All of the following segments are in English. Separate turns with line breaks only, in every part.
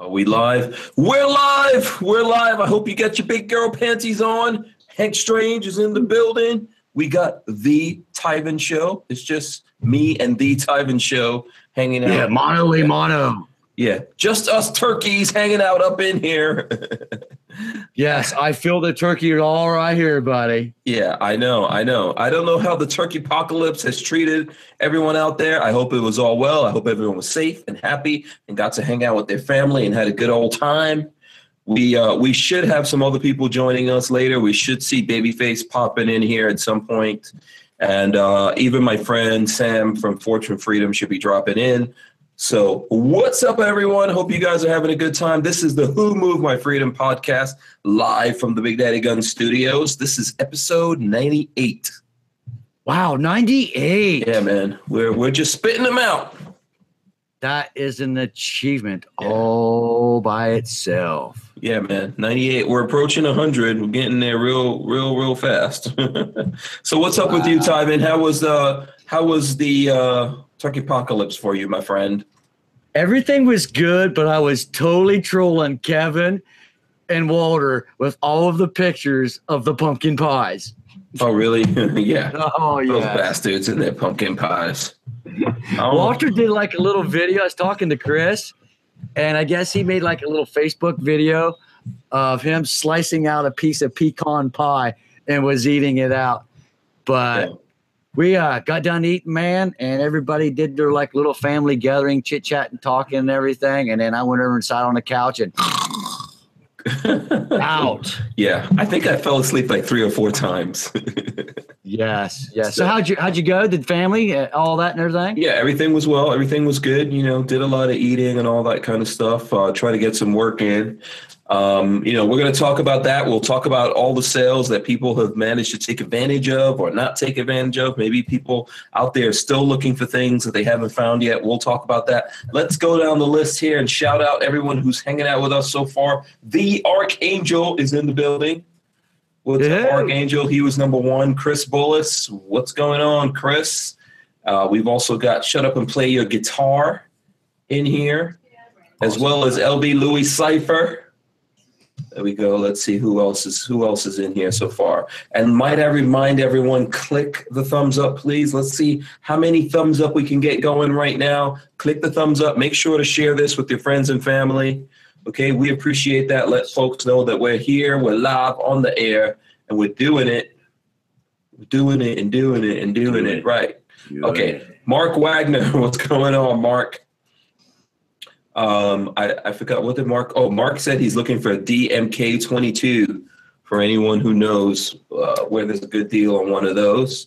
Are we live? We're live. We're live. I hope you got your big girl panties on. Hank Strange is in the building. We got the Tyven Show. It's just me and the Tyven Show hanging out.
Yeah, mono a mono.
Yeah, just us turkeys hanging out up in here.
yes, I feel the turkey all right here, buddy.
Yeah, I know, I know. I don't know how the turkey apocalypse has treated everyone out there. I hope it was all well. I hope everyone was safe and happy and got to hang out with their family and had a good old time. We uh, we should have some other people joining us later. We should see Babyface popping in here at some point. And uh, even my friend Sam from Fortune Freedom should be dropping in. So, what's up, everyone? Hope you guys are having a good time. This is the Who Moved My Freedom podcast live from the Big Daddy Gun Studios. This is episode 98.
Wow, 98.
Yeah, man. We're, we're just spitting them out.
That is an achievement yeah. all by itself.
Yeah, man. 98. We're approaching 100. We're getting there real, real, real fast. so, what's up wow. with you, Tyven? How was the, how was the, uh, Turkey apocalypse for you, my friend?
Everything was good, but I was totally trolling Kevin and Walter with all of the pictures of the pumpkin pies.
Oh, really? yeah.
Oh, yeah.
Those bastards and their pumpkin pies.
Oh. Walter did like a little video. I was talking to Chris, and I guess he made like a little Facebook video of him slicing out a piece of pecan pie and was eating it out. But yeah we uh, got done eating, man, and everybody did their like little family gathering, chit chat and talking and everything. And then I went over and sat on the couch and out.
Yeah, I think I fell asleep like three or four times.
yes, yes. So, so, how'd you how'd you go? Did family uh, all that and everything?
Yeah, everything was well. Everything was good. You know, did a lot of eating and all that kind of stuff. Uh, try to get some work in. Um, you know, we're going to talk about that. We'll talk about all the sales that people have managed to take advantage of or not take advantage of. Maybe people out there still looking for things that they haven't found yet. We'll talk about that. Let's go down the list here and shout out everyone who's hanging out with us so far. The Archangel is in the building. What's yeah. up, Archangel? He was number one. Chris Bullis. What's going on, Chris? Uh, we've also got Shut Up and Play Your Guitar in here, as well as LB Louis Cipher. There we go. Let's see who else is who else is in here so far. And might I remind everyone, click the thumbs up, please. Let's see how many thumbs up we can get going right now. Click the thumbs up. Make sure to share this with your friends and family. Okay, we appreciate that. Let folks know that we're here, we're live on the air, and we're doing it, we're doing it and doing it and doing it right. Okay, Mark Wagner, what's going on, Mark? Um, I, I forgot what did Mark. Oh, Mark said he's looking for a DMK twenty two. For anyone who knows uh, where there's a good deal on one of those.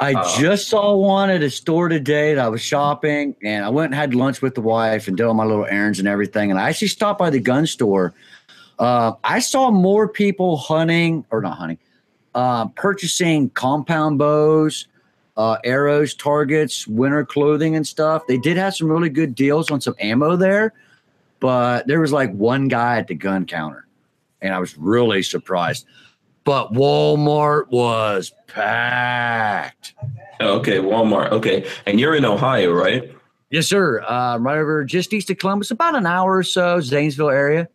I uh, just saw one at a store today that I was shopping, and I went and had lunch with the wife and did all my little errands and everything. And I actually stopped by the gun store. Uh, I saw more people hunting or not hunting, uh, purchasing compound bows, uh, arrows, targets, winter clothing, and stuff. They did have some really good deals on some ammo there, but there was like one guy at the gun counter, and I was really surprised. But Walmart was packed.
Okay, Walmart. Okay, and you're in Ohio, right?
Yes, sir. Uh, right over just east of Columbus, about an hour or so, Zanesville area.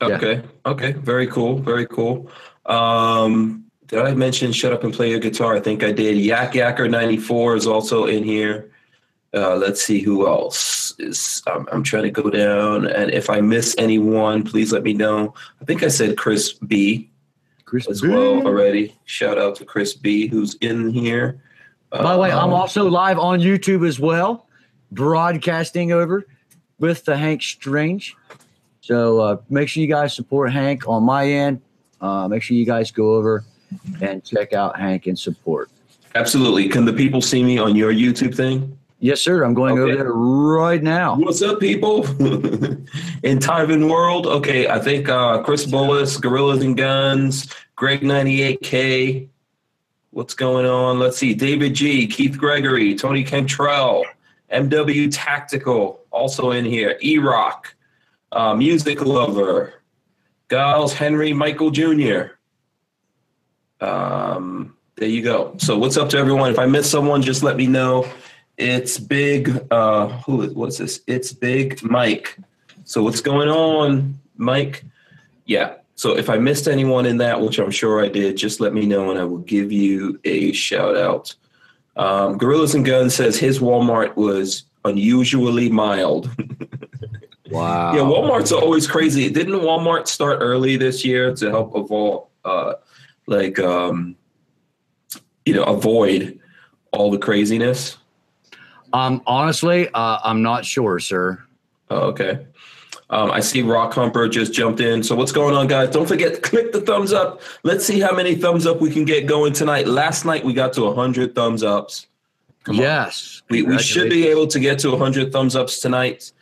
Okay. Yeah. Okay. Very cool. Very cool. Um, did I mention Shut Up and Play Your Guitar? I think I did. Yak Yacker 94 is also in here. Uh, let's see who else is. Um, I'm trying to go down, and if I miss anyone, please let me know. I think I said Chris B. Chris as B. well already. Shout out to Chris B. Who's in here.
By the way, I'm um, also live on YouTube as well, broadcasting over with the Hank Strange. So uh, make sure you guys support Hank on my end. Uh, make sure you guys go over and check out Hank and support.
Absolutely. Can the people see me on your YouTube thing?
Yes, sir. I'm going okay. over there right now.
What's up, people? in Tyven World. Okay, I think uh, Chris Bullis, Gorillas and Guns, Greg 98K. What's going on? Let's see. David G, Keith Gregory, Tony Cantrell, MW Tactical, also in here. E Rock, uh, Music Lover, Giles Henry Michael Jr. Um, there you go. So what's up to everyone? If I miss someone, just let me know. It's big. Uh, who? What's this? It's Big Mike. So what's going on, Mike? Yeah. So if I missed anyone in that, which I'm sure I did, just let me know and I will give you a shout out. Um, Gorillas and Guns says his Walmart was unusually mild.
Wow.
yeah, Walmart's always crazy. Didn't Walmart start early this year to help evolve, uh, like, um, you know, avoid all the craziness?
Um, honestly, uh, I'm not sure, sir.
Oh, okay. Um, I see Rock Humper just jumped in. So what's going on, guys? Don't forget to click the thumbs up. Let's see how many thumbs up we can get going tonight. Last night we got to 100 thumbs ups. Come on.
yes.
We, we should be able to get to 100 thumbs ups tonight.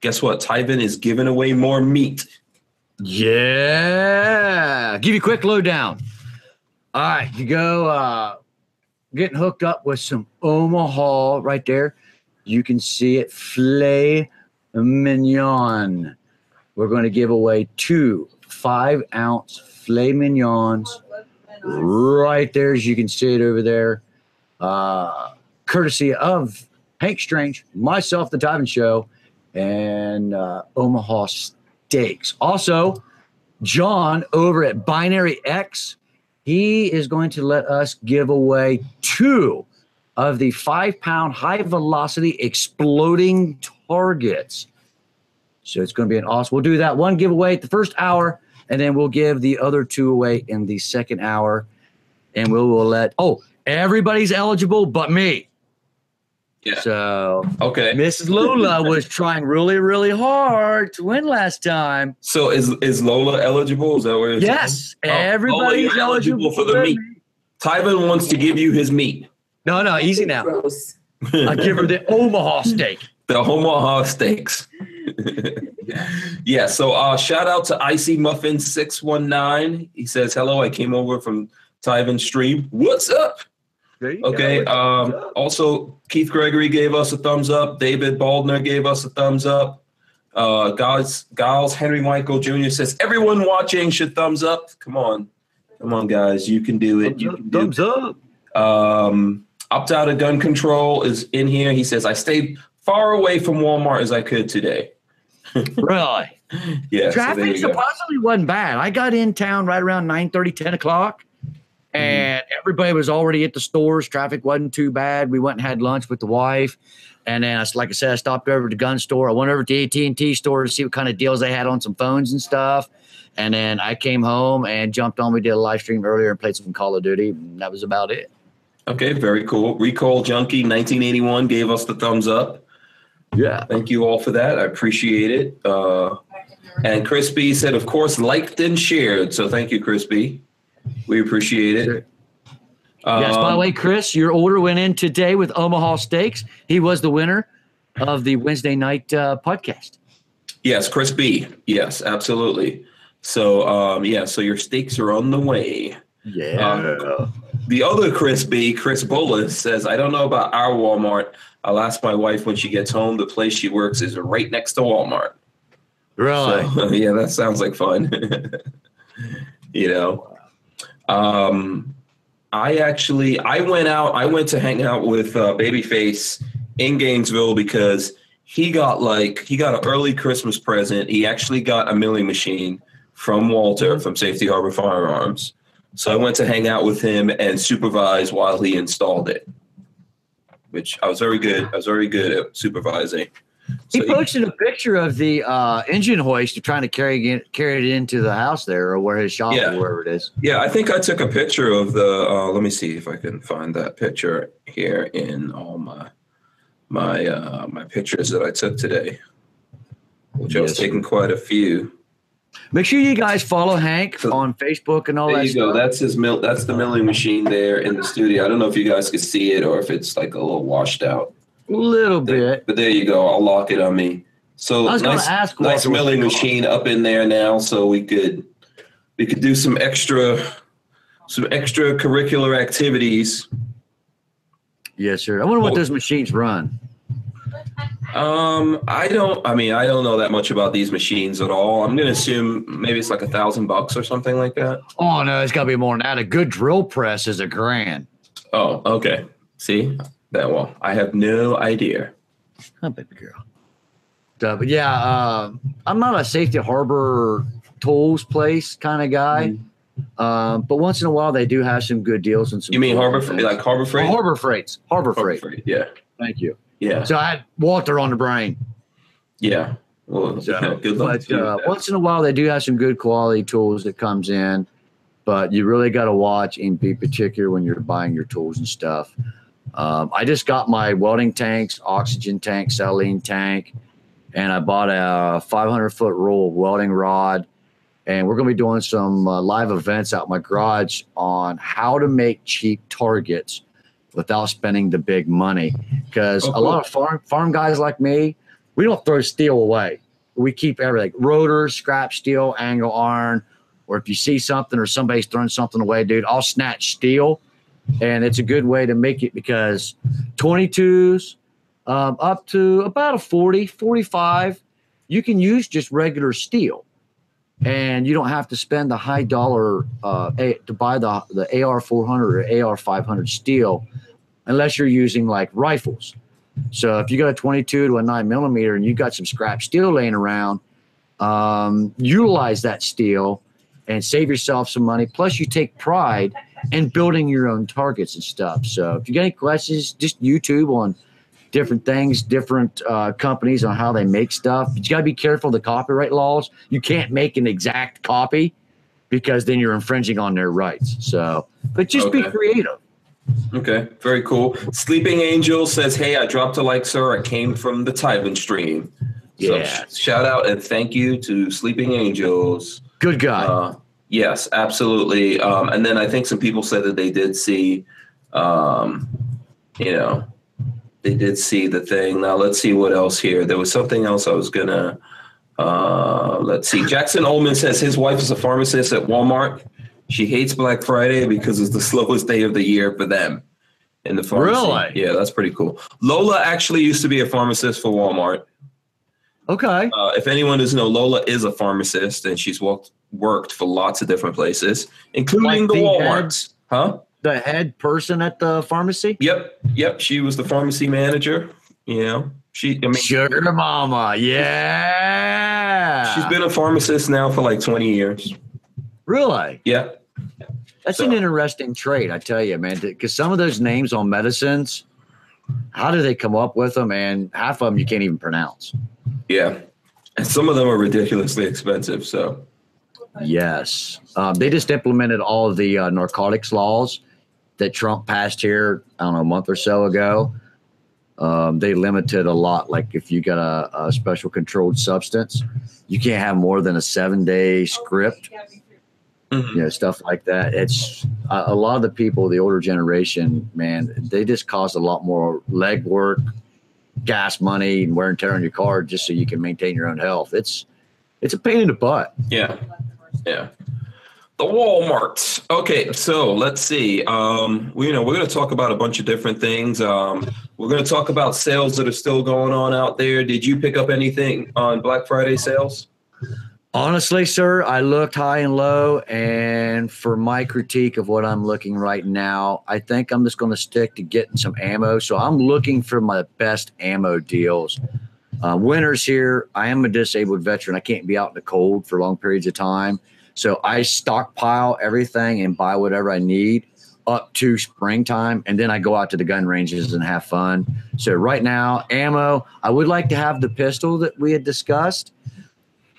Guess what? Tyvin is giving away more meat.
Yeah. Give you a quick lowdown. All right. You go uh, getting hooked up with some Omaha right there. You can see it. Filet mignon. We're going to give away two five ounce filet mignons right there, as you can see it over there. Uh, courtesy of Hank Strange, myself, the Tyven Show, and uh, Omaha Steaks. Also, John over at Binary X, he is going to let us give away two of the five pound high velocity exploding targets. So it's going to be an awesome. We'll do that one giveaway the first hour, and then we'll give the other two away in the second hour. And we will let, oh, everybody's eligible but me.
Yeah.
So
Okay.
Mrs. Lola was trying really, really hard to win last time.
So is is Lola eligible? Is that what you're saying?
Yes,
Oh, Lola,
everybody's
you're eligible for the meat. Tyvin wants to give you his meat.
No, no, easy now. I give her the Omaha steak.
the Omaha steaks. yeah. So uh, shout out to Icy Muffin six one nine. He says hello. I came over from Tyvin stream. What's up? Okay. Um, also, Keith Gregory gave us a thumbs up. David Baldner gave us a thumbs up. Uh, Giles, Giles Henry Michael Jr. says everyone watching should thumbs up. Come on, come on, guys, you can do it. You can do
Thumbs up.
um, opt out of gun control is in here. He says, I stayed far away from Walmart as I could today.
Really?
Yeah. so there
Traffic
you go.
supposedly wasn't bad. I got in town right around 9 30, 10 o'clock, and everybody was already at the stores. Traffic wasn't too bad. We went and had lunch with the wife. And then, I, like I said, I stopped over at the gun store. I went over to the AT&T store to see what kind of deals they had on some phones and stuff. And then I came home and jumped on. We did a live stream earlier and played some Call of Duty. And that was about it.
Okay, very cool. Recall Junkie 1981 gave us the thumbs up.
Yeah.
Thank you all for that. I appreciate it. Uh, and Chris B said, of course, liked and shared. So thank you, Chris B. We appreciate it.
yes. By the
Um,
way, Chris, your order went in today with Omaha Steaks. He was the winner of the Wednesday night uh, podcast.
Yes, Chris B. Yes, absolutely. So um, yeah, so your steaks are on the way.
Yeah.
The other Chris B, Chris Bullis, says, I don't know about our Walmart. I'll ask my wife when she gets home. The place she works is right next to Walmart.
really?
So, yeah, that sounds like fun. you know, um, I actually I went out. I went to hang out with uh, Babyface in Gainesville because he got like he got an early Christmas present. He actually got a milling machine from Walter from Safety Harbor Firearms. So I went to hang out with him and supervise while he installed it, which I was very good. I was very good at supervising.
He
So
posted a picture of the uh, engine hoist trying to carry it, carry it into the house there or where his shop
Yeah.
or wherever it is.
Yeah, I think I took a picture of the. Uh, let me see if I can find that picture here in all my my uh, my pictures that I took today, which I was taking quite a few.
Make sure you guys follow Hank
So-
on Facebook and all
There
that There
you go. That's his mill. That's the milling machine there in the studio. I don't know if you guys can see it or if it's like a little washed out.
A little bit.
But there you go. I'll lock it on me. So
I was
nice,
going to ask.
nice
Walter
milling machine up in there now, so we could we could do some extra some extra curricular activities.
Yes, sir. I wonder what
Oh.
those machines run.
Um, I don't. I mean, I don't know that much about these machines at all. I'm gonna assume maybe it's like a thousand bucks or something like that.
Oh no, it's got to be more than that. A good drill press is a grand.
Oh, okay. See that? Well, I have no idea.
Oh, baby girl. Uh, but yeah, uh, I'm not a safety harbor tools place kind of guy.
Mm-hmm.
Um, but once in a while, they do have some good deals and some.
You mean Harbor. Freight, like Harbor
Oh,
Freight?
Harbor Freights, Harbor,
Harbor
Freight.
Freight. Yeah,
Thank you.
yeah,
So I had Walter on the brain.
yeah. Well,
So,
good luck.
but uh, once in a while, they do have some good quality tools that comes in. But you really got to watch and be particular when you're buying your tools and stuff. Um, I just got my welding tanks, oxygen tank, saline tank, and I bought a 500 foot roll of welding rod. And we're going to be doing some uh, live events out in my garage on how to make cheap targets without spending the big money. Because
Oh,
a lot of farm farm guys like me, we don't throw steel away. We keep everything rotors, scrap steel, angle iron, or if you see something or somebody's throwing something away, dude, I'll snatch steel. And it's a good way to make it because 22s um, up to about a 40, 45, you can use just regular steel. And you don't have to spend the high dollar uh, a, to buy the, the AR 400 or AR 500 steel unless you're using like rifles. So if you got a 22 to a 9 millimeter and you got some scrap steel laying around, um, utilize that steel and save yourself some money. Plus, you take pride in building your own targets and stuff. So if you got any questions, just YouTube on different things, different uh, companies on how they make stuff. But you got to be careful of the copyright laws. You can't make an exact copy because then you're infringing on their rights. So, but just be creative.
Okay, very cool. Sleeping Angel says, "Hey, I dropped a like, sir. I came from the Tywin stream. So
Yeah.
sh- shout out and thank you to Sleeping Angels.
Good guy.
Uh, yes, absolutely. Um, and then I think some people said that they did see, um, you know, they did see the thing. Now let's see what else here. There was something else I was gonna. Uh, let's see. Jackson Ullman says his wife is a pharmacist at Walmart. She hates Black Friday because it's the slowest day of the year for them in the pharmacy.
Really?
Yeah, that's pretty cool. Lola actually used to be a pharmacist for Walmart.
Okay.
Uh, if anyone doesn't know, Lola is a pharmacist and she's worked worked for lots of different places, including
Like
the
the
Walmarts. Huh?
The head person at the pharmacy?
Yep, yep. She was the pharmacy manager. You know, she. I mean,
Sugar mama. Yeah.
she's been a pharmacist now for like twenty years.
really?
Yeah,
That's
So-
an interesting trait, I tell you, man. Because some of those names on medicines, how do they come up with them? And half of them you can't even pronounce.
yeah. And some of them are ridiculously expensive. So
Yes. Um, they just implemented all of the uh, narcotics laws that Trump passed here, I don't know, a month or so ago. Um, they limited a lot. Like if you got a, a special controlled substance, you can't have more than a seven day script,
Mhm.
you know, stuff like that. It's a, a lot of the people, the older generation, man, they just cost a lot more legwork, gas money, and wear and tear on your car just so you can maintain your own health. It's, it's a pain in the butt.
yeah, yeah. The Walmarts. Okay, so let's see. Um, we, you know, we're going to talk about a bunch of different things. Um, we're going to talk about sales that are still going on out there. Did you pick up anything on Black Friday sales?
Honestly, sir, I looked high and low, and for my critique of what I'm looking right now, I think I'm just going to stick to getting some ammo. So I'm looking for my best ammo deals. Uh, winter's here. I am a disabled veteran. I can't be out in the cold for long periods of time. So I stockpile everything and buy whatever I need up to springtime, and then I go out to the gun ranges and have fun. So right now, ammo. I would like to have the pistol that we had discussed.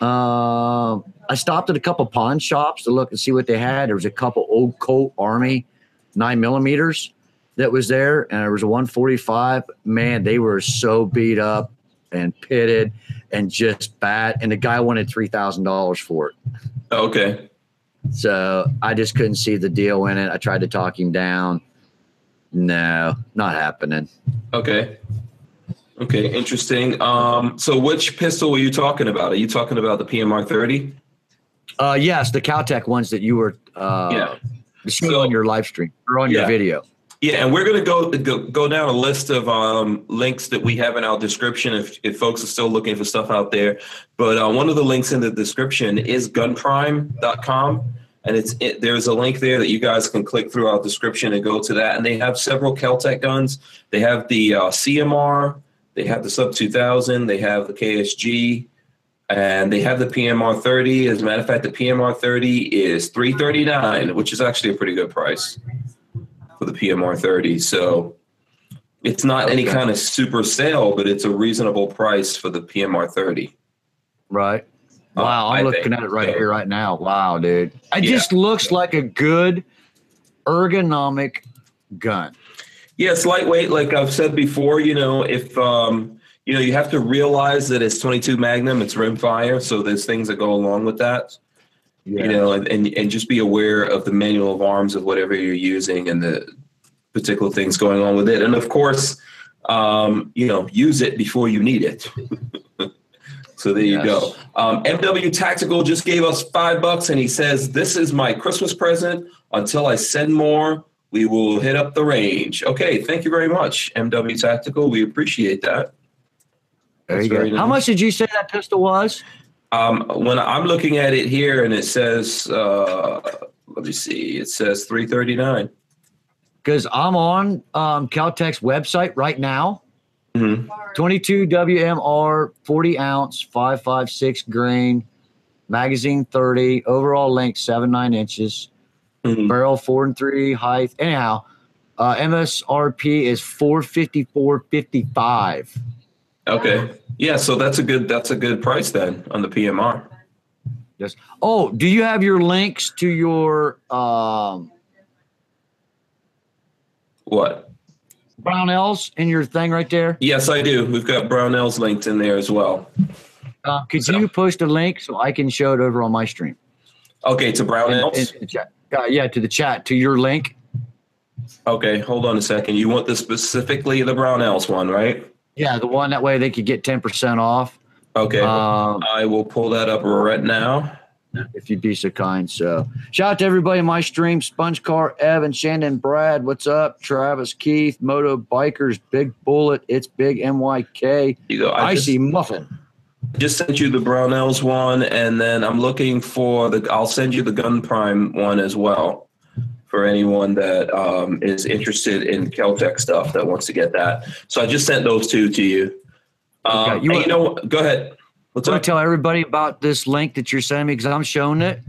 Um, I stopped at a couple pawn shops to look and see what they had. There was a couple old Colt Army nine millimeters that was there, and there was a 145. Man, they were so beat up and pitted and just bad. And the guy wanted three thousand dollars for it.
Okay.
So I just couldn't see the deal in it. I tried to talk him down. No, not happening.
Okay. Okay, interesting. Um, so which pistol were you talking about? Are you talking about the PMR 30?
Uh, yes, the Keltec ones that you were uh,
Yeah.
showing
So-
on your live stream or on your video.
Yeah, and we're going to go, go go down a list of um, links that we have in our description if, if folks are still looking for stuff out there. But uh, one of the links in the description is gunprime.com. And it's it, there's a link there that you guys can click through our description and go to that. And they have several Keltec guns. They have the uh, CMR, They have the Sub 2000. They have the KSG, and they have the PMR 30. As a matter of fact, the PMR 30 is 339, which is actually a pretty good price for the PMR 30. So it's not any kind of super sale, but it's a reasonable price for the PMR 30.
Right.
Uh,
Wow, I'm
I
looking
think.
at it right
So-
here, right now. Wow, dude. It
Yeah.
just looks like a good ergonomic gun.
Yeah, it's lightweight. Like I've said before, you know, if um, you know, you have to realize that it's 22 Magnum, it's rimfire, so there's things that go along with that. You know, and, and and just be aware of the manual of arms of whatever you're using and the particular things going on with it. And of course, um, you know, use it before you need it. so there you go. Um, MW Tactical just gave us five bucks, and he says, "This is my Christmas present. Until I send more, we will hit up the range." Okay, thank you very much, MW Tactical. We appreciate that.
There
That's
you go.
very
How much did you say that pistol was?
Um, when I'm looking at it here, and it says, uh, let me see, it says 339.
Because I'm on um, Keltec's website right now.
Mhm.
22 WMR, 40 ounce, 556 grain, magazine 30, overall length 7 9 inches,
Mhm.
barrel 4 and 3 height. Anyhow, uh, MSRP is 454.55.
Okay. Yeah, so that's a good that's a good price then on the PMR. Yes.
Oh, do you have your links to your um,
What?
Brownells in your thing right there?
Yes, I do. We've got Brownells linked in there as well.
Uh, could
So-
you post a link so I can show it over on my stream?
Okay, to Brownells.
chat. Uh, yeah, to the chat, to your link.
Okay, hold on a second. You want the specifically the Brownells one, right?
Yeah, the one that way they could get 10% off.
Okay.
Um,
I will pull that up right now.
if you'd be so kind. So, shout out to everybody in my stream Sponge Car, Evan, Shannon, Brad. What's up? Travis, Keith, Moto Bikers, Big Bullet. It's Big MYK.
You go. I just,
Icy Muffin.
Just sent you the Brownells one, and then I'm looking for the. I'll send you the Gun Prime one as well for anyone that um, is interested in Keltec stuff that wants to get that. So I just sent those two to you. Um,
Okay, you
you,
want-
you know, go ahead. What's up?
tell everybody about this link that you're sending me because I'm showing it.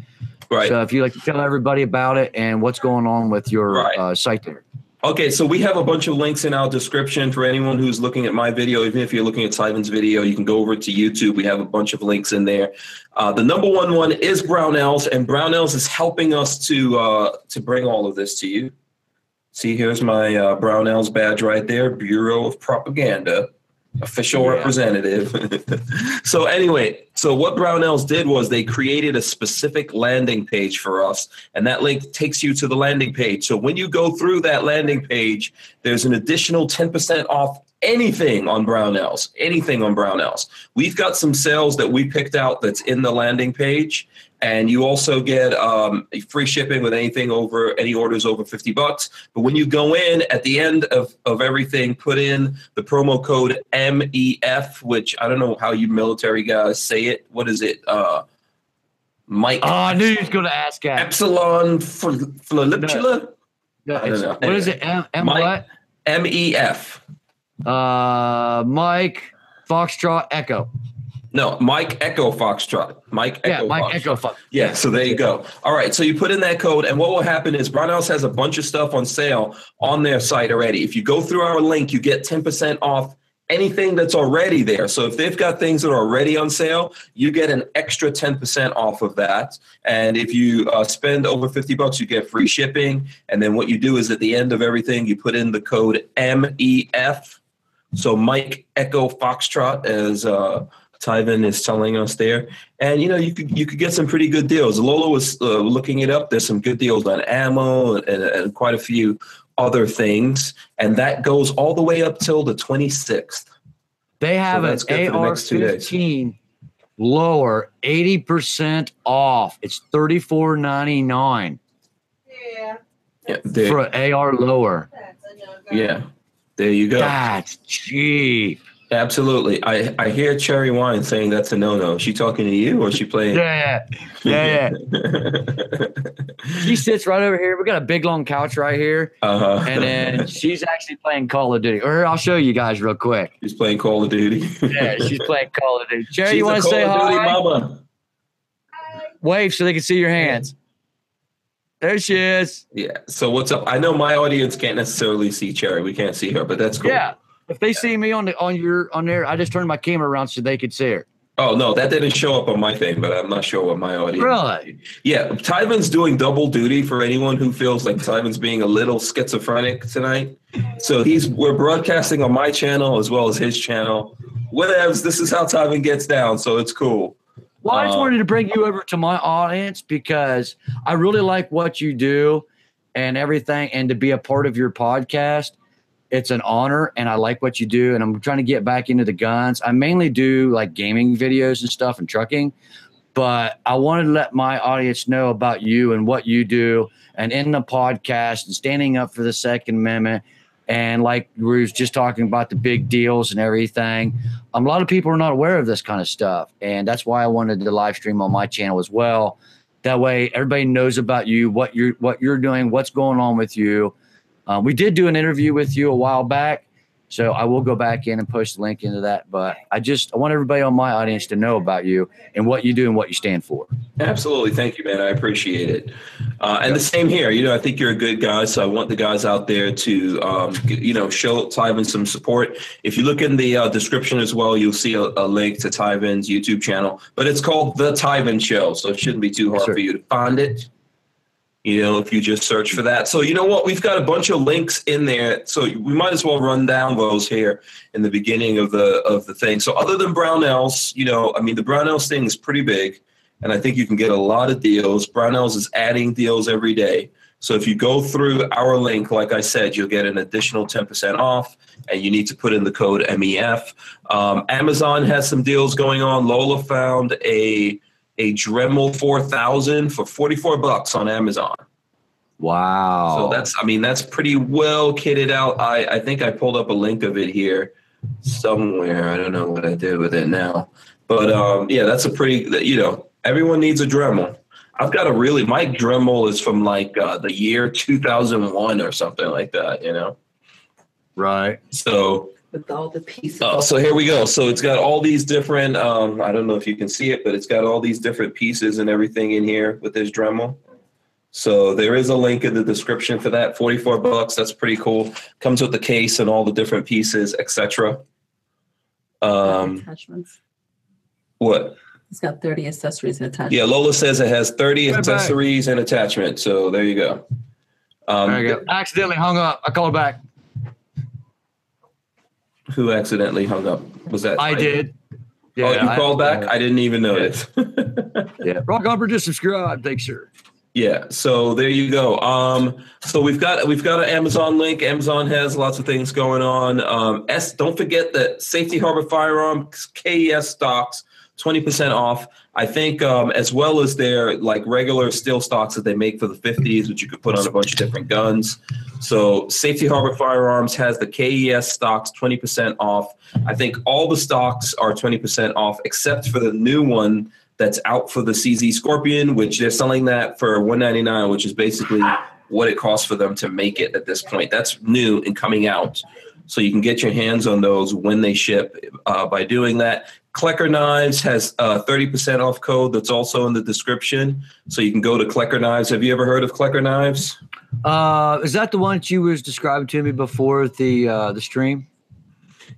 Right.
So, if you'd like to tell everybody about it and what's going on with your
Right.
uh, site there.
Okay, so we have a bunch of links in our description for anyone who's looking at my video. Even if you're looking at Simon's video, you can go over to YouTube. We have a bunch of links in there. Uh, the number one one is Brownells, and Brownells is helping us to uh, to bring all of this to you. See, here's my uh, Brownells badge right there, Bureau of Propaganda, official
Yeah.
representative. so anyway, so what Brownells did was they created a specific landing page for us, and that link takes you to the landing page. So when you go through that landing page, there's an additional 10% off anything on Brownells, anything on Brownells. We've got some sales that we picked out that's in the landing page. And you also get um, free shipping with anything over any orders over 50 bucks. But when you go in at the end of, of everything, put in the promo code MEF, which I don't know how you military guys say it. What is it? Uh, Mike
Oh, I knew you was going to ask that.
Epsilon Floliptula?
No,
I don't
it's-
know.
what is it? M, M
Mike- MEF.
Uh, Mike Foxtrot Echo.
No, Mike Echo Foxtrot. Mike Echo.
Yeah,
Echo
Mike
Foxtrot.
Echo Fox.
Yeah, so there you go. All right, so you put in that code, and what will happen is Brownells has a bunch of stuff on sale on their site already. If you go through our link, you get 10% off anything that's already there. So if they've got things that are already on sale, you get an extra 10% off of that. And if you uh, spend over 50 bucks, you get free shipping. And then what you do is at the end of everything, you put in the code MEF. So Mike Echo Foxtrot, is uh, Tyven is telling us there. And you know, you could you could get some pretty good deals. Lola was uh, looking it up. There's some good deals on ammo and, and quite a few other things, and that goes all the way up till the 26th.
They have
good
an AR
next two days.
15 lower, 80% off. It's thirty four ninety nine
Yeah,
Yeah,
for an AR lower.
that's a no-go.
yeah, there you go.
That's cheap.
Absolutely. I, I hear Cherry Wine saying that's a no no. She talking to you or is she playing?
Yeah, yeah, yeah. yeah. she sits right over here. We got a big long couch right here, uh-huh. and then she's actually playing Call of Duty. Or I'll show you guys real quick.
She's playing Call of Duty.
yeah, she's playing Call of Duty. Cherry, she's you want to say hi? Duty mama. Wave so they can see your hands. There she is.
Yeah. So what's up? I know my audience can't necessarily see Cherry. We can't see her, but that's cool.
Yeah. If they see me on the on your on there, I just turned my camera around so they could see it.
Oh no, that didn't show up on my thing, but I'm not sure what my audience.
Really?
Yeah, Tyvin's doing double duty for anyone who feels like Tyvin's being a little schizophrenic tonight. So he's we're broadcasting on my channel as well as his channel. Whatevs, this is how Tyvin gets down, so it's cool.
Well, I just uh, wanted to bring you over to my audience because I really like what you do and everything, and to be a part of your podcast it's an honor and I like what you do. And I'm trying to get back into the guns. I mainly do like gaming videos and stuff and trucking, but I wanted to let my audience know about you and what you do and in the podcast and standing up for the Second Amendment. And like we were just talking about the big deals and everything, um, a lot of people are not aware of this kind of stuff. And that's why I wanted to live stream on my channel as well. That way everybody knows about you, what you're what you're doing, what's going on with you um, we did do an interview with you a while back, so I will go back in and post a link into that. But I just I want everybody on my audience to know about you and what you do and what you stand for.
Absolutely, thank you, man. I appreciate it. Uh, and the same here. You know, I think you're a good guy, so I want the guys out there to um, you know show Tyvin some support. If you look in the uh, description as well, you'll see a, a, link to Tyvin's YouTube channel. But it's called the Tyvin Show, so it shouldn't be too hard yes, for you to find it you know, if you just search for that. So, you know what? We've got a bunch of links in there. So we might as well run down those here in the beginning of the of the thing. So other than Brownells, you know, I mean the Brownells thing is pretty big. And I think you can get a lot of deals. Brownells is adding deals every day. So if you go through our link, like I said, you'll get an additional 10% off, and you need to put in the code MEF. Um, Amazon has some deals going on. Lola found a a Dremel 4000 for 44 bucks on Amazon.
Wow.
So that's, I mean, that's pretty well kitted out. I, I think I pulled up a link of it here somewhere. I don't know what I did with it now. But um, yeah, that's a pretty, you know, everyone needs a Dremel. I've got a really, my Dremel is from like uh, the year 2001 or something like that, you know?
Right.
So
with all the pieces.
Oh, so here we go. So it's got all these different. Um, I don't know if you can see it, but it's got all these different pieces and everything in here with this Dremel. So there is a link in the description for that. Forty-four bucks. That's pretty cool. Comes with the case and all the different pieces, etc. Um,
attachments.
What?
It's got thirty accessories and attachments.
Yeah, Lola says it has thirty right accessories back. and attachments. So there you go.
Um, there you go. Accidentally hung up. I called back.
Who accidentally hung up? Was that
I did.
Yeah, oh, you I, called back? I didn't even notice.
Yeah. yeah. Rock on just subscribe. Thanks, sir.
Yeah, so there you go. Um, so we've got we've got an Amazon link. Amazon has lots of things going on. Um, S, don't forget that Safety Harbor Firearms KES stocks 20% off. I think um, as well as their like regular steel stocks that they make for the 50s, which you could put on a bunch of different guns. So Safety Harbor Firearms has the KES stocks 20% off. I think all the stocks are 20% off except for the new one that's out for the CZ Scorpion, which they're selling that for 199, which is basically what it costs for them to make it at this point. That's new and coming out. So you can get your hands on those when they ship uh, by doing that. Klecker Knives has a 30% off code that's also in the description. So you can go to Klecker Knives. Have you ever heard of Klecker Knives?
Uh, is that the one that you was describing to me before the uh, the stream?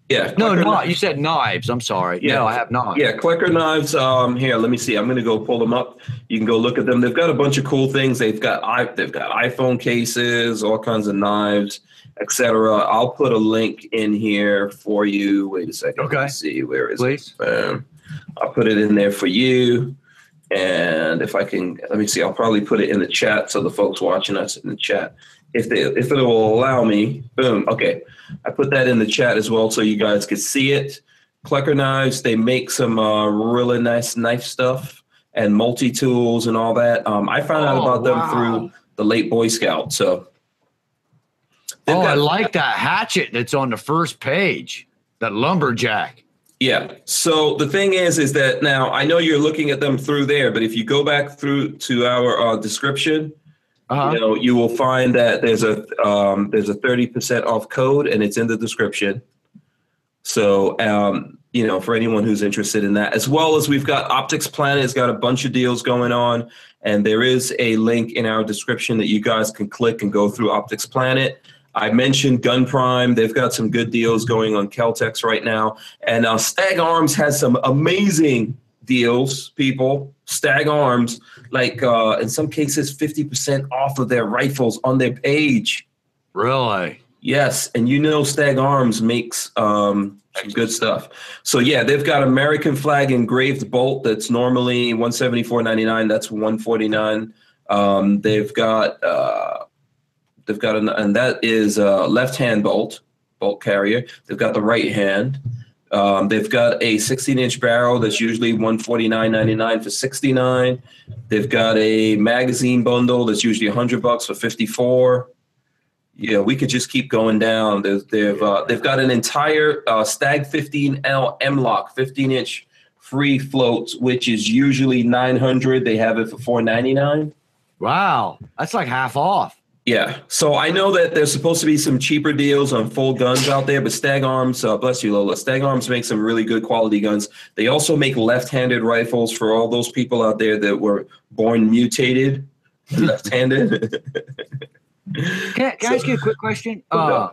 Yeah.
No, no, you said knives. I'm sorry. Yeah, no, I have not.
Yeah, Klecker knives. Um, here, let me see. I'm going to go pull them up. You can go look at them. They've got a bunch of cool things. They've got i they've got iPhone cases, all kinds of knives etc. I'll put a link in here for you. Wait a second.
Okay.
Let's see where is
Please.
it? I'll put it in there for you. And if I can, let me see. I'll probably put it in the chat so the folks watching us in the chat, if they if it will allow me. Boom. Okay. I put that in the chat as well so you guys could see it. Klecker knives. They make some uh, really nice knife stuff and multi tools and all that. Um, I found oh, out about wow. them through the late Boy Scout. So
They've oh, got, I like that hatchet that's on the first page. that lumberjack.
Yeah. So the thing is, is that now I know you're looking at them through there, but if you go back through to our uh, description,
Uh-huh.
you know, you will find that there's a um, there's a thirty percent off code, and it's in the description. So, um, you know, for anyone who's interested in that, as well as we've got Optics Planet has got a bunch of deals going on, and there is a link in our description that you guys can click and go through Optics Planet. I mentioned Gun Prime; they've got some good deals going on Keltex right now, and uh, Stag Arms has some amazing deals. People, Stag Arms, like uh, in some cases, fifty percent off of their rifles on their page.
Really?
Yes, and you know Stag Arms makes um, some good stuff. So yeah, they've got American flag engraved bolt that's normally one seventy four ninety nine. That's one forty nine. Um, they've got uh, they've got an, and that is a left hand bolt bolt carrier. They've got the right hand. Um, they've got a 16 inch barrel that's usually 149.99 for 69. They've got a magazine bundle that's usually 100 bucks for 54 yeah, we could just keep going down. They've they've, uh, they've got an entire uh, Stag 15L M-LOK 15 inch free floats, which is usually 900. They have it for 499.
Wow. That's like half off.
Yeah, so I know that there's supposed to be some cheaper deals on full guns out there, but Stag Arms, uh, bless you, Lola. Stag Arms makes some really good quality guns. They also make left-handed rifles for all those people out there that were born mutated, left-handed.
Can, can I ask you a quick question? Uh,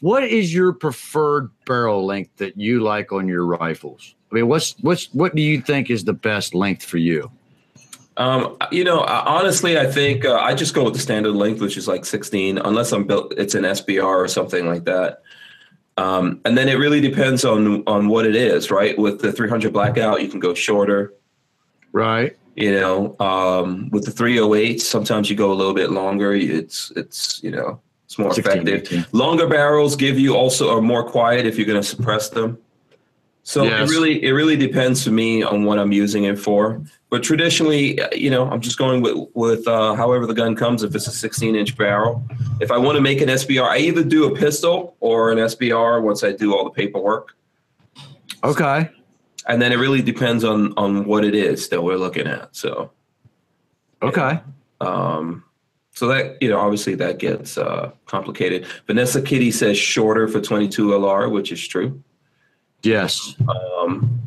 what is your preferred barrel length that you like on your rifles? I mean, what's what's what do you think is the best length for you?
Um, you know, honestly, I think uh, I just go with the standard length, which is like 16, unless I'm built, it's an SBR or something like that. Um, and then it really depends on on what it is, right? With the 300 blackout, you can go shorter.
Right.
You know, um, with the 308, sometimes you go a little bit longer. It's it's you know it's more
16,
effective.
18.
Longer barrels give you also are more quiet if you're going to suppress them. So
Yes.
it really it really depends for me on what I'm using it for. But traditionally, you know, I'm just going with with uh, however the gun comes. If it's a 16 inch barrel, if I want to make an SBR, I either do a pistol or an SBR once I do all the paperwork.
Okay.
And then it really depends on on what it is that we're looking at. So
Okay.
um, so that you know, obviously that gets uh, complicated. Vanessa Kitty says shorter for 22 LR, which is true.
Yes.
Um,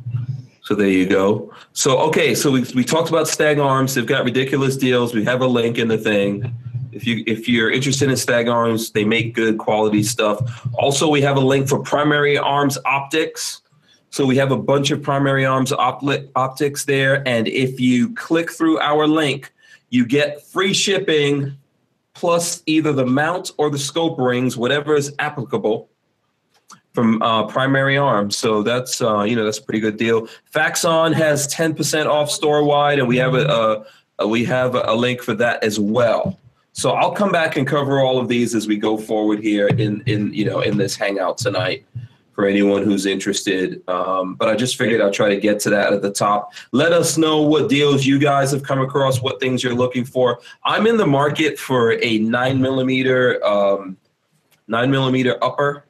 so there you go. So okay, so we, we talked about Stag Arms. They've got ridiculous deals. We have a link in the thing. If you if you're interested in Stag Arms, they make good quality stuff. Also, we have a link for Primary Arms Optics. So we have a bunch of Primary Arms optics there, and if you click through our link, you get free shipping plus either the mount or the scope rings, whatever is applicable from uh, Primary Arms. So that's uh, you know that's a pretty good deal. Faxon has ten percent off store wide, and we have a, a we have a link for that as well. So I'll come back and cover all of these as we go forward here in in you know in this hangout tonight for anyone who's interested. Um, but I just figured I'd try to get to that at the top. Let us know what deals you guys have come across, what things you're looking for. I'm in the market for a nine millimeter um, nine millimeter upper.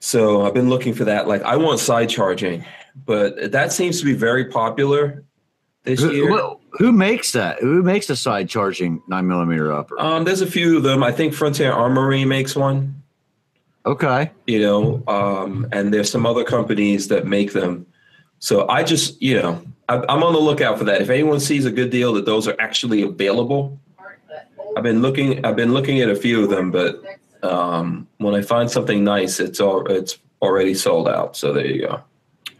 So I've been looking for that. Like I want side charging, but that seems to be very popular this
Who,
year.
who- who makes that? Who makes the side charging nine millimeter upper?
Um, there's a few of them. I think Frontier Armory makes one.
Okay.
You know, um, and there's some other companies that make them. So I just, you know, I, I'm on the lookout for that. If anyone sees a good deal that those are actually available, I've been looking. I've been looking at a few of them, but um, when I find something nice, it's all it's already sold out. So there you go.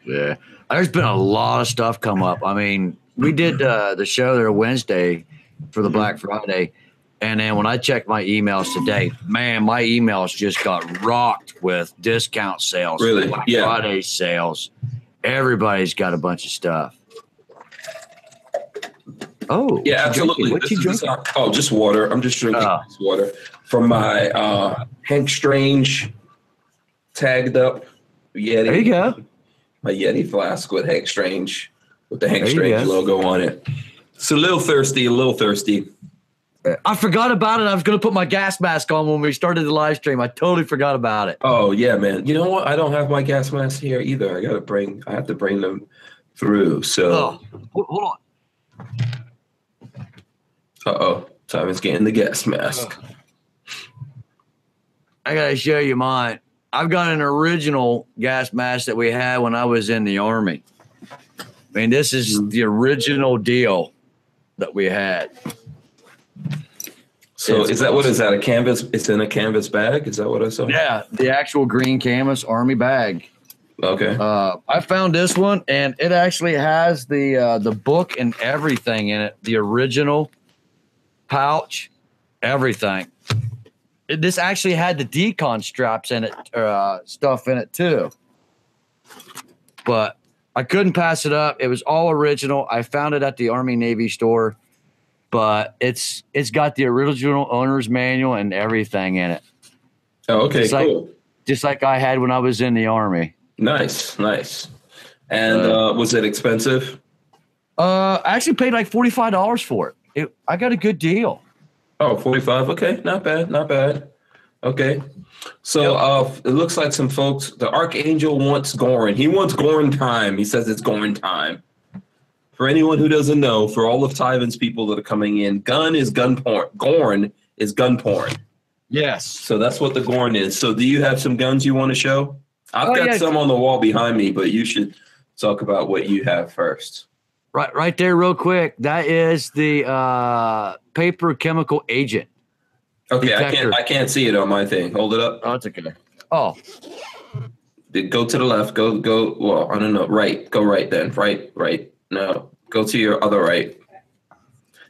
Yeah. There's been a lot of stuff come up. I mean, we did uh, the show there Wednesday for the Black Friday. And then when I checked my emails today, man, my emails just got rocked with discount sales,
Really?
Black
Yeah.
Friday sales. Everybody's got a bunch of stuff. Oh,
Yeah, absolutely.
What
This
you
is
drinking?
just- oh, just water. I'm just drinking this water from my uh, Hank Strange tagged up Yeti.
There you go.
My Yeti flask with Hank Strange with the Hank
There
Strange logo on it. It's a little thirsty, a little thirsty.
I forgot about it. I was going to put my gas mask on when we started the live stream. I totally forgot about it.
Oh yeah, man. You know what? I don't have my gas mask here either. I gotta bring. I have to bring them through. So,
Oh, hold, hold on.
uh oh, Simon's getting the gas mask.
I got to show you mine. I've got an original gas mask that we had when I was in the army. I mean, this is the original deal that we had.
So,
It's
is that what is that? A canvas? It's in a canvas bag. Is that what I saw?
Yeah, the actual green canvas army bag.
Okay.
Uh, I found this one, and it actually has the uh, the book and everything in it. The original pouch, everything. This actually had the decon straps in it, uh, stuff in it too. But I couldn't pass it up. It was all original. I found it at the Army Navy store, but it's it's got the original owner's manual and everything in it,
Oh, okay.
like-
Cool.
just like I had when I was in the Army.
Nice. Nice. And
Uh,
uh, was it expensive?
Uh, I actually paid like forty five dollars for it. it. I got a good deal.
Oh, 45. Okay. Not bad. Not bad. Okay. So uh, it looks like some folks, the Archangel wants Gorin. He wants Gorin time. He says it's Gorin time. For anyone who doesn't know, for all of Tyven's people that are coming in, gun is gun porn. Gorn is gun porn.
Yes.
So that's what the Gorn is. So do you have some guns you want to show? I've
Oh,
got
yeah.
some on the wall behind me, but you should talk about what you have first.
Right, right there, real quick. That is the uh, paper chemical agent.
Okay, I can't I can't see it on my thing. Hold it up.
Oh, it's okay. Oh,
Go to the left. Go go. Well, I don't know. Right. Go right then. Right. Right. No. Go to your other right.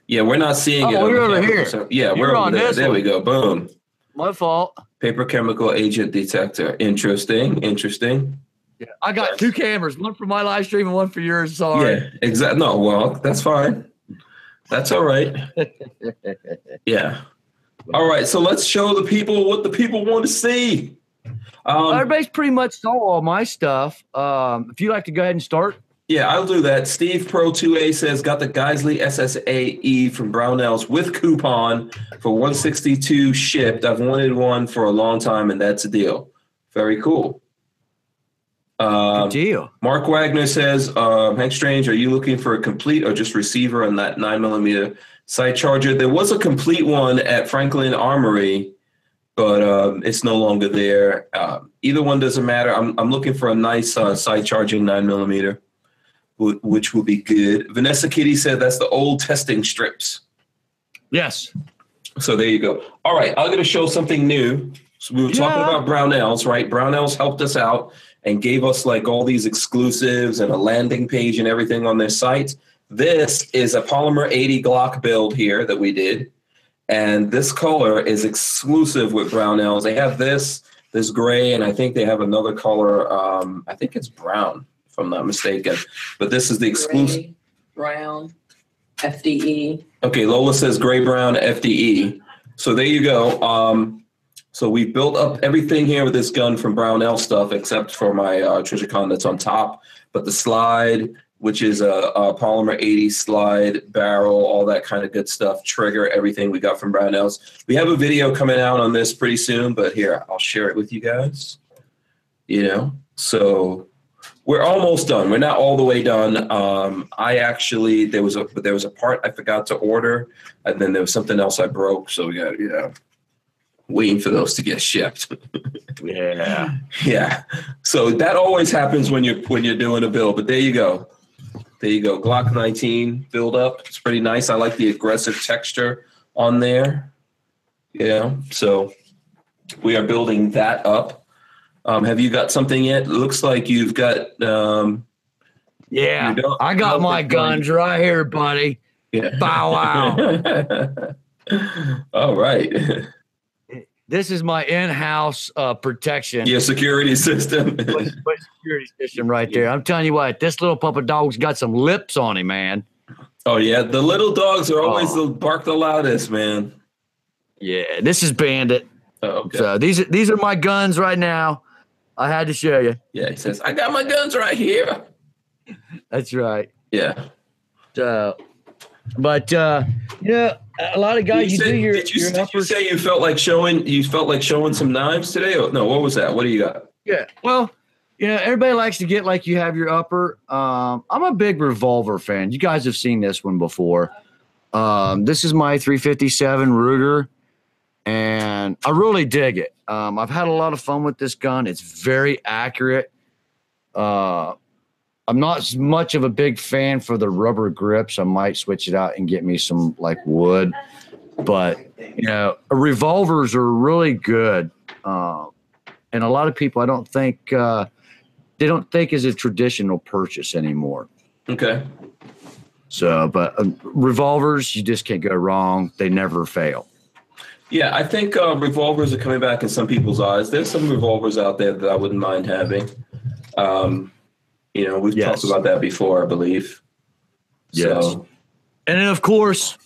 Yeah, we're not seeing it.
Oh,
on the
you're over here.
so- yeah,
You're
we're
on
there.
this
There we go. Boom.
my fault.
Paper chemical agent detector. Interesting. Interesting.
Yeah, I got two cameras, one for my live stream and one for yours. Sorry.
Yeah. Exactly. No. Well, that's fine. That's all right. Yeah. All right. So let's show the people what the people want to see. Um,
Everybody's pretty much saw all my stuff. Um, if you'd like to go ahead and start.
Yeah, I'll do that. Steve Pro 2A says got the Geissele SSAE from Brownells with coupon for 162 shipped. I've wanted one for a long time, and that's a deal. Very cool.
Good
Um,
deal.
Mark Wagner says, um, Hank Strange, are you looking for a complete or just receiver on that nine millimeter side charger? There was a complete one at Franklin Armory, but um, it's no longer there. Um, either one doesn't matter. I'm, I'm looking for a nice uh, side charging nine millimeter, wh- which would be good. Vanessa Kitty said that's the old testing strips.
Yes.
So there you go. All right, I'm going to show something new. So we were talking
Yeah.
about Brownells, right? Brownells helped us out and gave us like all these exclusives and a landing page and everything on their site. This is a Polymer 80 Glock build here that we did. And this color is exclusive with Brownells. They have this, this gray, and I think they have another color. Um, I think it's brown, if I'm not mistaken. But this is the exclusive.
Gray, brown. FDE.
Okay, Lola says gray brown FDE. So there you go. Um, so we built up everything here with this gun from Brownell stuff, except for my uh, Trijicon that's on top. But the slide, which is a, a polymer 80 slide barrel, all that kind of good stuff, trigger, everything we got from Brownells. We have a video coming out on this pretty soon, but here I'll share it with you guys. You know, so we're almost done. We're not all the way done. Um, I actually there was a there was a part I forgot to order, and then there was something else I broke. So we got know waiting for those to get shipped.
Yeah.
yeah. So that always happens when you're when you're doing a build. But there you go. There you go. Glock 19 build up. It's pretty nice. I like the aggressive texture on there. Yeah. So we are building that up. Um, have you got something yet? It looks like you've got um,
Yeah. I got my
think mine-
guns right here, buddy.
yeah.
Bow wow.
All right.
This is my in-house uh, protection.
Your security system.
But- but security system right there. I'm telling you what, this little puppet dog's got some lips on him, man.
oh yeah, the little dogs are always
Oh.
the bark the loudest, man.
Yeah, this is Bandit.
Oh, okay.
So these are these are my guns right now. I had to show you.
yeah, he says, I got my guns right here.
That's right.
Yeah.
So But uh, you know, a lot of guys, you,
said-
do your,
did you,
your
did you say you felt like showing you felt like showing some knives today? Or, no, what was that? What do you got?
Yeah. Well, you know, everybody likes to get like you have your upper. Um, I'm a big revolver fan. You guys have seen this one before. Um, this is my 357 Ruger, and I really dig it. Um, I've had a lot of fun with this gun. It's very accurate. Uh, I'm not as much of a big fan for the rubber grips. I might switch it out and get me some like wood, but you know, revolvers are really good. Um, and a lot of people I don't think uh, they don't think is a traditional purchase anymore.
Okay.
So, but uh, revolvers, you just can't go wrong. They never fail.
Yeah, I think uh, revolvers are coming back in some people's eyes. There's some revolvers out there that I wouldn't mind having. Um, you know, we've
Yes.
talked about that before, I believe.
Yes.
So,
And then, of course,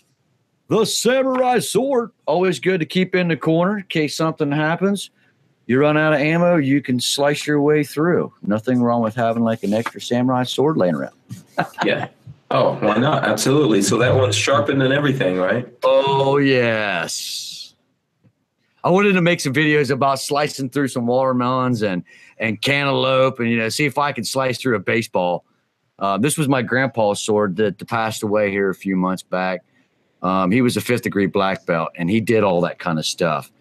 the samurai sword. Always good to keep in the corner in case something happens. You run out of ammo, you can slice your way through. Nothing wrong with having like an extra samurai sword laying around.
yeah. Oh, why not? Absolutely. So that one's sharpened and everything, right?
Oh, yes. I wanted to make some videos about slicing through some watermelons and and cantaloupe, and you know, see if I can slice through a baseball. Uh, this was my grandpa's sword that passed away here a few months back. Um, he was a fifth degree black belt, and he did all that kind of stuff.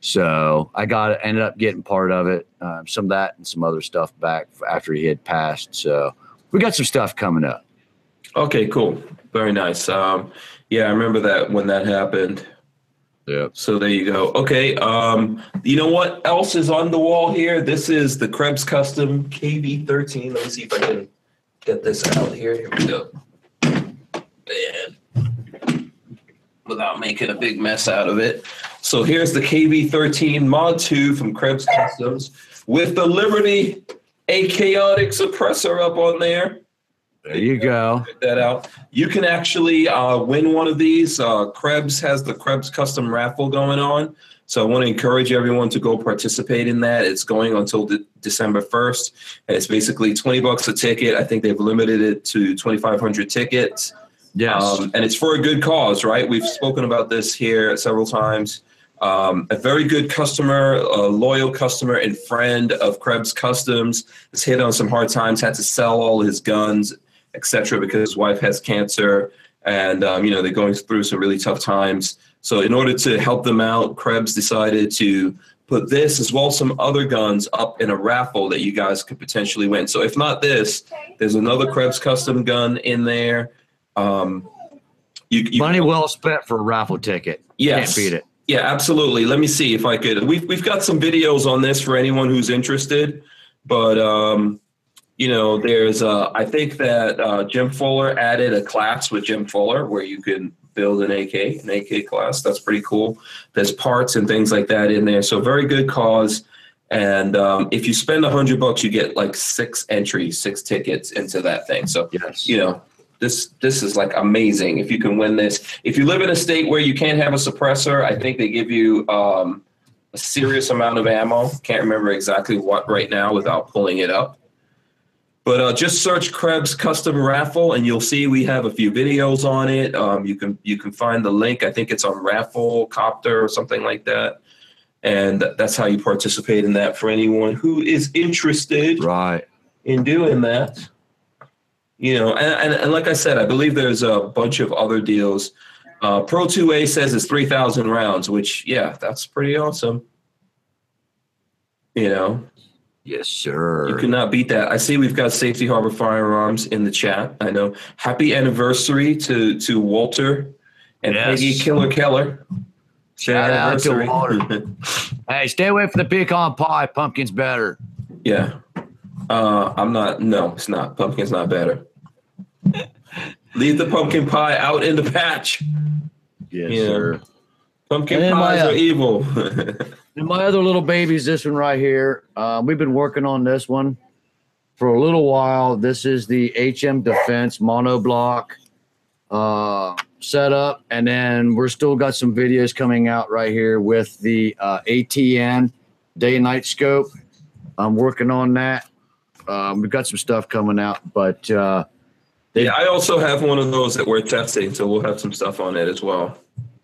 So I got ended up getting part of it, um, some of that and some other stuff back after he had passed. So we got some stuff coming up.
Okay, cool. Very nice. Um, yeah, I remember that when that happened.
Yeah.
So there you go. Okay. Um, you know what else is on the wall here? This is the Krebs Custom KV13. Let me see if I can get this out here. Here we go. And without making a big mess out of it. So here's the KV13 Mod 2 from Krebs Customs with the Liberty A chaotic suppressor up on there
There you go.
that out. You can actually uh, win one of these. Uh, Krebs has the Krebs custom raffle going on. So I want to encourage everyone to go participate in that. It's going until de- December 1st. And it's basically 20 bucks a ticket. I think they've limited it to 2,500 tickets.
Yes.
Um, and it's for a good cause, right? We've spoken about this here several times. Um, a very good customer, a loyal customer and friend of Krebs Customs has hit on some hard times, had to sell all his guns, etc., because his wife has cancer, and um, you know they're going through some really tough times. So, in order to help them out, Krebs decided to put this as well as some other guns up in a raffle that you guys could potentially win. So, if not this, there's another Krebs custom gun in there. Um, you, you
Money well spent for a raffle ticket.
Yes.
Can't beat it.
Yeah, absolutely. Let me see if I could. We've we've got some videos on this for anyone who's interested, but um, you know, there's uh, I think that uh, Jim Fuller added a class with Jim Fuller where you can build an AK, an AK class. That's pretty cool. There's parts and things like that in there. So very good cause. And um, if you spend a hundred bucks, you get like six entries, six tickets into that thing. So
Yes.
you know this this is like amazing if you can win this if you live in a state where you can't have a suppressor i think they give you um, a serious amount of ammo can't remember exactly what right now without pulling it up but uh, just search krebs custom raffle and you'll see we have a few videos on it um, you can you can find the link i think it's on raffle copter or something like that and that's how you participate in that for anyone who is interested
Right.
in doing that. You know, and, and, and like I said, I believe there's a bunch of other deals. Uh, Pro 2A says it's 3,000 rounds, which, yeah, that's pretty awesome. You know,
Yes, sir.
you cannot beat that. I see we've got Safety Harbor Firearms in the chat. I know. Happy anniversary to to Walter and
Yes.
Peggy Killer Keller.
Shout out to Walter. hey, stay away from the pecan pie. Pumpkin's better.
Yeah. Uh, I'm not. No, it's not. Pumpkin's not better. Leave the pumpkin pie out in the patch.
Yes,
Yeah.
sir.
Pumpkin
And then my,
pies
uh,
are evil.
And my other little baby's this one right here. Uh, we've been working on this one for a little while. This is the HM Defense monoblock uh, setup, and then we're still got some videos coming out right here with the uh, ATN day and night scope. I'm working on that. Um, we've got some stuff coming out, but uh, They-
Yeah, I also have one of those that we're testing, so we'll have some stuff on it as well.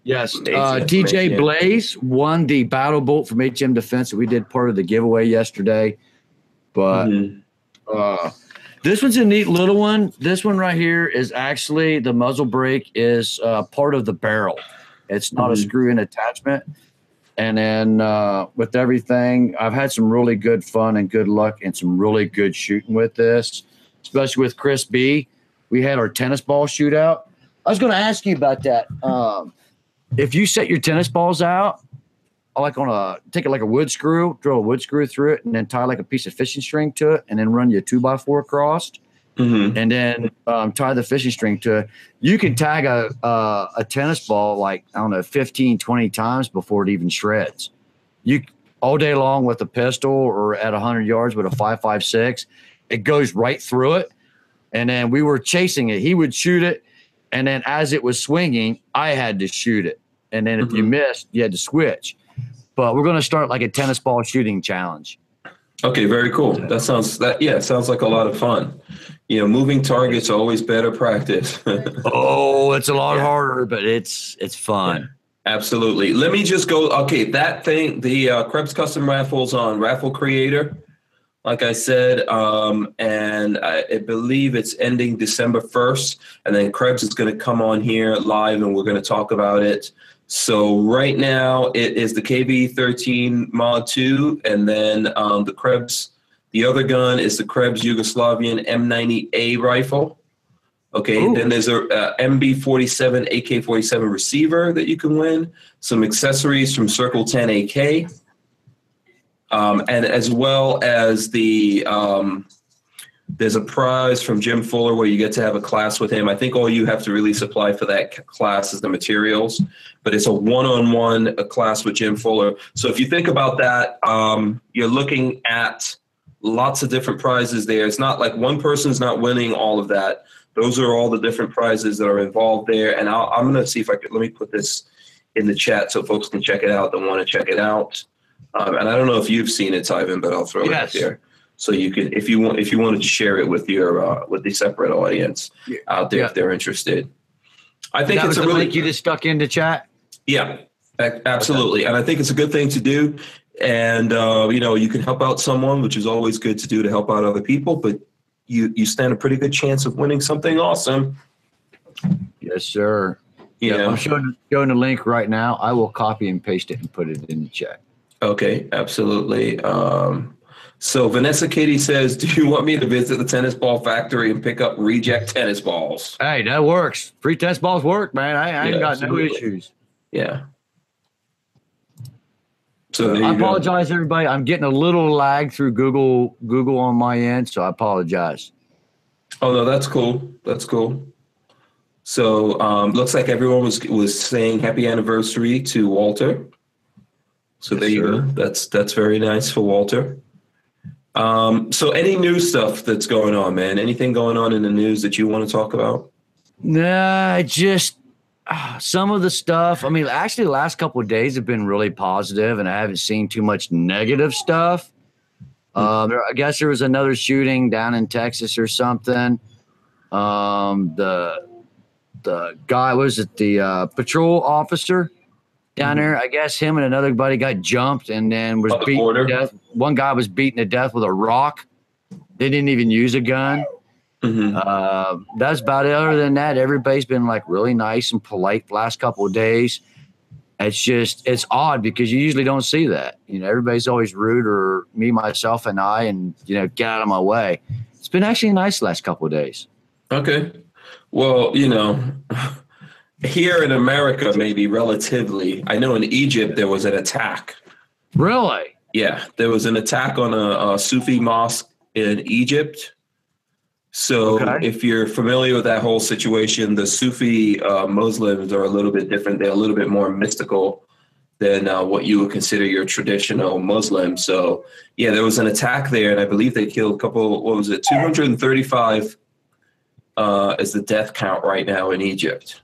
Yes. Uh,
information.
Blaze won the Battle Bolt from HM Defense. That we did part of the giveaway yesterday. But
Mhm.
uh, this one's a neat little one. This one right here is actually the muzzle brake is uh, part of the barrel. It's not a
Mhm.
screw in attachment. And then uh, with everything, I've had some really good fun and good luck and some really good shooting with this, especially with Chris B. We had our tennis ball shootout. I was going to ask you about that. Um, if you set your tennis balls out, like on a take it like a wood screw, drill a wood screw through it, and then tie like a piece of fishing string to it, and then run your two by four across,
Mhm.
and then um, tie the fishing string to it. You can tag a uh, a tennis ball like I don't know 15, 20 times before it even shreds. You all day long with a pistol or at hundred yards with a five five six, it goes right through it. And then we were chasing it. He would shoot it, and then as it was swinging, I had to shoot it. And then if you
Mhm.
missed, you had to switch. But we're going to start like a tennis ball shooting challenge.
Okay, very cool. That sounds that yeah, sounds like a lot of fun. You know, moving targets always better practice.
Oh, it's a lot
Yeah.
harder, but it's it's fun.
Absolutely. Let me just go. Okay, that thing, the uh, Krebs Custom Raffles on Raffle Creator. Like I said, um, and I, I believe it's ending December 1st. And then Krebs is going to come on here live and we're going to talk about it. So, right now, it is the KV 13 Mod 2. And then um, the Krebs, the other gun is the Krebs Yugoslavian M90A rifle. Okay,
Ooh.
then there's a uh, MB47 AK47 receiver that you can win, some accessories from Circle 10 AK, um, and as well as the um, there's a prize from Jim Fuller where you get to have a class with him. I think all you have to really supply for that class is the materials, but it's a one-on-one a class with Jim Fuller. So if you think about that, um, you're looking at lots of different prizes there. It's not like one person's not winning all of that those are all the different prizes that are involved there. And I'll, I'm going to see if I could let me put this in the chat so folks can check it out that want to check it out. Um, and I don't know if you've seen it, Tyven, but I'll throw it up
Yes.
there so you can, if you want, if you wanted to share it with your uh, with the separate audience
Yeah.
out there
Yeah.
if they're interested. I think it's a really
you just stuck into chat.
yeah, absolutely. And I think it's a good thing to do. And, uh, you know, you can help out someone, which is always good to do to help out other people, but you, you stand a pretty good chance of winning something awesome.
Yes, sir.
You
Yeah. I'm showing, showing the link right now. I will copy and paste it and put it in the chat.
Okay, absolutely. Um, so Vanessa Katie says, "Do you want me to visit the tennis ball factory and pick up reject tennis balls?"
Hey, that works. Free tennis balls work, man. I, I ain't got
absolutely.
no issues.
Yeah. So
I
go.
apologize, everybody. I'm getting a little lag through Google Google on my end, so I apologize.
Oh no, that's cool. That's cool. So um, looks like everyone was was saying happy anniversary to Walter. So
Yes,
there you
sir.
go. That's that's very nice for Walter. Um, so any new stuff that's going on, man? Anything going on in the news that you want to talk about?
Nah, just ah, some of the stuff. I mean, actually, the last couple of days have been really positive, and I haven't seen too much negative stuff. Um, I guess there was another shooting down in Texas or something. Um, the the guy was it the uh, patrol officer down there? I guess him and another buddy got jumped and then was beaten to death. One guy was beaten to death with a rock. They didn't even use a gun.
Mhm.
Uh, that's about it. Other than that, everybody's been like really nice and polite the last couple of days. It's just it's odd because you usually don't see that. You know, everybody's always rude or me, myself, and I, and you know, get out of my way. It's been actually nice the last couple of days.
Okay. Well, you know, here in America, maybe relatively, I know in Egypt there was an attack.
Really?
Yeah, there was an attack on a, a Sufi mosque in Egypt. So,
Okay.
if you're familiar with that whole situation, the Sufi uh, Muslims are a little bit different. They're a little bit more mystical than uh, what you would consider your traditional Muslim. So, yeah, there was an attack there, and I believe they killed a couple. What was it? 235 uh, is the death count right now in Egypt.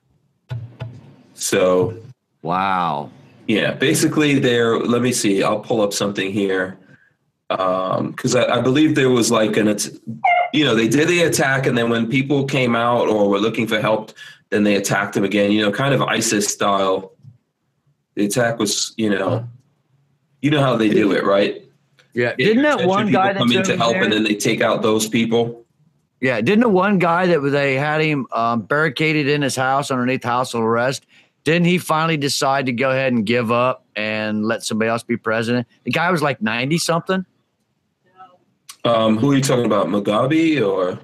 So,
Wow.
yeah, basically there. Let me see. I'll pull up something here because I, I believe there was like an. you know, they did the attack, and then when people came out or were looking for help, then they attacked them again. You know, kind of ISIS style. The attack was, you know, you know how they do it, right?
Yeah, didn't that one guy
come in to help, and then they take out those people?
Yeah, didn't the one guy that they had him um, barricaded in his house underneath house of arrest? Didn't he finally decide to go ahead and give up and let somebody else be president? The guy was like ninety something.
Um, who are you talking about, Mugabe or?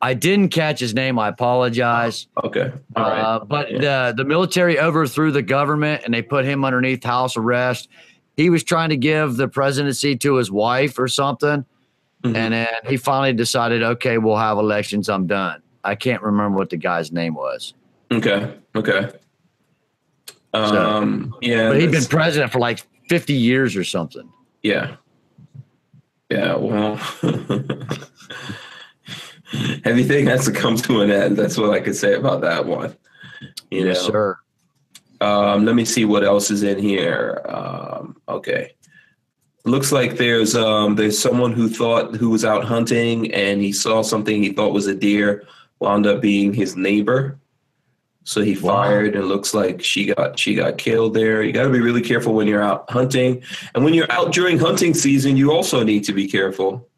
I didn't catch his name. I apologize.
Okay, all right.
Uh, but the the military overthrew the government and they put him underneath house arrest. He was trying to give the presidency to his wife or something,
Mhm.
and then he finally decided, okay, we'll have elections. I'm done. I can't remember what the guy's name was,
Okay, okay. Um, yeah,
but he'd been president for like 50 years or something.
Yeah. Yeah, well, everything has to come to an end. That's what I could say about that one. You
yes,
know,
sir.
um, let me see what else is in here. Um, okay. Looks like there's um, there's someone who thought who was out hunting and he saw something he thought was a deer, wound up being his neighbor. So he
Wow.
fired and looks like she got she got killed there. You got to be really careful when you're out hunting, and when you're out during hunting season, you also need to be careful.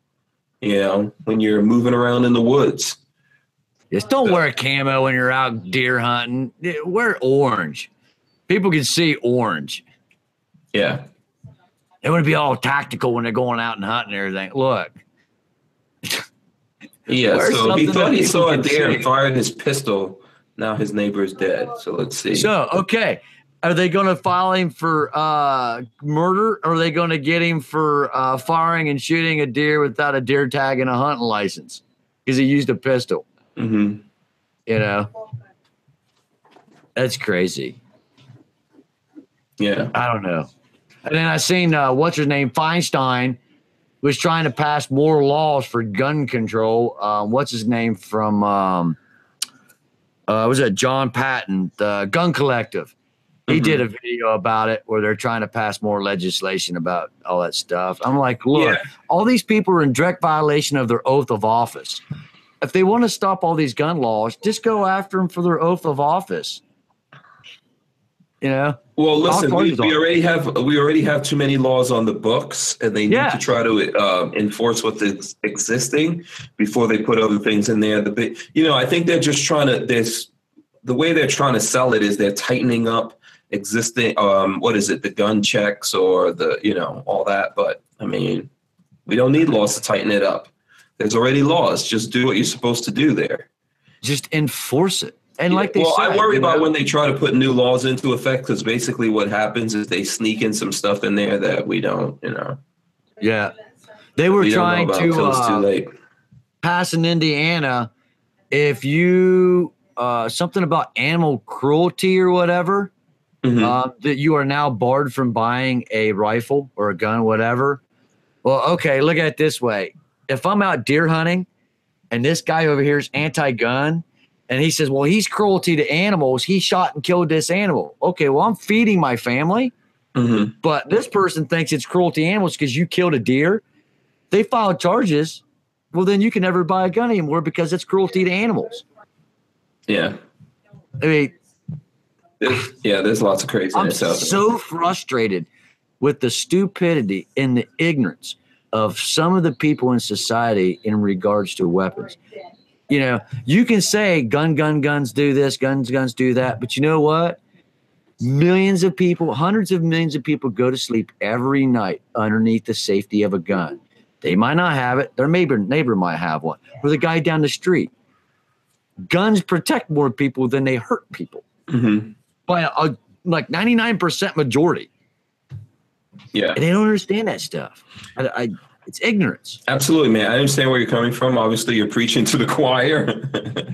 You know, when you're moving around in the woods.
Just don't wear a camo when you're out deer hunting. Wear orange. People can see orange.
Yeah,
They want to be all tactical when they're going out and hunting and everything. Look,
yeah.
Wear
So he thought he saw a deer and fired his pistol. Now his neighbor is dead. So let's see.
So, okay. Are they going to file him for uh, murder or are they going to get him for uh, firing and shooting a deer without a deer tag and a hunting license? Because he used a pistol,
hmm
you know? That's crazy.
Yeah.
I don't know. And then I seen, uh, what's his name? Feinstein was trying to pass more laws for gun control. Um, what's his name from, um, uh, was it John Patton, the Gun Collective? He
Mhm.
did a video about it where they're trying to pass more legislation about all that stuff. I'm like, look,
Yeah.
all these people are in direct violation of their oath of office. If they want to stop all these gun laws, just go after them for their oath of office. You know?
Well, listen, we, we already have we already have too many laws on the books, and they need
Yeah.
to try to um, enforce what's ex- existing before they put other things in there. The you know, I think they're just trying to. This the way they're trying to sell it is they're tightening up existing. Um, what is it? The gun checks or the you know all that. But I mean, we don't need laws to tighten it up. There's already laws. Just do what you're supposed to do there.
Just enforce it. And like they
well,
said,
I worry about
know,
when they try to put new laws into effect because basically what happens is they sneak in some stuff in there that we don't, you know,
Yeah. They were
we
trying to
until it's too
uh, pass in Indiana if you uh, something about animal cruelty or whatever,
Mhm.
um, that you are now barred from buying a rifle or a gun, whatever. Well, okay, look at it this way. If I'm out deer hunting and this guy over here is anti gun and he says, well, he's cruelty to animals, he shot and killed this animal. Okay, well, I'm feeding my family,
Mhm.
but this person thinks it's cruelty to animals because you killed a deer. They filed charges. Well, then you can never buy a gun anymore because it's cruelty to animals.
Yeah,
I mean,
there's, yeah. There's lots of crazy. I'm
so frustrated with the stupidity and the ignorance of some of the people in society in regards to weapons. You know, you can say gun, gun, guns do this, guns, guns do that, but you know what? Millions of people, hundreds of millions of people go to sleep every night underneath the safety of a gun. They might not have it, their neighbor neighbor might have one, or the guy down the street. Guns protect more people than they hurt people
Mhm.
by a, a like 99% majority.
Yeah,
And they don't understand that stuff. I, I it's ignorance.
absolutely, man. I understand where you're coming from. Obviously, you're preaching to the choir.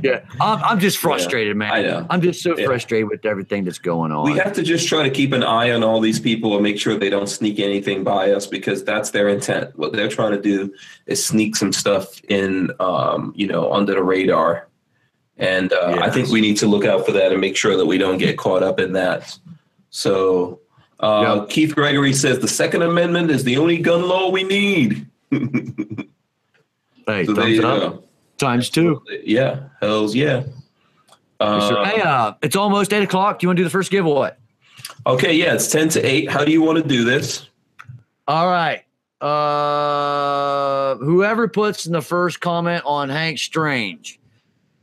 Yeah. I'm, I'm just frustrated, man.
I know.
I'm just so
Yeah.
frustrated with everything that's going on.
we have to just try to keep an eye on all these people and make sure they don't sneak anything by us because that's their intent. What they're trying to do is sneak some stuff in, um, you know, under the radar. And uh, I think we need to look out for that and make sure that we don't get caught up in that. So, uh, Keith Gregory says the Second Amendment is the only gun law we need.
Hey,
So
thumbs
you
up.
go.
Times two.
Yeah, hell's yeah. Uh,
hey, uh, it's almost eight o'clock. Do you want to do the first giveaway?
okay, yeah, it's ten to eight. How do you want to do this?
All right. Uh, whoever puts in the first comment on Hank Strange,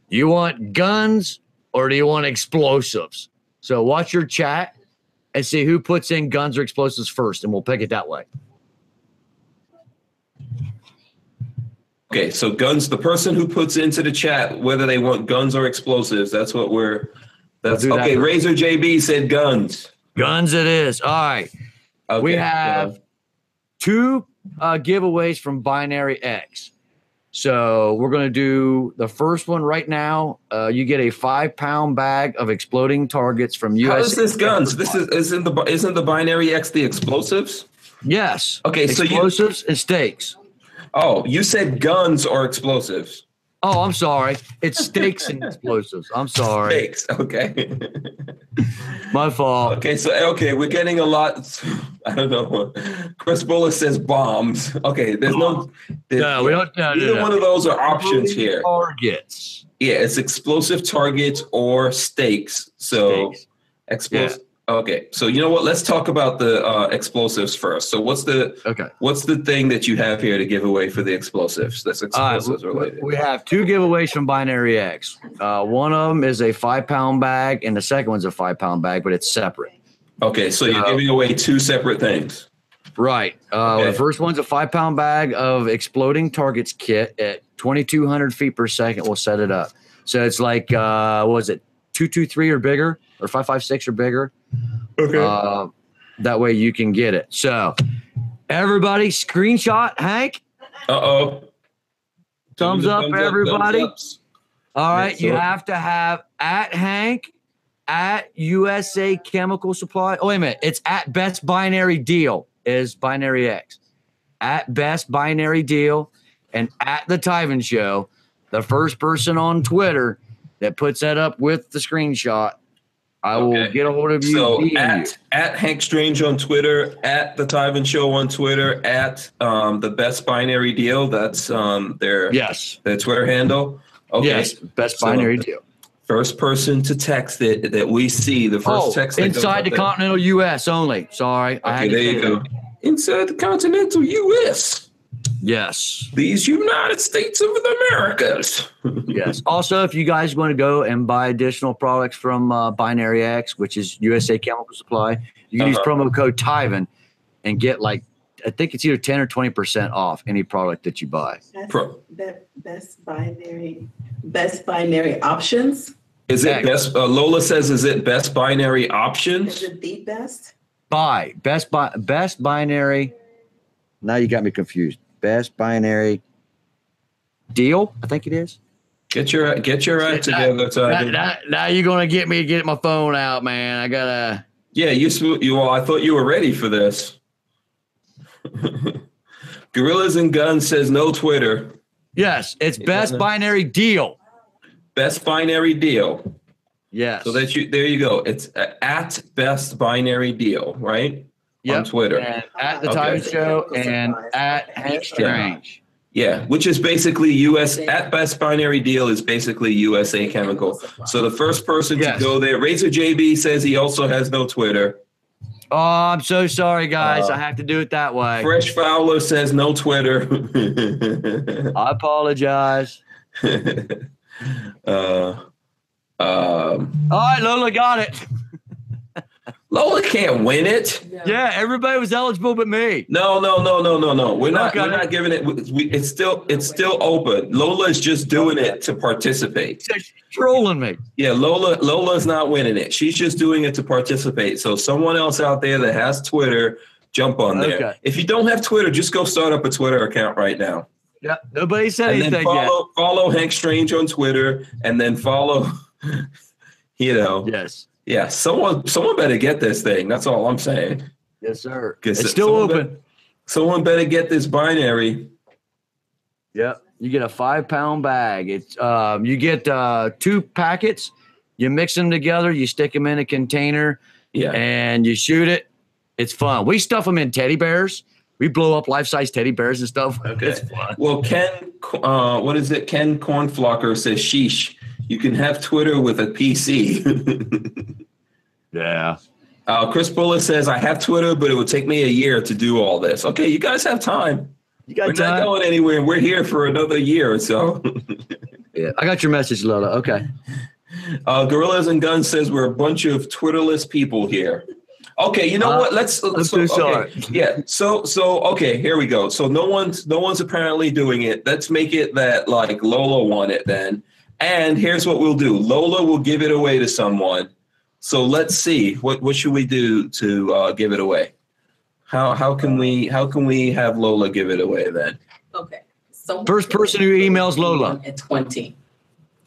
you want guns or do you want explosives? So watch your chat and see who puts in guns or explosives first, and we'll pick it that way.
Okay, so guns. The person who puts into the chat whether they want guns or explosives. That's what we're. That's
that
okay. Razor JB said guns.
Guns it is. All right.
Okay,
we have two uh, giveaways from Binary X. So we're going to do the first one right now. Uh, you get a five pound bag of exploding targets from US.
how is this guns? This is isn't the isn't the binary X the explosives?
Yes.
Okay, so
explosives and stakes.
Oh, you said guns or explosives?
Oh, I'm sorry. It's stakes and explosives. I'm sorry.
Fakes. Okay.
My fault.
okay. So okay, we're getting a lot. I don't know. Chris Bullis says bombs. Okay. There's no. there's-
No, we don't. No, no,
Either
no.
one of those are options here.
Targets.
Yeah, it's explosive targets or stakes. So
Stakes.
explosive. Okay, so you know what? Let's talk about the uh, explosives first. So what's the
Okay.
what's the thing that you have here to give away for the explosives? That's explosives
we-
related.
we have two giveaways from Binary X. Uh, one of them is a five pound bag, and the second one's a five pound bag, but it's separate.
Okay, so you're
Uh,
giving away two separate things.
Right. Uh,
Okay.
The first one's a five pound bag of exploding targets kit at 2,200 feet per second. We'll set it up. So it's like, uh, what was it, 223 or bigger, or 556 or bigger?
Okay.
Uh, that way you can get it. So everybody, screenshot Hank.
Uh oh.
Thumbs up, everybody. All right, you have to have at Hank at USA Chemical Supply. Oh, wait a minute. It's at Best Binary Deal is Binary X. At Best Binary Deal and at the Tyven Show. The first person on Twitter that puts that up with the screenshot, I will
Okay.
get a hold of you.
So
DM you.
at at Hank Strange on Twitter, at the Tyven Show on Twitter, at um, the Best Binary Deal. That's um, their
yes,
their Twitter handle. Okay.
yes, Best
So-
Binary Deal.
First person to text it that we see, the first
Oh,
text that
inside the
there.
continental U.S. only. Sorry, I
Okay, there you go. Inside the continental U.S.
Yes.
These United States of the Americas.
yes. Also, if you guys want to go and buy additional products from uh, Binary X, which is USA Chemical Supply, you can use
Uh-huh.
promo code Tyven and get like I think it's either ten or twenty percent off any product that you buy.
Best,
Pro-
be- best binary, best binary options.
Is it
Heck.
best? Uh, Lola says, "Is it best binary options?
Is
options?"
it the best?
Buy best buy best binary. Now you got me confused. Best binary deal. I think it is.
Get your get your act
Now-
together,
Now, now- now you're gonna get me to get my phone out, man. I gotta.
Yeah, you. You. Well, I thought you were ready for this. Gorillas and Guns says no Twitter.
Yes, it's
Yeah.
best binary deal.
Best binary deal.
Yes.
So that you there you go. It's uh, at best binary deal, right? On Twitter.
and at the
Okay.
Tyven Show and at Hank Strange.
Yeah, which is basically US at best binary deal is basically USA Chemical. So the first person
Yes.
to go there, Razor JB says he also has no Twitter.
Oh, I'm so sorry, guys.
Uh,
I have to do it that way.
Fresh Fowler says no Twitter.
I apologize.
uh, um,
All right, Lola got it.
Lola can't win it.
Yeah, everybody was eligible but me.
No, no, no, no, no, no. We're not.
Okay.
We're not giving it. We, it's still. It's still open. Lola is just doing it to participate.
She's trolling me.
Yeah, Lola. Lola's not winning it. She's just doing it to participate. So someone else out there that has Twitter, jump on there.
Okay.
If you don't have Twitter, just go start up a Twitter account right now,
Yeah, nobody said
and
anything yet.
follow follow Hank Strange on Twitter, and then follow. You know,
Yes,
yeah. Someone, someone better get this thing. That's all I'm saying.
yes, sir. It's still
someone
open.
bet- Someone better get this binary.
Yep. You get a five pound bag. It's um, you get uh, two packets. You mix them together. You stick them in a container.
Yeah.
and you shoot it. It's fun. We stuff them in teddy bears. We blow up life size teddy bears and stuff.
Okay.
It's fun.
Well, Ken uh, what is it? Ken Cornflocker says, "Sheesh, you can have Twitter with a PC."
Yeah.
uh, Chris Bullis says, "I have Twitter, but it would take me a year to do all this." Okay, you guys have time.
You
We're
got
not going anywhere. We're here for another year or so.
Yeah. I got your message, Lola. Okay.
Uh, Gorillas and Guns says we're a bunch of Twitterless people here. Okay, you know
Uh,
what? Let's.
I'm
so,
too
okay, Yeah. So so okay, here we go. So no one's no one's apparently doing it. Let's make it that like Lola won it then. And here's what we'll do. Lola will give it away to someone. So let's see what what should we do to uh, give it away. How how can we how can we have Lola give it away then?
Okay. So
First person who emails Lola.
At twenty,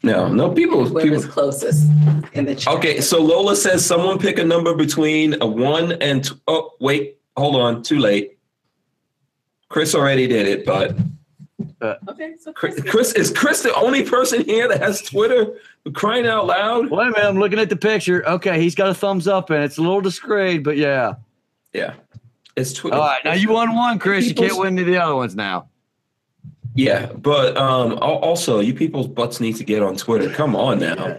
No, no people
whoever's
people.
closest in the chat.
Okay, so Lola says someone pick a number between a one and t- oh wait, hold on, too late. Chris already did it, but
Okay, so
Chris, Chris is Chris the only person here that has Twitter? Crying out loud!
Wait a minute. I'm looking at the picture. Okay. He's got a thumbs up and it's a little discreet, but yeah.
Yeah, it's Twitter.
All right. Now you won one, Chris. You can't win any of the other ones now.
Yeah, but um, also you people's butts need to get on Twitter. Come on now,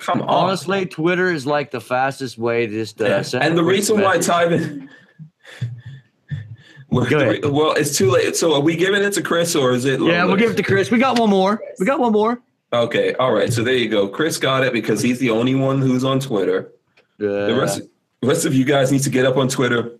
come on.
Honestly, Twitter is like the fastest way to just uh,
Yeah.
send
And the reason why
message.
Tyven. Well,
Go
the
ahead.
well, it's too late. So, are we giving it to Chris or is it?
Yeah,
Lola?
we'll give it to Chris. We got one more. We got one more.
Okay, all right. So there you go. Chris got it because he's the only one who's on Twitter. The
Uh,
rest, the rest of you guys need to get up on Twitter.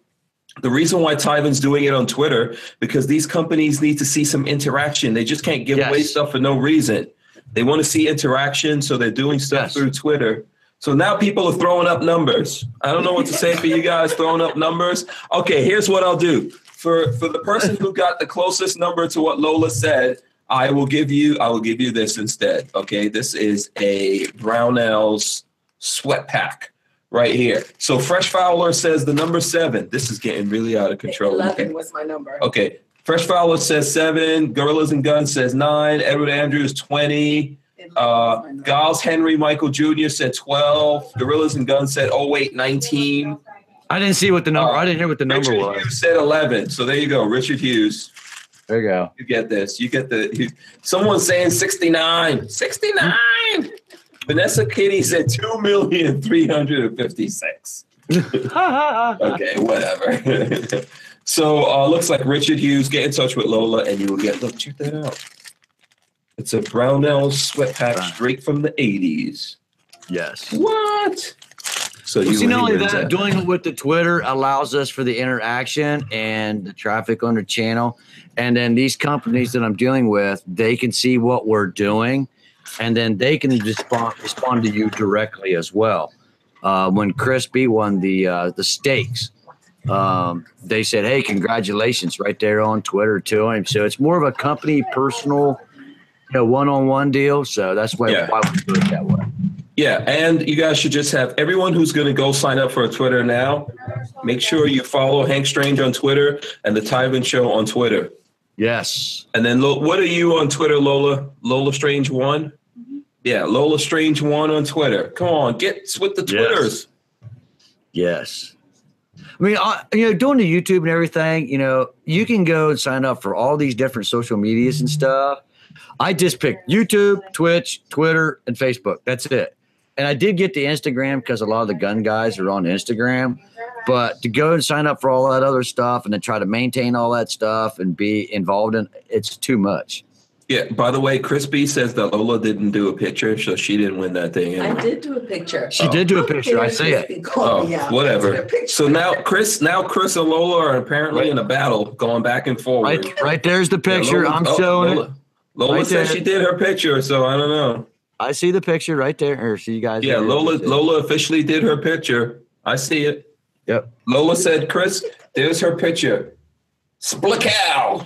The reason why Tyven's doing it on Twitter because these companies need to see some interaction. They just can't give away stuff for no reason. They want to see interaction, so they're doing stuff
Yes.
through Twitter. So now people are throwing up numbers. I don't know what to say for you guys throwing up numbers. Okay, here's what I'll do. For for the person who got the closest number to what Lola said, I will give you I will give you this instead. Okay, this is a Brownells sweat pack right here. So Fresh Fowler says the number seven. This is getting really out of control.
Eleven
Okay.
was my number.
Okay. Fresh Fowler says seven. Gorillas and Guns says nine. Edward Andrews twenty. Uh, Giles Henry Michael Jr. said twelve. Gorillas and Guns said oh wait nineteen.
I didn't see what the number. I didn't hear what the number
Richard
was.
Hughes said eleven. So there you go, Richard Hughes.
There you go.
You get this. You get the. You, someone's saying sixty nine. Sixty nine. Vanessa Kitty said two million three hundred and fifty six. Okay, whatever. so uh, looks like Richard Hughes. Get in touch with Lola, and you will get. Look, check that out. It's a Brownell sweat pack straight from the eighties.
yes.
What? So
Well, see, not only that, doing it with the Twitter allows us for the interaction and the traffic on the channel. And then these companies that I'm dealing with, they can see what we're doing, and then they can respond respond to you directly as well. Uh, when Chris B won the uh, the stakes, um, they said, "Hey, congratulations!" right there on Twitter to him. So it's more of a company personal, you know, one on one deal. So that's why,
Yeah.
why we do it that way.
Yeah, and you guys should just have everyone who's going to go sign up for a Twitter now. Make sure you follow Hank Strange on Twitter and the Tyven Show on Twitter.
Yes.
And then, what are you on Twitter, Lola? Lola Strange one. Mm-hmm. Yeah, Lola Strange one on Twitter. Come on, get with the
Yes.
Twitters.
Yes. I mean, I, you know, doing the YouTube and everything, you know, you can go and sign up for all these different social medias and stuff. I just picked YouTube, Twitch, Twitter, and Facebook. That's it. And I did get the Instagram because a lot of the gun guys are on Instagram. But to go and sign up for all that other stuff and then try to maintain all that stuff and be involved in it's too much.
Yeah. By the way, Chris B says that Lola didn't do a picture, so she didn't win that thing.
I did do a picture.
She did do a picture. I see it.
Oh, whatever. So now Chris, now Chris and Lola are apparently in a battle, going back and forward.
Right, right there's the
Yeah,
picture.
Lola-
I'm
oh,
showing
Lola,
it.
Lola
Right
said
there.
she did her picture, so I don't know.
I see the picture right there. Or see you guys.
Yeah. Lola Lola officially did her picture. I see it.
Yep.
Lola said, Chris, there's her picture. Splicow.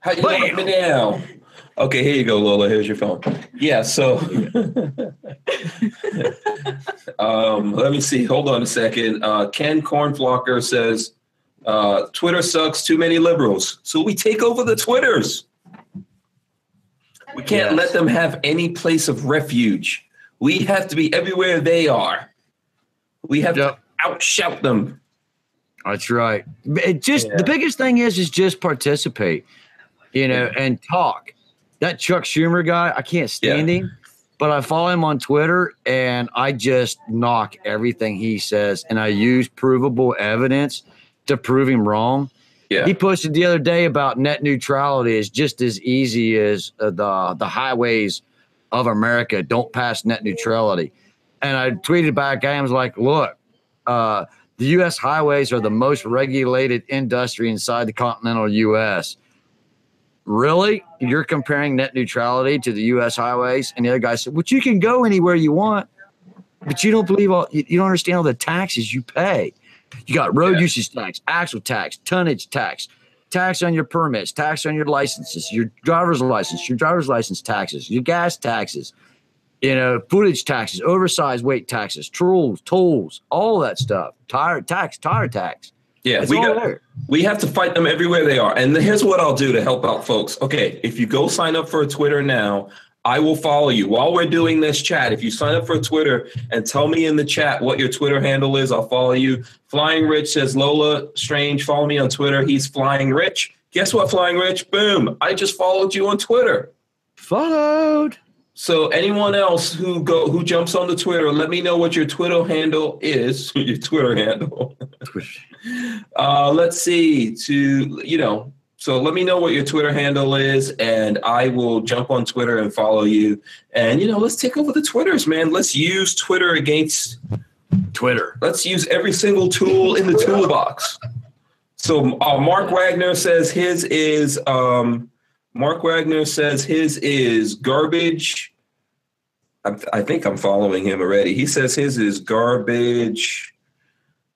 How you me now? Okay, here you go, Lola. Here's your phone. Yeah, so um, let me see. Hold on a second. Uh, Ken Cornflocker says uh, Twitter sucks, too many liberals. So we take over the Twitters. We can't
Yes.
let them have any place of refuge. We have to be everywhere they are. We have
Yep.
to outshout them.
That's right. It just
Yeah.
the biggest thing is is just participate. you know, and talk. That Chuck Schumer guy, I can't stand him, but I follow him on Twitter and I just knock everything he says and I use provable evidence to prove him wrong.
Yeah.
He posted the other day about net neutrality is just as easy as uh, the the highways of America don't pass net neutrality. And I tweeted back, I was like, look, uh, the U.S. highways are the most regulated industry inside the continental U.S. Really? You're comparing net neutrality to the U.S. highways? And the other guy said, well, you can go anywhere you want, but you don't believe all, you, you don't understand all the taxes you pay. You got road
Yeah.
usage tax, axle tax, tonnage tax, tax on your permits, tax on your licenses, your driver's license, your driver's license taxes, your gas taxes, you know, footage taxes, oversized weight taxes, tools, tolls, all that stuff, tire tax, tire tax.
Yeah,
It's
we got
there.
we have to fight them everywhere they are. And here's what I'll do to help out folks. Okay, if you go sign up for a Twitter now, I will follow you while we're doing this chat. If you sign up for Twitter and tell me in the chat what your Twitter handle is, I'll follow you. Flying Rich says Lola Strange, follow me on Twitter. He's Flying Rich. Guess what, Flying Rich? Boom! I just followed you on Twitter.
Followed.
So anyone else who go who jumps on the Twitter, let me know what your Twitter handle is. your Twitter handle. Uh, let's see. To you know, so let me know what your Twitter handle is, and I will jump on Twitter and follow you. And you know, let's take over the Twitters, man. Let's use Twitter against.
Twitter.
Let's use every single tool in the toolbox. So uh, Mark Wagner says his is. Um, Mark Wagner says his is garbage. I, I think I'm following him already. He says his is garbage.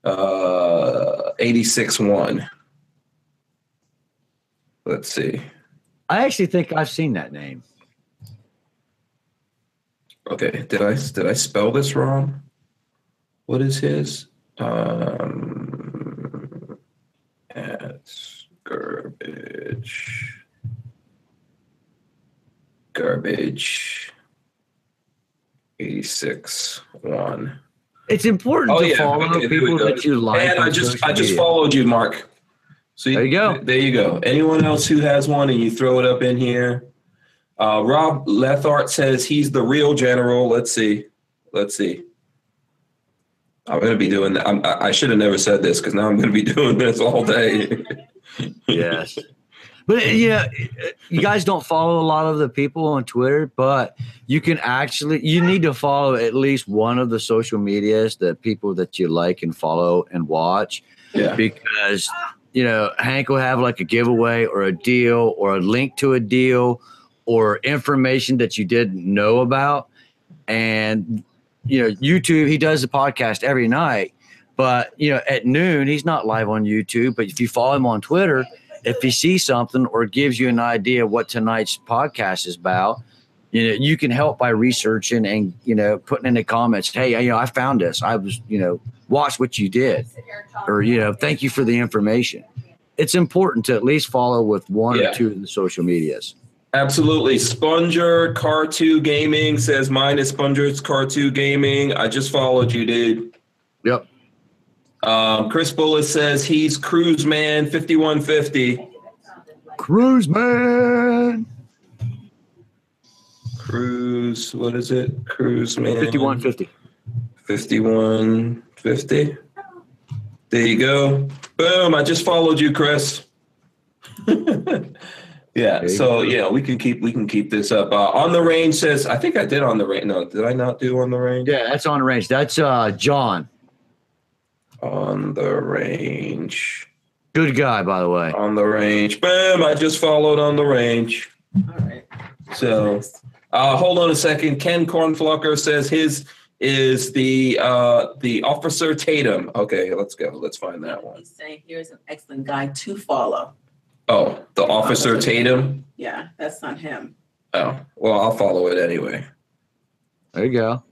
Uh, 86 1. Let's see.
I actually think I've seen that name.
Okay, did I did I spell this wrong? What is his? Um, it's garbage. Garbage. 86 1.
It's important
Oh,
to
yeah.
follow
Okay,
people that you like.
And I just I just followed you, Mark. So
There you go.
There you go. Anyone else who has one and you throw it up in here? Uh, Rob Lethart says he's the real general. Let's see. Let's see. I'm going to be doing that. I'm, I should have never said this because now I'm going to be doing this all day.
yes. But you know, you guys don't follow a lot of the people on Twitter, but you can actually you need to follow at least one of the social medias that people that you like and follow and watch
yeah.
because you know Hank will have like a giveaway or a deal or a link to a deal or information that you didn't know about. And you know YouTube he does a podcast every night but you know at noon he's not live on YouTube but if you follow him on Twitter if he sees something or gives you an idea what tonight's podcast is about you know you can help by researching and you know putting in the comments hey you know I found this I was you know watch what you did or you know thank you for the information it's important to at least follow with one
Yeah.
or two of the social medias
Absolutely. Sponger Car2 Gaming says mine is Sponger's Car2 Gaming. I just followed you, dude.
yep
Um, Chris Bullis says he's Cruise Man 5150.
cruise man
Cruise, what is it? Cruise Man
5150
5150. There you go. Boom. I just followed you, Chris. yeah.
There you
So
go.
yeah, we can keep we can keep this up. Uh, on the range says I think I did on the range. No, did I not do on the range?
yeah that's on the range that's uh john
On the range.
good guy by the way
On the range. Boom. I just followed on the range.
All right.
So uh, hold on a second. Ken Cornflucker says his is the uh, the officer Tatum. Okay, let's go. Let's find that one.
He's saying here's an excellent guy to follow.
Oh, the officer Tatum.
Yeah, that's not him.
Oh, well, I'll follow it anyway.
there you go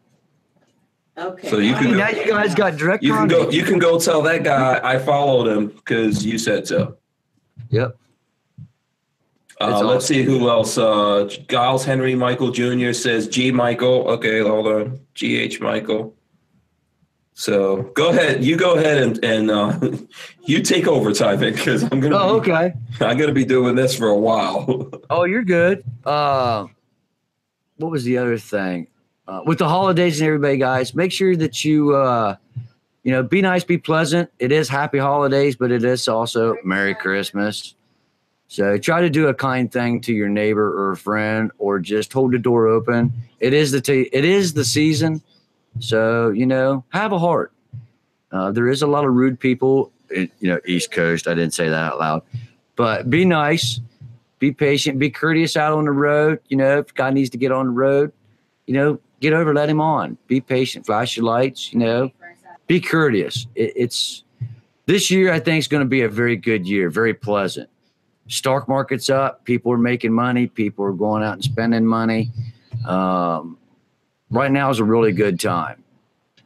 Okay.
So you
I
can
mean,
go-
now you guys got direct
You can go. You can go tell that guy I followed him because you said so.
yep
Uh, let's see who else. Uh, Giles Henry Michael Jr. says G Michael. Okay, hold on. G H Michael. So go ahead. You go ahead and and uh, you take over, Tyven, because I'm gonna
Oh,
be,
okay.
I'm gonna be doing this for a while.
Oh, you're good. Uh, what was the other thing? Uh, with the holidays and everybody, guys, make sure that you, uh, you know, be nice, be pleasant. It is happy holidays, but it is also Merry Christmas. So try to do a kind thing to your neighbor or a friend, or just hold the door open. It is the t- it is the season, so you know, have a heart. Uh, there is a lot of rude people, in, you know, East Coast. I didn't say that out loud, but be nice be patient, be courteous out on the road. You know, if God needs to get on the road, you know, get over, let him on. Be patient, flash your lights, you know, be courteous. It, it's this year, I think, is going to be a very good year, very pleasant. Stock market's up, people are making money, people are going out and spending money. Um, right now is a really good time.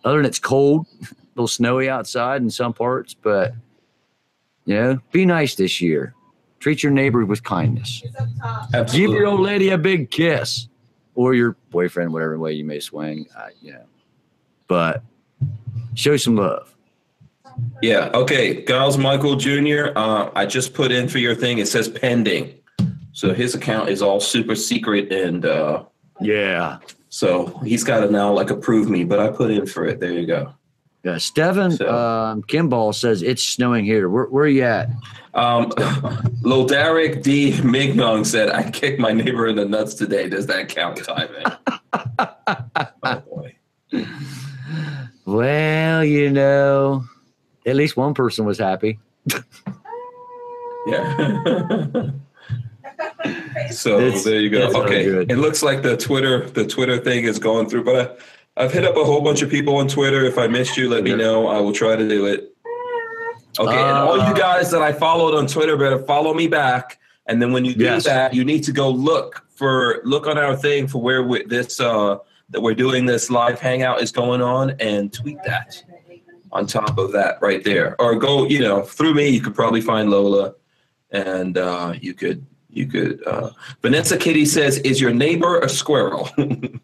Other than it's cold, a little snowy outside in some parts, but you know, be nice this year. Treat your neighbor with kindness. Give your old lady a big kiss, or your boyfriend, whatever way you may swing. Uh, you know, but show some love.
Yeah. Okay. Giles Michael Jr. Uh, I just put in for your thing. It says pending. So his account is all super secret, and uh,
Yeah,
so he's got to now like approve me. But I put in for it. There you go.
yeah. Steven
So-
um, Kimball says it's snowing here. Where, where are you at?
Um, Lodaric D. Mignon said, "I kicked my neighbor in the nuts today. Does that count, Tyven?" oh boy.
Well, you know, at least one person was happy.
Yeah. so
It's-
there you go. Okay,
good.
it looks like the Twitter the Twitter thing is going through, but I, I've hit up a whole bunch of people on Twitter. If I missed you, let me know. I will try to do it. Okay, and all
Uh,
you guys that I followed on Twitter better follow me back. And then when you do
Yes.
that, you need to go look for look on our thing for where we, this uh that we're doing this live hangout is going on and tweet that on top of that right there. Or go, you know, through me, you could probably find Lola and uh, you could you could uh, Vanessa Kitty says, is your neighbor a squirrel?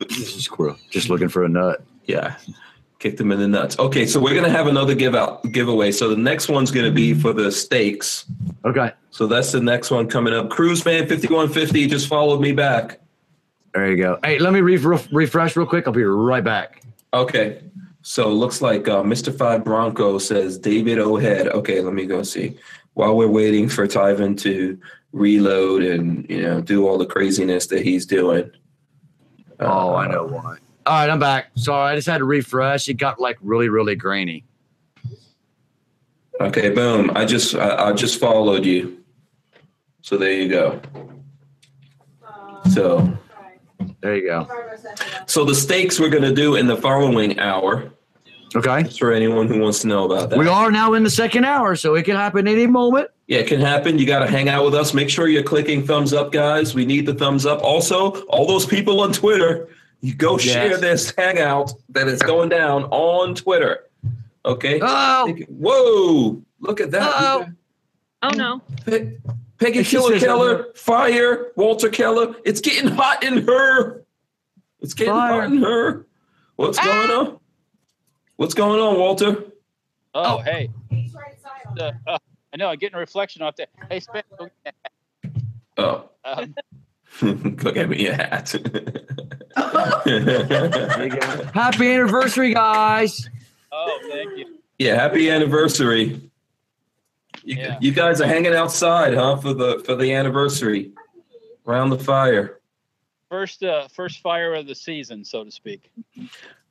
This is squirrel. Just looking for a nut.
yeah. Kick them in the nuts. Okay, so we're gonna have another give out giveaway. So the next one's gonna be for the stakes.
Okay.
So that's the next one coming up. Cruise Man 5150 just followed me back.
There you go. Hey, let me re- refresh real quick. I'll be right back.
Okay. So it looks like uh, Mr. Five Bronco says David O'Head. Okay, let me go see. While we're waiting for Tyven to reload and you know do all the craziness that he's doing.
Oh, I
Uh,
know why. All right, I'm back. Sorry, I just had to refresh. It got like really, really grainy.
Okay, boom. I just I, I just followed you. So there you go. So
There you go.
so the stakes we're gonna do in the following hour.
Okay.
Just for anyone who wants to know about that.
We are now in the second hour, so it can happen any moment.
Yeah, it can happen. You got to hang out with us. Make sure you're clicking thumbs up, guys. We need the thumbs up. Also, all those people on Twitter, you go share this hangout that is going down on Twitter. Okay.
Oh,
Whoa! Look at that.
Uh-oh.
Oh no.
Pe- Peggy
She
Killer Keller, fire, Walter Keller. It's getting hot in her. It's getting
Fire.
hot in her. What's ah! going on? What's going on, Walter?
Oh,
Oh.
hey. Uh, uh, I know. I'm getting a reflection off there. Hey, Spence.
Oh,
that. Um,
go get me a hat.
there you go. Happy anniversary, guys.
oh, thank you.
Yeah, happy anniversary. You,
Yeah.
you guys are hanging outside, huh, for the for the anniversary, around the fire.
First, uh, first fire of the season, so to speak.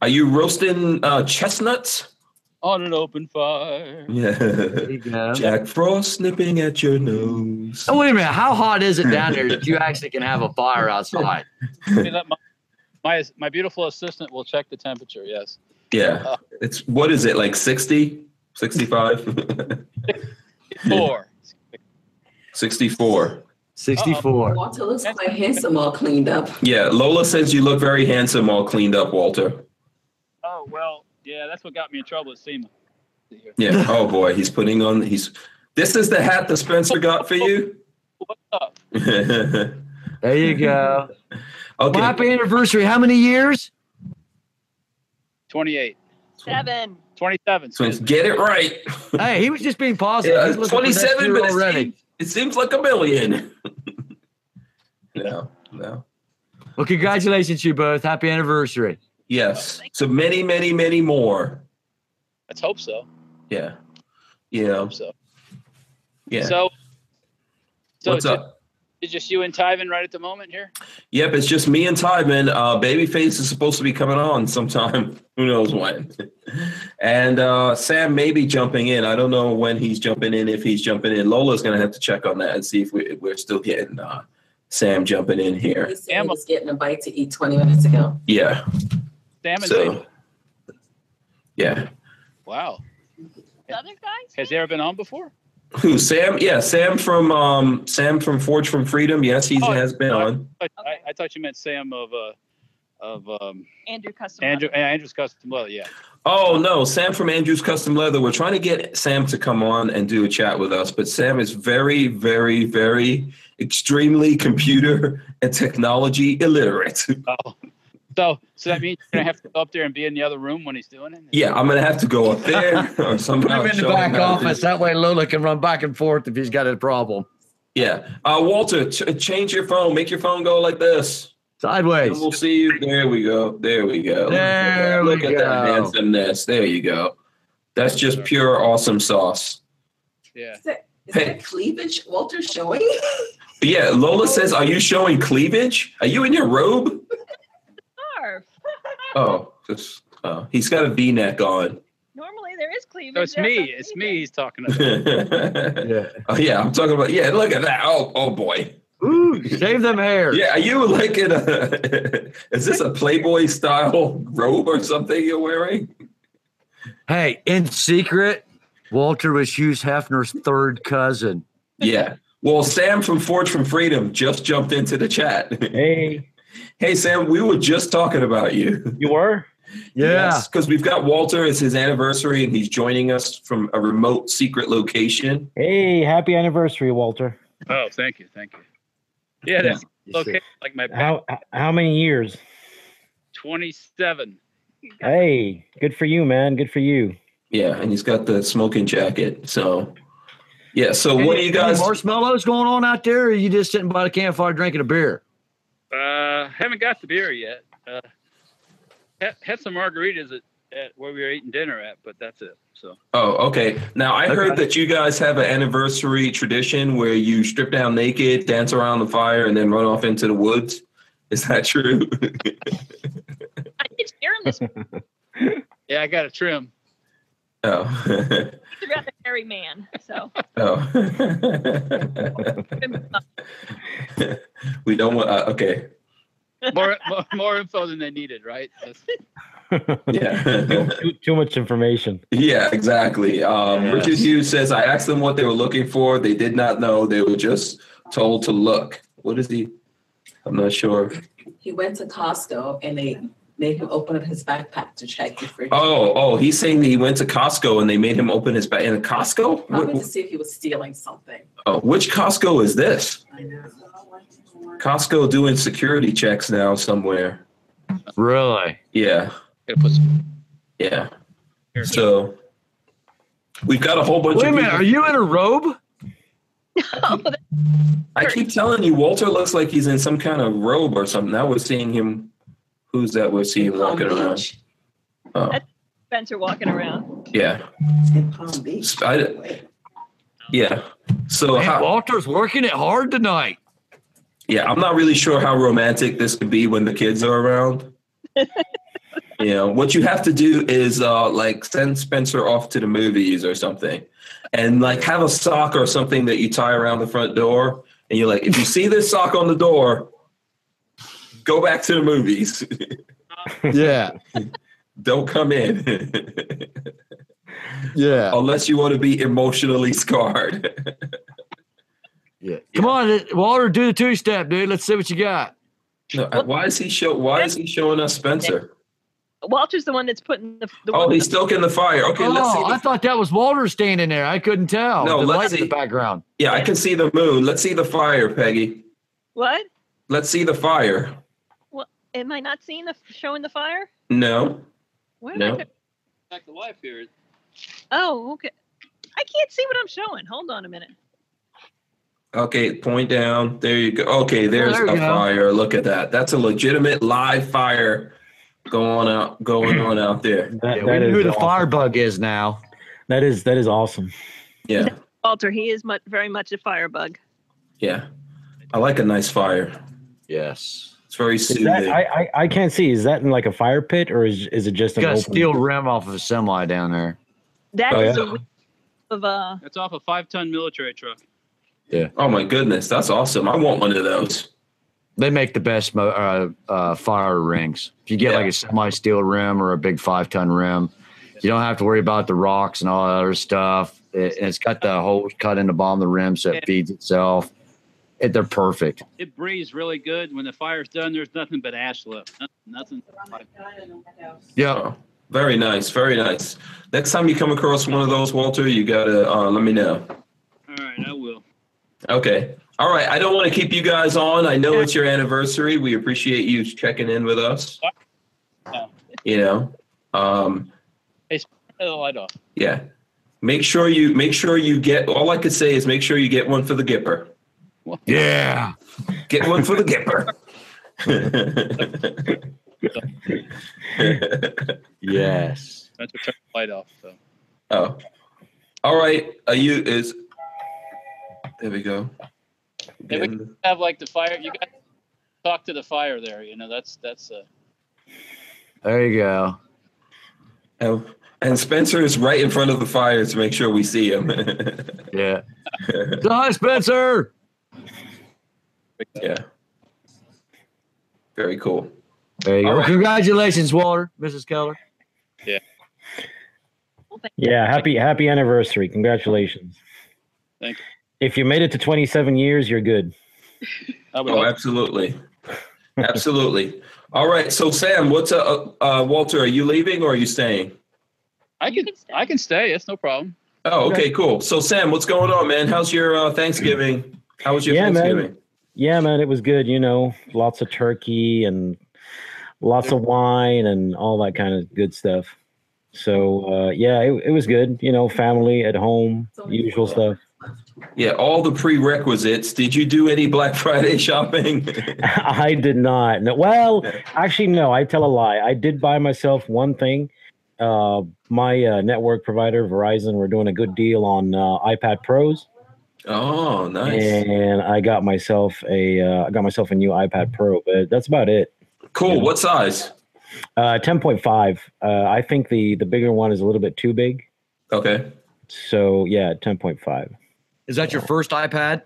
Are you roasting uh, chestnuts?
On an open fire.
Yeah.
There you go.
Jack Frost nipping at your nose.
Oh, wait a minute. How hot is it down there that you actually can have a fire outside?
My, my my beautiful assistant will check the temperature. Yes.
Yeah. It's what is it like 60, 65,
Four.
64.
64.
Walter looks quite handsome, all cleaned up.
Yeah, Lola says you look very handsome, all cleaned up, Walter.
Well, yeah. That's what got me in trouble at SEMA.
Yeah. Oh boy, he's putting on. He's. This is the hat that Spencer got for you.
What's up?
There you go. Well, happy anniversary. How many years?
Twenty-eight.
Seven.
27.
So get it right.
Hey, he was just being positive.
Yeah,
He's looking
27, but it
already.
seems, it seems like a million. no, no.
Well, congratulations, you both. Happy anniversary.
Yes. So many, many, many more.
Let's hope so.
Yeah. Yeah.
Hope so.
yeah.
So, so
What's
ju-
up?
It's just you and Tyven right at the moment here.
Yep, it's just me and Tyman. Uh, Babyface is supposed to be coming on sometime. Who knows when? and uh, Sam may be jumping in. I don't know when he's jumping in. If he's jumping in, Lola's going to have to check on that and see if, we, if we're still getting uh, Sam jumping in here.
He said he
Emma.
was getting a bite to eat twenty minutes ago.
Yeah.
Sam
So,
David.
yeah.
Wow.
Other guys?
Has he ever been on before?
Who? Sam? Yeah, Sam from um, Sam from Forged from Freedom. Yes, he
Oh,
has been
I-
on.
I, I, I thought you meant Sam of uh, of um,
Andrew Custom.
Andrew Andrew's Custom Leather. Yeah.
Oh no, Sam from Andrews Custom Leather. We're trying to get Sam to come on and do a chat with us, but Sam is very, very, very extremely computer and technology illiterate.
Oh. So so that means you're gonna have to go up there and be in the other room when he's doing it.
Yeah, I'm gonna have to go up there or
Put
somehow.
him in the back
him how to do-
office. That way Lola can run back and forth if he's got a problem.
Yeah, uh, Walter, ch- change your phone. Make your phone go like this.
Sideways.
And we'll see you. There we go. There we go.
There
Look
we
at that
go.
handsomeness. There you go. That's just pure awesome sauce.
Yeah.
Is that, is
Hey.
that cleavage Walter showing?
Yeah, Lola says, "Are you showing cleavage? Are you in your robe?"
Scarf.
Oh, just uh, he's got a V-neck on.
Normally there is cleavage.
So it's me. It's me. He's talking about.
Yeah.
oh yeah, I'm talking about. Yeah, look at that. Oh, oh boy.
Ooh, shave them hair.
Yeah, are you like in a? is this a Playboy style robe or something you're wearing?
Hey, in secret, Walter was Hugh Hefner's third cousin.
Yeah. Well, Sam from Forged from Freedom just jumped into the chat.
Hey,
hey, Sam, we were just talking about you.
you were?
Yeah.
because we've got Walter. It's his anniversary, and he's joining us from a remote secret location.
Hey, happy anniversary, Walter.
Oh, thank you, thank you. Yeah, that's okay. Like my
How how many years?
twenty-seven.
Hey, good for you, man. Good for you.
Yeah, and he's got the smoking jacket. So, yeah. So, what do you
Any
guys?
marshmallows going on out there? Or are you just sitting by the campfire drinking a beer?
Uh, haven't got the beer yet. Uh, had, had some margaritas at, at where we were eating dinner at, but that's it. So
Oh, okay. Now I heard that you guys have an anniversary tradition where you strip down naked, dance around the fire, and then run off into the woods. Is that true?
I did share him this
yeah, I got a trim.
Oh.
about the hairy man. So
oh. we don't want. Uh, okay.
More, more more info than they needed, right? That's-
Yeah.
too, too much information.
Yeah, exactly. Um,
Yes.
Richard Hughes says, I asked them what they were looking for. They did not know. They were just told to look. What is he? I'm not sure.
He went to Costco and they made him open up his backpack to check the fridge.
Oh, oh, he's saying that he went to Costco and they made him open his bag in a Costco.
Probably
Wh-
to see if he was stealing something.
oh, which Costco is this?
I know.
Costco doing security checks now somewhere.
Really?
Yeah,
Gotta put some
yeah. So we've got a whole bunch
Wait a
of
minute.
people.
Are you in a robe?
that-
I keep telling you, Walter looks like he's in some kind of robe or something. Now we're seeing him. Who's that? We're seeing
Palm
walking around.
Beach.
Oh,
Spencer walking around.
yeah.
In Palm Beach.
I- Yeah. So
Man,
how,
Walter's working it hard tonight.
yeah, I'm not really sure how romantic this could be when the kids are around. you know, what you have to do is uh like send Spencer off to the movies or something. And like have a sock or something that you tie around the front door. And you're like, if you see this sock on the door, go back to the movies.
Yeah.
Don't come in.
Yeah.
Unless you want to be emotionally scarred.
Yeah. Come on, Walter, do the two step, dude. Let's see what you got.
No, uh, why is he show why is he showing us Spencer?
Walter's the one that's putting the. the
Oh,
one
he's stoking the fire. Okay, let's see.
oh, I thought that was Walter standing there. I couldn't tell.
No,
the
let's
light in
see.
the background.
yeah, I can see the moon. Let's see the fire, Peggy.
What?
Let's see the fire.
Am I not seeing the showing the fire?
No,
Where
no.
go-
Back to life here.
Oh, okay. I can't see what I'm showing. Hold on a minute.
Okay, point down. There you go. Okay, there's
there
a
go.
fire. Look at that. That's a legitimate live fire going out going on out there.
That,
Yeah,
that
we know who the
awesome.
firebug is now.
That is that is awesome.
Yeah.
Walter, he is much, very much a firebug.
Yeah. I like a nice fire.
Yes.
It's very
Is
soothing.
that, I, I I can't see. Is that in like a fire pit or is is it just an
Got a
open?
steel rim off of a semi down there.
That
Oh,
is
yeah.
a of uh
That's off a five ton military truck. Yeah.
Oh my goodness, that's awesome. I want one of those.
They make the best mo- uh, uh, fire rings. If you get
Yeah.
like a semi steel rim or a big five ton rim, you don't have to worry about the rocks and all that other stuff. It, and it's got the holes cut in the bottom of the rim so it feeds itself. It, they're perfect.
It breathes really good. When the fire's done, there's nothing but ash left. Nothing. nothing.
Yeah.
Very nice, very nice. Next time you come across one of those, Walter, you gotta uh, let me know.
All right, I will.
Okay. All right. I don't want to keep you guys on. I know it's your anniversary. We appreciate you checking in with us. You know. Um,
the light off.
yeah. Make sure you make sure you get all I could say is make sure you get one for the Gipper.
Yeah.
Get one for the Gipper.
That's
Yes.
what turn the light off. So.
oh. All right. Are you is there we go.
Hey, we have like the fire. You guys talk to the fire there. You know, that's that's. Uh,
There you go.
Oh, and Spencer is right in front of the fire to make sure we see him.
Yeah. Hi, Spencer.
Yeah. Very cool.
There you
All
go.
right.
Congratulations, Walter, Mrs. Keller.
Yeah, Yeah. happy happy anniversary. Congratulations.
Thank you.
If you made it to 27 years, you're good.
Oh,
hope-
absolutely. Absolutely. All right. So, Sam, what's uh, uh, Walter? Are you leaving or are you staying?
I can
can.
I can stay. It's no problem.
Oh, okay, cool. So, Sam, what's going on, man? How's your uh, Thanksgiving? How was your
Yeah, man. Yeah, man, it was good. You know, lots of turkey and lots of wine and all that kind of good stuff. So uh, yeah, it, it was good. You know, family at home, usual stuff.
Yeah, all the prerequisites. Did you do any Black Friday shopping?
I did not. No, well, actually, no. I tell a lie. I did buy myself one thing. Uh, my uh, network provider, Verizon, were doing a good deal on uh, iPad Pros,
oh, nice.
and I got myself a uh, I got myself a new iPad Pro. But that's about it.
Cool. What size?
Uh, ten point five. Uh, I think the the bigger one is a little bit too big.
Okay.
So yeah, ten point five.
Is that your first iPad?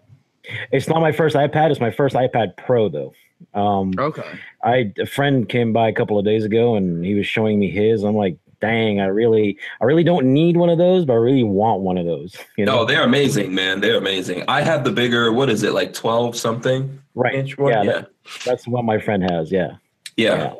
It's not my first iPad. It's my first iPad Pro though. Um,
Okay.
I a friend came by a couple of days ago and he was showing me his. I'm like, dang, I really, I really don't need one of those, but I really want one of those. You know,
No, they're amazing, man. They're amazing. I have the bigger, what is it, like 12 something
right?
inch one?
Yeah,
Yeah.
that- that's what my friend has. Yeah,
Yeah.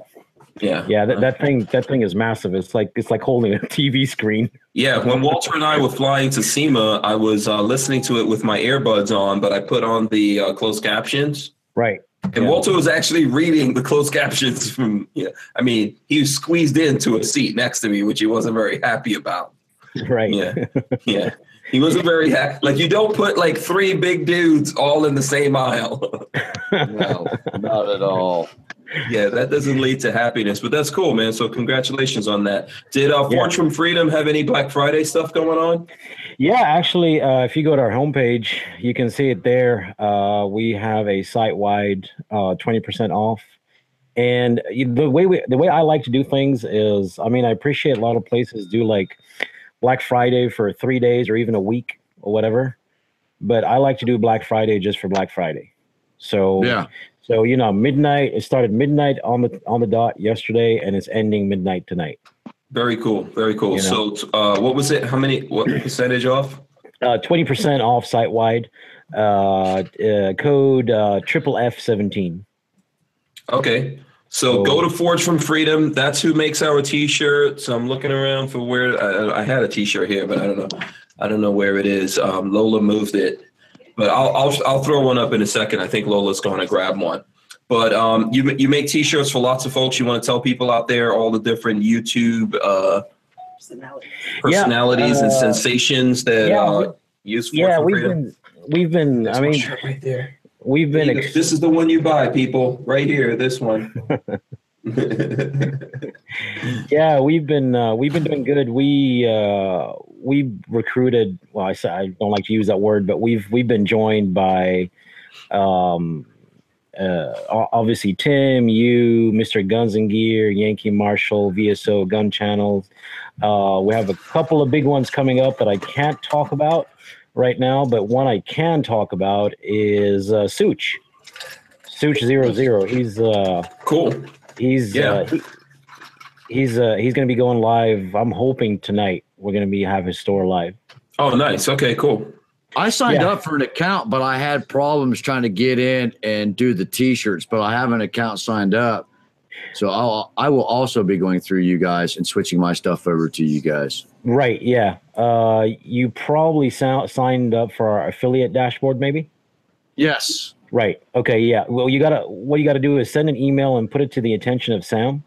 Yeah.
yeah. That, that thing, that thing is massive. It's like it's like holding a TV screen.
Yeah, when Walter and I were flying to SEMA, I was uh, listening to it with my earbuds on, but I put on the uh, closed captions.
Right.
And
Yeah.
Walter was actually reading the closed captions from, yeah. I mean, he was squeezed into a seat next to me, which he wasn't very happy about.
Right.
Yeah. Yeah. He wasn't very happy. Like, you don't put like three big dudes all in the same aisle.
No, not at all.
yeah, that doesn't lead to happiness, but that's cool, man. So, congratulations on that. Did uh,
Yeah.
From Freedom have any Black Friday stuff going on?
Yeah, actually, uh, if you go to our homepage, you can see it there. Uh, we have a site-wide uh, twenty percent off, and the way we, the way I like to do things is, I mean, I appreciate a lot of places do like Black Friday for three days or even a week or whatever, but I like to do Black Friday just for Black Friday. So
Yeah.
so you know, midnight. It started midnight on the on the dot yesterday, and it's ending midnight tonight.
Very cool. Very cool.
You know.
So, uh, what was it? How many? What percentage off?
Uh, Twenty percent off site wide. Uh, uh, code uh, triple F seventeen.
Okay. So
So-
go to Forged from Freedom. That's who makes our T-shirts. I'm looking around for where I, I had a T-shirt here, but I don't know. I don't know where it is. Um, Lola moved it, but I'll, I'll I'll throw one up in a second. I think Lola's going to grab one. But um, you you make T-shirts for lots of folks. You want to tell people out there all the different YouTube uh,
personality.
personalities and
uh,
sensations that
yeah,
uh, use Forge
Yeah, we've
Freedom.
been we've been.
That's
I mean,
right there.
we've been. Ex-
this is the one you buy, people. Right here, this one.
Yeah, we've been uh, we've been doing good. We uh, we recruited. Well, I say I don't like to use that word, but we've we've been joined by, um, uh, obviously Tim, you, Mister Guns and Gear, Yankee Marshal, VSO Gun Channels. Uh, we have a couple of big ones coming up that I can't talk about right now, but one I can talk about is uh, Sootch. Sootch zero zero. He's uh,
cool.
he's
Yeah.
uh, he, he's uh, he's going to be going live. I'm hoping tonight we're going to be have his store live.
Oh, nice. Okay, cool.
I signed
Yeah.
up for an account, but I had problems trying to get in and do the t-shirts, but I have an account signed up. So I'll I will also be going through you guys and switching my stuff over to you guys.
Right? Yeah. Uh, you probably sou- signed up for our affiliate dashboard, maybe.
Yes.
Right. Okay. Yeah. Well, you gotta. What you gotta do is send an email and put it to the attention of Sam.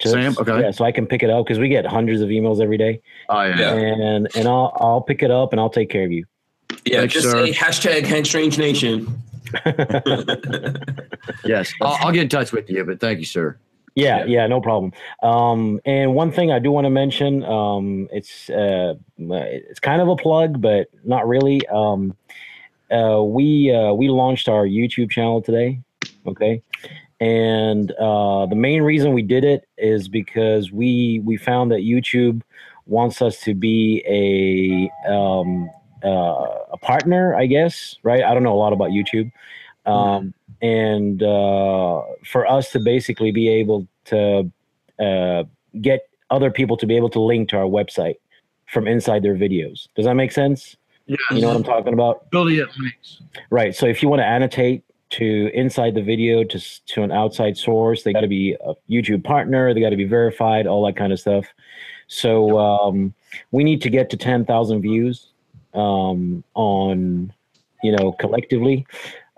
To-
Sam, okay.
Yeah. So I can pick it up because we get hundreds of emails every day,
Oh. Yeah.
and and I'll I'll pick it up and I'll take care of you.
Yeah,
Thanks,
just
sir.
say hashtag Hank Strange Nation.
Yes. I'll, I'll get in touch with you, but thank you, sir.
Yeah,
Yeah.
yeah, no problem. Um, and one thing I do want to mention, um, it's uh, it's kind of a plug, but not really. Um, uh, we uh, we launched our YouTube channel today, okay, and uh, the main reason we did it is because we we found that YouTube wants us to be a um, uh, a partner, I guess, right? I don't know a lot about YouTube. Um, and uh, for us to basically be able to uh, get other people to be able to link to our website from inside their videos. Does that make sense?
Yeah.
You know what I'm talking about?
affiliate links.
Right. So if you want to annotate to inside the video to to an outside source, they got to be a YouTube partner. They got to be verified. All that kind of stuff. So um, we need to get to ten thousand views um, on you know collectively.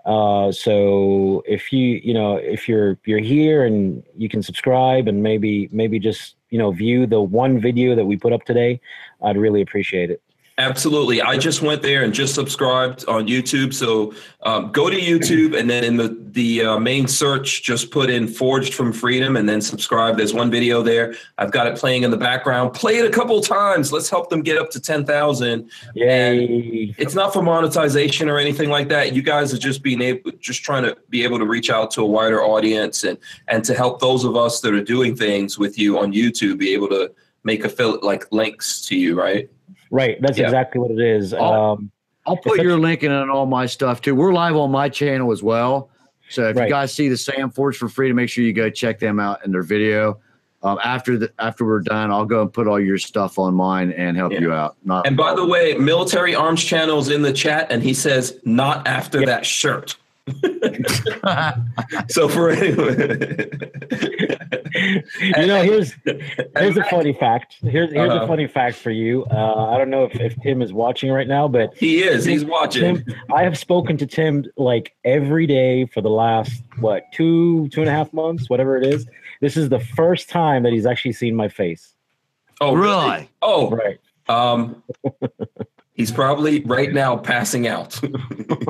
Uh, so if you you know if you're you're here and you can subscribe and maybe maybe just you know view the one video that we put up today, I'd really appreciate it.
Absolutely. I just went there and just subscribed on YouTube. So um, go to YouTube and then in the the uh, main search, just put in "Forged from Freedom" and then subscribe. There's one video there. I've got it playing in the background. Play it a couple times. Let's help them get up to ten thousand.
Yay!
It's not for monetization or anything like that. You guys are just being able, just trying to be able to reach out to a wider audience and and to help those of us that are doing things with you on YouTube be able to make affiliate like links to you, right?
Right. That's
Yeah.
exactly what it is.
Oh.
Um,
I'll put your link in on all my stuff too. We're live on my channel as well. So if
Right.
you guys see the Sam Forge for free, to make sure you go check them out in their video. Um, after the after we're done, I'll go and put all your stuff on mine and help
Yeah.
you out. Not
And by the way, Military Arms channels in the chat, and he says not after
Yeah.
that shirt. So for anyone,
you know, here's here's a funny fact. Here's here's
Uh-huh.
a funny fact for you. Uh, I don't know if, if Tim is watching right now, but
he is. He's watching.
Tim, I have spoken to Tim like every day for the last what two two and a half months, whatever it is. This is the first time that he's actually seen my face.
Oh,
really?
Oh,
Right.
um, he's probably right now passing out.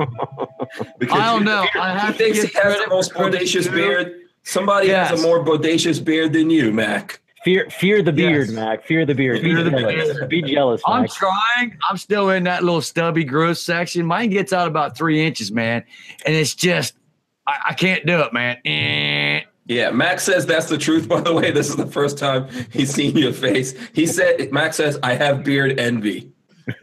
I don't know. I
He
have to
thinks
give
he has the most
where credit's
bodacious beard. Somebody has a more bodacious beard than you, Mac.
Fear fear the beard,
Yes.
Mac. Fear the beard.
Fear
Be
the
jealous.
beard.
Be jealous,
I'm trying. I'm still in that little stubby growth section. Mine gets out about three inches, man, and it's just I, I can't do it, man. Eh.
Yeah, Max says that's the truth. By the way, this is the first time he's seen your face. He said, Max says, I have beard envy.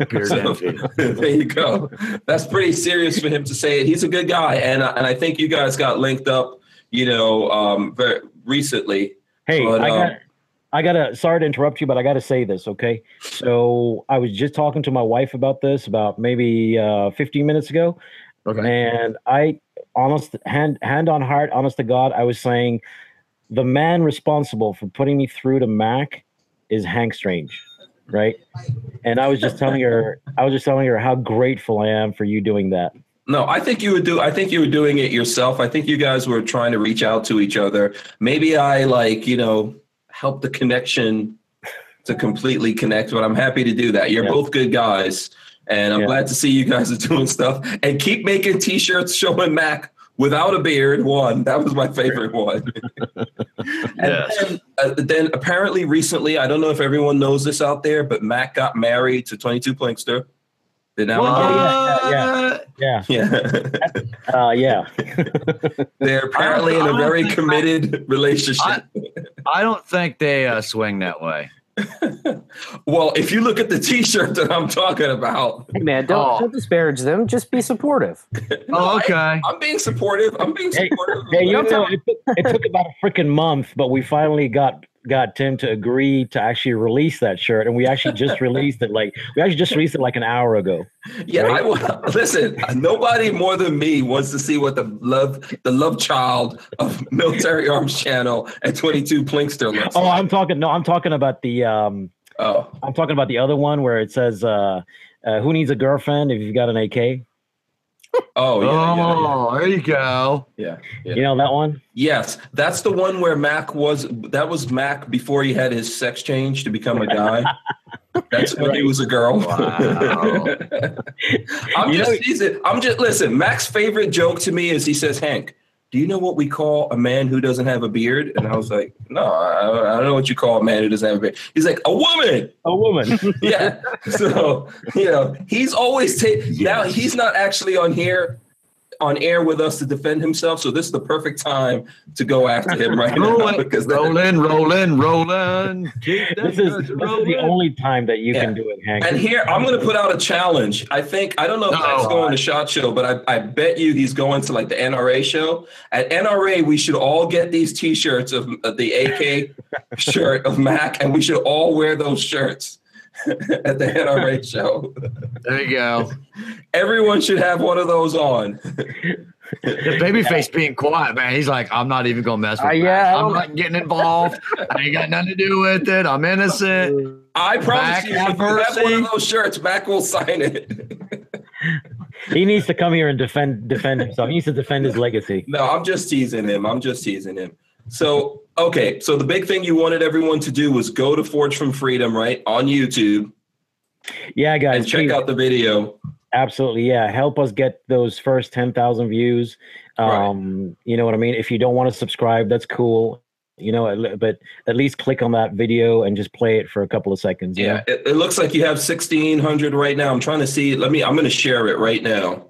Beard
So,
envy.
there you go. That's pretty serious for him to say it. He's a good guy, and and I think you guys got linked up, you know, um, very recently.
Hey,
But,
I
um,
got I gotta sorry to interrupt you, but I gotta say this, okay? So I was just talking to my wife about this about maybe uh 15 minutes ago.
Okay.
And I honest hand hand on heart, honest to God, I was saying the man responsible for putting me through to Mac is Hank Strange. Right. And I was just telling her, I was just telling her how grateful I am for you doing that.
No, I think you would do. I think you were doing it yourself. I think you guys were trying to reach out to each other. Maybe I like, you know, help the connection to completely connect, but I'm happy to do that. You're
Yeah.
both good guys, and I'm
Yeah.
glad to see you guys are doing stuff and keep making T-shirts showing Mac without a beard. One that was my favorite one. and
Yes.
then, uh, then apparently recently, I don't know if everyone knows this out there, but Mac got married to 22 Plinkster. Did now
yeah, yeah,
yeah.
uh, yeah.
They're apparently in a very
think
committed relationship.
I don't think they uh, swing that way.
well, if you look at the T-shirt that I'm talking about,
Hey man, don't,
Oh.
don't disparage them. Just be supportive.
Oh, okay.
I'm being supportive. I'm being
Hey,
supportive.
You know, it took, it took about a freaking month, but we finally got got Tim to agree to actually release that shirt, and we actually just released it. Like we actually just released it like an hour ago.
Yeah, I will. Listen, nobody more than me wants to see what the love, the love child of Military Arms Channel and 22 Plinkster looks
Oh,
like.
I'm talking. No, I'm talking about the. um
Oh,
I'm talking about the other one where it says, uh, uh, "Who needs a girlfriend if you've got an AK?"
Oh, yeah, yeah, yeah.
Oh, there you go.
yeah, yeah.
You know that one?
Yes, that's the one where Mac was. That was Mac before he had his sex change to become a guy. That's when he was a girl.
Wow.
I'm
You
just
know-
I'm just listen. Mac's favorite joke to me is he says, "Hank, do you know what we call a man who doesn't have a beard?" And I was like, "No, I, I don't know what you call a man who doesn't have a beard." He's like, "A woman."
A woman.
Yeah. so you know, he's always ta- now he's not actually on here on air with us to defend himself. So this is the perfect time to go after him right now
Rolling,
because that-
rolling, rolling, rolling. Keep that
this is
good
this is the
rolling.
only time that you
Yeah.
can do it, Hank.
And here, I'm going to put out a challenge. I think, I don't know if
Uh-oh.
Matt's going to SHOT Show, but I, I bet you he's going to like the NRA show. At NRA, we should all get these t shirts of, of the AK shirt of Mac, and we should all wear those shirts at the NRA show.
There you go.
Everyone should have one of those on.
The babyface being quiet, man. He's like, I'm not even gonna mess with
Uh,
that.
yeah, I
I'm
don't-
getting involved. I ain't got nothing to do with it. I'm innocent.
I promise
Mac,
you,
have
if you have one of those shirts, Mac will sign it.
he needs to come here and defend defend himself. He needs to defend his legacy.
No, I'm just teasing him. I'm just teasing him. So, okay. So the big thing you wanted everyone to do was go to Forged from Freedom, right? On YouTube
Yeah, guys,
and check
please,
out the video.
absolutely. Yeah, help us get those first ten thousand views. Um, you know what I mean. If you don't want to subscribe, that's cool. You know, but at least click on that video and just play it for a couple of seconds. you
Yeah, it, it looks like you have 1600 right now. I'm trying to see. Let me, I'm going to share it right now.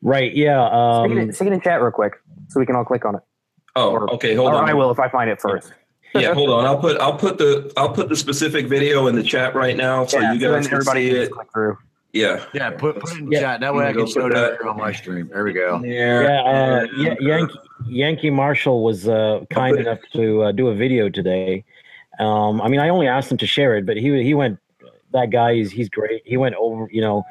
Right. Yeah.
stick, it,
Um,
in- stick it in chat real quick so we can all click on it.
Oh,
Or-
okay. Hold
or
on.
I will if I find it first.
Yeah, hold on. I'll put, I'll put the, I'll put the specific video in the chat right now so
yeah,
you guys
then
can
everybody
see it.
click through.
Yeah.
Yeah, put, put it in the
Yeah.
chat. That way I can show it
that-
here on my stream. There we go.
yeah. Uh, yeah. Yankee Yankee Marshal was uh, kind enough to uh, do a video today. Um, I mean, I only asked him to share it, but he he went. That guy is he's great. He went over, you know,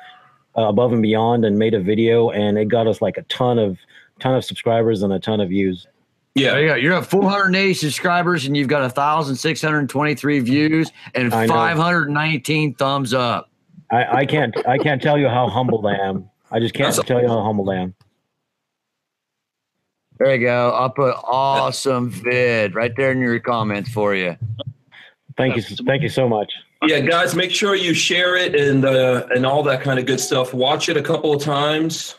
uh, above and beyond and made a video, and it got us like a ton of ton of subscribers and a ton of views.
Yeah.
There you go. You're at 480 subscribers and you've got 1,623 views and 519 thumbs up.
I, I can't I can't tell you how humbled I am. I just can't
That's-
tell you how humbled I am.
There you go. I'll put awesome vid right there in your comments for you.
Thank you, thank you so much.
Yeah, guys, make sure you share it and uh, and all that kind of good stuff. Watch it a couple of times.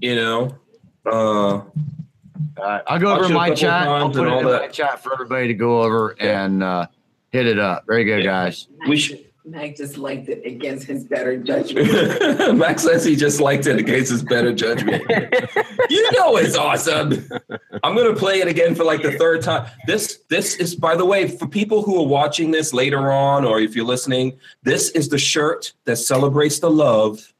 You know, uh,
All right, I'll go
Watch
over
it
in
a
my chat. I'll put it in
that.
my chat for everybody to go over and uh, hit it up. Very good,
Yeah.
guys.
we should.
Mac just liked it against his better judgment.
Max says he just liked it against his better judgment. you know it's awesome. I'm gonna play it again for like the third time. This this is by the way, for people who are watching this later on, or if you're listening, this is the shirt that celebrates the love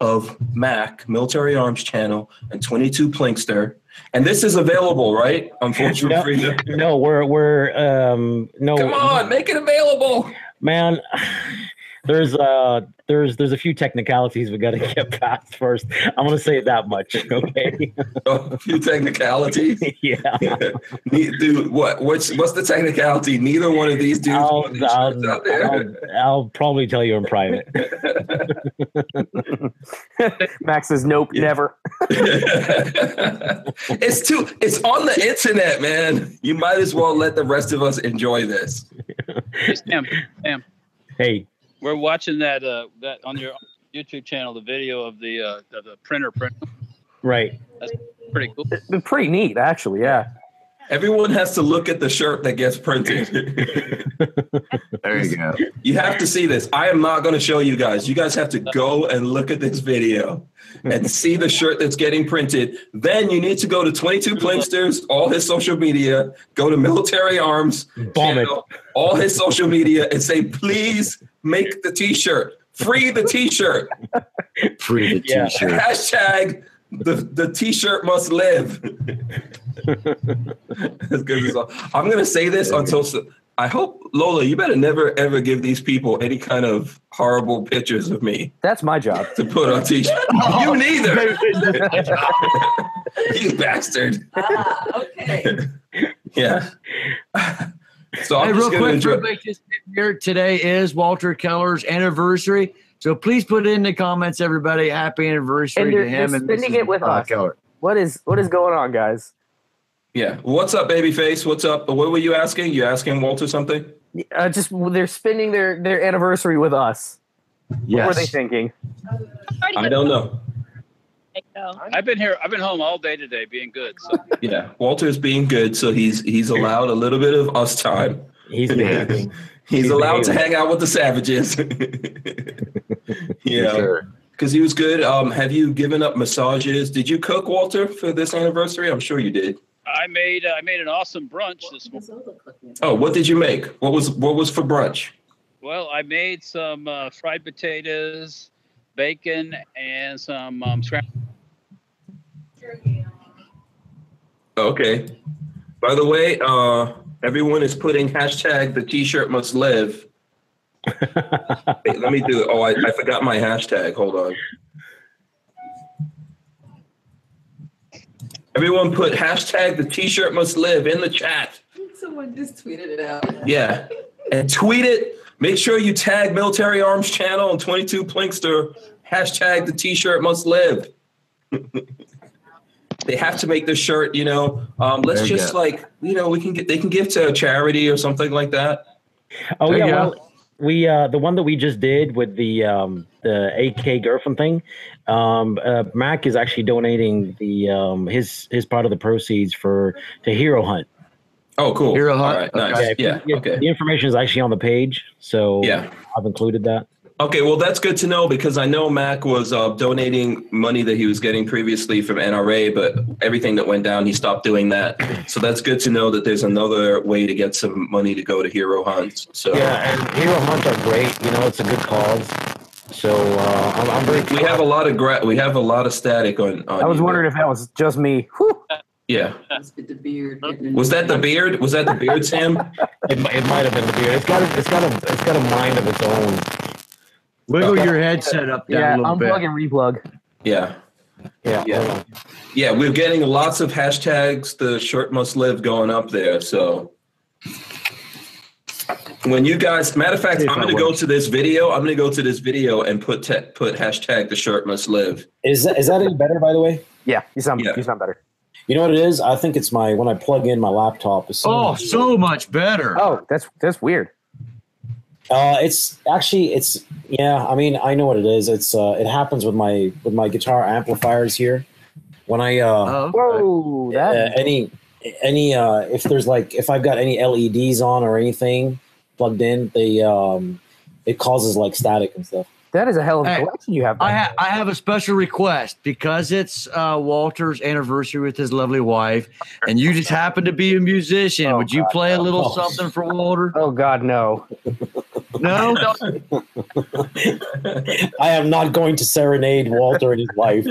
of Mac, Military Arms Channel, and 22 Plinkster. And this is available, right? Unfortunately,
No. No, we're we're um no
Come on, make it available.
man. There's uh there's there's a few technicalities we got to get past first. I'm gonna say it that much, okay?
A few technicalities.
yeah.
Dude, what what's what's the technicality? Neither one of these dudes
I'll,
these shirts
I'll,
out there.
I'll, I'll probably tell you in private.
Max says, nope,
Yeah.
never.
it's too it's on the internet, man. You might as well let the rest of us enjoy this.
Hey, Sam, Sam,
Hey,
we're watching that uh, that on your YouTube channel, the video of the uh, of the printer print.
right.
That's pretty cool.
It's been pretty neat, actually. Yeah.
Everyone has to look at the shirt that gets printed.
There you go.
you have to see this. I am not going to show you guys. You guys have to go and look at this video and see the shirt that's getting printed. Then you need to go to 22 Plinksters, all his social media, go to Military Arms,
Bomb it.
channel, all his social media, and say, please make the t shirt. Free the t shirt.
Free the
Yeah.
t-shirt.
Hashtag the, the t-shirt must live. As good as all. I'm gonna say this until I hope Lola, you better never ever give these people any kind of horrible pictures of me
That's my job.
to put on t-shirt. you neither. you bastard.
Ah, okay.
Yeah. So I'm
Hey, real
gonna
quick,
enjoy.
for everybody just here today is Walter Keller's anniversary. So please put it in the comments, everybody. Happy anniversary
And
to
they're-
him
they're
and
spending it with
uh,
us.
Keller.
What is what is going on, guys?
Yeah. What's up, babyface? What's up? What were you asking? You asking Walter something?
Uh, just they're spending their their anniversary with us. Yes. What were they thinking?
I don't know.
I've been here. I've been home all day today, being good. So
Yeah. Walter's being good, so he's he's allowed a little bit of us time.
He's behaving.
He's,
He's
allowed to hang out with the savages. yeah,
Sure.
because he was good. Um, have you given up massages? Did you cook, Walter, for this anniversary? I'm sure you did.
I made uh, I made an awesome brunch this morning.
Oh, what did you make? What was what was for brunch?
Well, I made some uh, fried potatoes, bacon, and some um, scrambled.
Okay. By the way, uh, everyone is putting hashtag the T-shirt must live. Wait, let me do it. Oh, I, I forgot my hashtag. Hold on. Everyone put hashtag the T-shirt must live in the chat.
Someone just tweeted it out.
Yeah. And tweet it. Make sure you tag Military Arms Channel and 22 Plinkster. Hashtag the t-shirt must live. they have to make this shirt, you know. Um, let's
There you
just
go.
like, you know, we can get they can give to a charity or something like that.
Oh
There
yeah, well, we uh the one that we just did with the um the AK girlfriend thing. Um, uh, Mac is actually donating the um his his part of the proceeds for to Hero Hunt.
Oh, cool.
Hero Hunt?
right, nice.
Okay.
Yeah.
Yeah,
Okay.
The information is actually on the page, so
Yeah.
I've included that.
Okay, well, that's good to know because I know Mac was uh, donating money that he was getting previously from NRA, but everything that went down, he stopped doing that. So that's good to know that there's another way to get some money to go to Hero Hunts. So
Yeah, and Hero Hunts are great. You know, it's a good cause. So uh, I'm, I'm very.
we have a lot of gra- we have a lot of static on. on
I was
you.
wondering if that was just me. Whew.
Yeah,
the beard.
was that the beard? Was that the beard, Sam?
It, it might have been the beard. It's got a, it's got a it's got a mind of its own.
Wiggle your headset up down
Yeah,
a little
unplug
bit.
and replug.
Yeah,
Yeah.
Yeah. yeah. We're getting lots of hashtags. The shirt must live going up there. So when you guys, matter of fact, I'm going to go to this video. I'm going to go to this video and put te- put hashtag the shirt must live.
Is that, is that any better, by the way?
Yeah, you sound
Yeah.
you sound better.
You know what it is? I think it's my when I plug in my laptop. It's
Oh, so much better.
Oh, that's that's weird.
Uh, it's actually it's yeah. I mean, I know what it is. It's uh, it happens with my with my guitar amplifiers here. When I uh,
Oh, okay.
Whoa,
uh
that
any any uh if there's like if I've got any LEDs on or anything plugged in, they um it causes like static and stuff.
that is a hell of a
Hey,
collection you have.
I, ha- I have a special request because it's uh, Walter's anniversary with his lovely wife, and you just happen to be a musician.
Oh,
Would you
God,
play a little
no.
something for Walter?
oh God, no.
No,
I am not going to serenade Walter and his wife.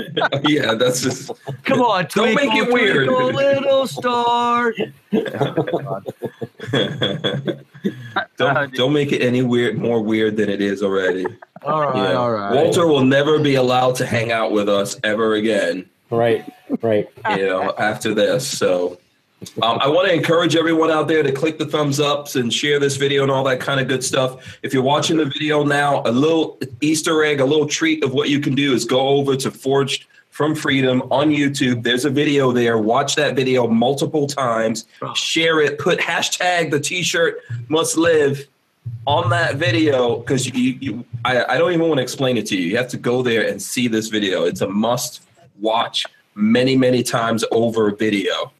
yeah, that's just.
come on,
Don't make
twinkle,
it weird.
twinkle, little star.
don't don't make it any weird more weird than it is already.
All right,
Yeah.
all right.
Walter will never be allowed to hang out with us ever again.
Right, right.
you know, after this. So um, I want to encourage everyone out there to click the thumbs ups and share this video and all that kind of good stuff. If you're watching the video now, a little Easter egg, a little treat of what you can do is go over to Forged from Freedom on YouTube. There's a video there. Watch that video multiple times. Share it. Put hashtag the T-shirt must live on that video because you, you I, I don't even want to explain it to you. You have to go there and see this video. It's a must watch many many times over video.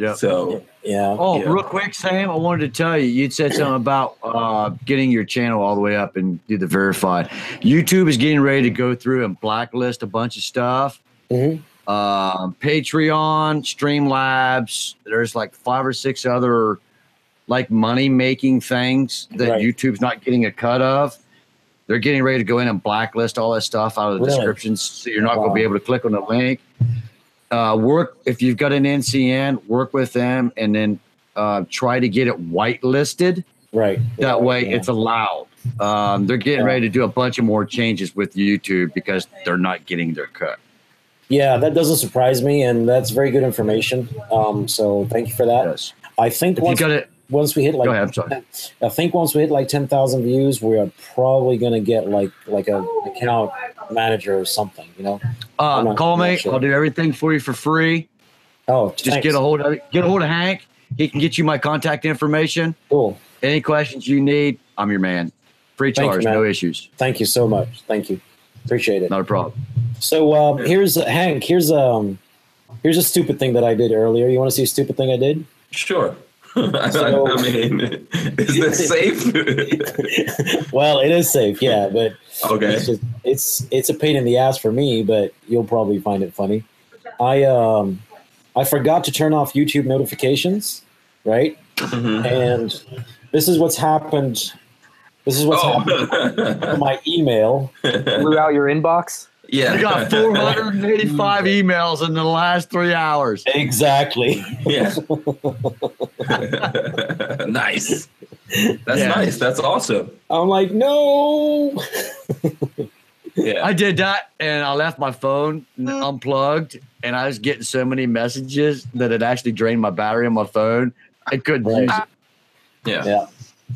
Yeah.
So
Yeah.
Oh,
Yeah.
real quick, Sam, I wanted to tell you, you'd said something about uh, getting your channel all the way up and do the verified. YouTube is getting ready to go through and blacklist a bunch of stuff.
Mhm.
Um, Patreon, Streamlabs, there's like five or six other like money making things that
Right.
YouTube's not getting a cut of. They're getting ready to go in and blacklist all that stuff out of the
Really?
descriptions, so you're not going to be able to click on the link. Uh, work if you've got an MCN, work with them, and then uh, try to get it whitelisted.
Right.
That way,
Yeah.
it's allowed. Um, they're getting
Yeah.
ready to do a bunch of more changes with YouTube because they're not getting their cut.
Yeah, that doesn't surprise me, and that's very good information. Um, so thank you for that.
Yes.
I think
If you got it,
once we hit like
ahead. I'm sorry.
I think once we hit like ten thousand views, we are probably gonna get like like a account manager or something. You know?
Uh,
not-
call me.
sure.
I'll do everything for you for free.
Oh,
Just
thanks.
get a hold of get a hold of Hank. He can get you my contact information.
Cool.
Any questions you need, I'm your man. Free
Thank you,
charge,
man.
no issues,
Thank you so much. Thank you. Appreciate it.
not a problem.
So um, here's Hank. Here's um here's a stupid thing that I did earlier. You want to see a stupid thing I did?
sure. I,
So-
I mean, is this safe?
well, it is safe, yeah, but
okay.
it's just it's it's a pain in the ass for me, but you'll probably find it funny. I um I forgot to turn off YouTube notifications, right?
Mhm.
And this is what's happened. This is what's happened
Oh.
my email.
Blew out your inbox.
Yeah.
I got 485 emails in the last three hours.
Exactly.
Yeah. nice. That's
Yeah.
nice. That's awesome.
I'm like, no.
Yeah.
I did that and I left my phone unplugged and I was getting so many messages that it actually drained my battery on my phone. I couldn't
Right.
use it.
yeah.
Yeah.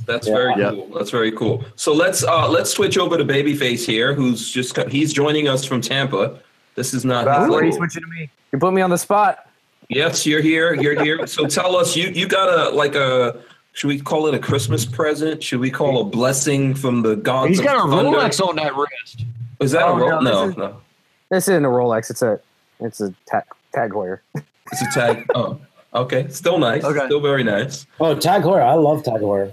That's
Yeah.
very
Yeah.
cool. That's very cool. So let's uh let's switch over to Babyface here, who's just co- he's joining us from Tampa. This is not
Wow,
his
why are you
little-
switching to me? You put me on the spot.
Yes, you're here. You're here. So tell us, you you got a like a should we call it a Christmas present? Should we call a blessing from the gods?
He's
of
got a
thunder?
Rolex on that wrist.
Is that
Oh,
a Rolex?
no,
No,
this is-
no.
This isn't a Rolex. It's a it's a tag tag Heuer.
It's a tag. oh, okay. Still nice.
Okay.
Still very nice.
Oh, Tag Heuer. I love Tag Heuer.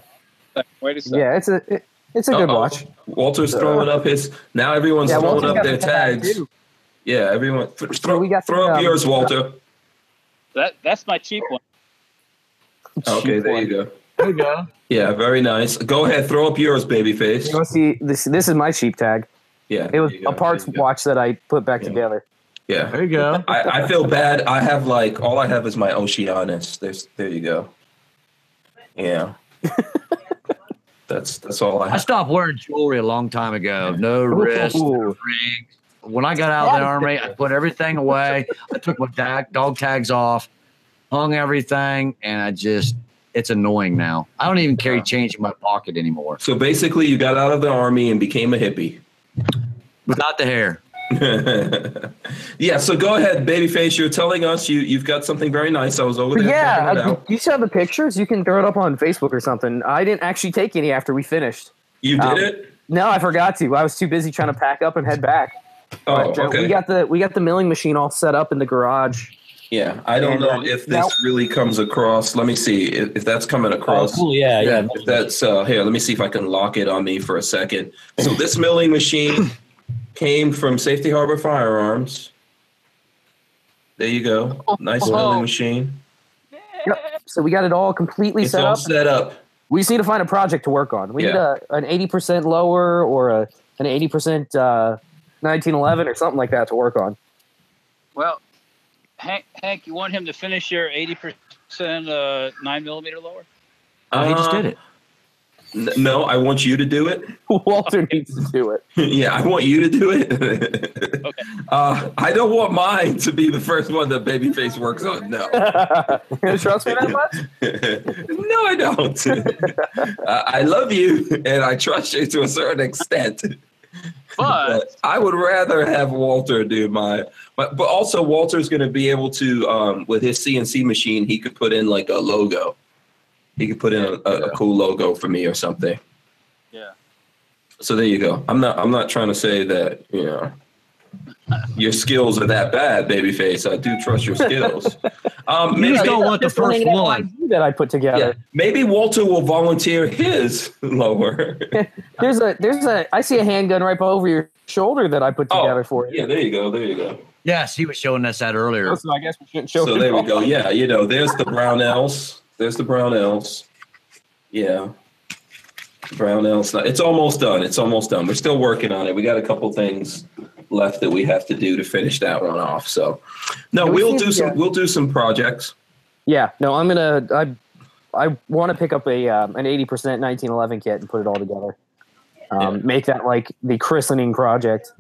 Wait a second.
Yeah, it's a it, it's a good
Uh-oh.
watch.
Walter's throwing up his. Now everyone's
Yeah,
throwing
Walter's
up their tags.
too.
Yeah, everyone. th- throw
we got
throw
the,
up
um,
yours, Walter.
That that's my cheap one.
Okay, there you go.
There you go.
Yeah, very nice. Go ahead, throw up yours, babyface.
You want to see this? This is my cheap tag.
Yeah,
It was
there you go,
a parts
there you go.
watch that I put back
Yeah.
together.
Yeah,
There you go.
I, I feel bad. I have like all I have is my Oceanus. There's there you go. Yeah. that's that's all I Have.
I stopped wearing jewelry a long time ago. No wrist, no
Ooh.
rings. When I got out of the army, I put everything away. I took my tag, dog tags off, hung everything, and I just, it's annoying now. I don't even carry change in my pocket anymore
So basically, you got out of the army and became a hippie.
without the hair.
yeah. So go ahead, babyface. You're telling us you you've got something very nice. I was over there
Yeah,
checking it
uh,
out.
you saw the pictures. You can throw it up on Facebook or something. I didn't actually take any after we finished.
You did
um,
it.
No, I forgot to. I was too busy trying to pack up and head back.
Oh,
But, uh,
okay.
We got the we got the milling machine all set up in the garage.
Yeah, I don't
And,
know
uh,
if this
now-
really comes across. Let me see if, if that's coming
Oh,
across.
cool. Yeah, yeah.
If that's uh, here, let me see if I can lock it on me for a second. So this milling machine came from Safety Harbor Firearms. There you go. Nice milling machine. Yep.
So we got it all completely
It's
set
all
up.
set up.
We just need to find a project to work on. We need a, an eighty percent lower or a an eighty percent uh, nineteen eleven or something like that to work on.
Well, Hank, Hank, you want him to finish your eighty percent uh, nine millimeter lower?
Oh, he just
Uh,
did it.
No, I want you to do it.
Walter needs to do it.
yeah, I want you to do it.
Okay.
Uh, I don't want mine to be the first one that Babyface works on. No.
you trust me that much?
no, I don't. I I love you and I trust you to a certain extent.
But
I would rather have Walter do my, but but also Walter's going to be able to um, with his CNC machine. He could put in like a logo. He could put in a, a, a cool logo for me or something.
yeah,
So there you go. I'm not. I'm not trying to say that you know your skills are that bad, babyface. I do trust your skills. Um,
You
maybe,
just don't want the first one.
That I put together.
yeah, maybe Walter will volunteer his lower.
There's a there's a I see a handgun right over your shoulder that I put
Oh,
together for you.
yeah, there you go. There you go.
Yes, he was showing us that earlier.
So I guess we shouldn't show
So there we go. Yeah, you know, there's the Brownells. There's the Brownells. Yeah. Brownells. It's almost done. It's almost done. We're still working on it. We got a couple things left that we have to do to finish that one off. So no,
we
we'll do some
yeah.
we'll do some projects.
Yeah, no, I'm gonna I I want to pick up a um, an 80% 1911 kit and put it all together. Um, Make that like the christening project.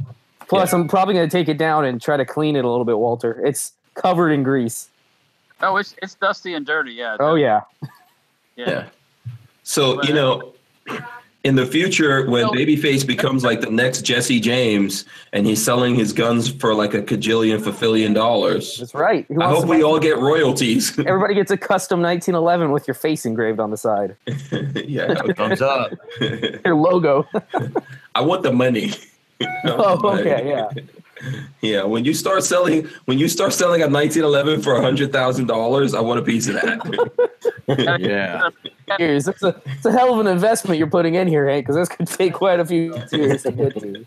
Plus,
Yeah.
I'm probably gonna take it down and try to clean it a little bit, Walter. It's covered in grease.
Oh, it's it's dusty and dirty. Yeah.
Oh yeah,
yeah.
Yeah. So, you uh, know, in the future, when Babyface becomes like the next Jesse James and he's selling his guns for like a cajillion fulfillion dollars,
that's right.
I hope we all get royalties.
Everybody gets a custom 1911 with your face engraved on the side,
yeah.
Thumbs up.
your logo.
I want the money.
oh, okay, yeah.
Yeah, when you start selling, when you start selling a 1911 for a hundred thousand dollars, I want a piece of that.
Yeah.
Years. It's a, it's a hell of an investment you're putting in here, Hank, because that's going to take quite a few years to get to.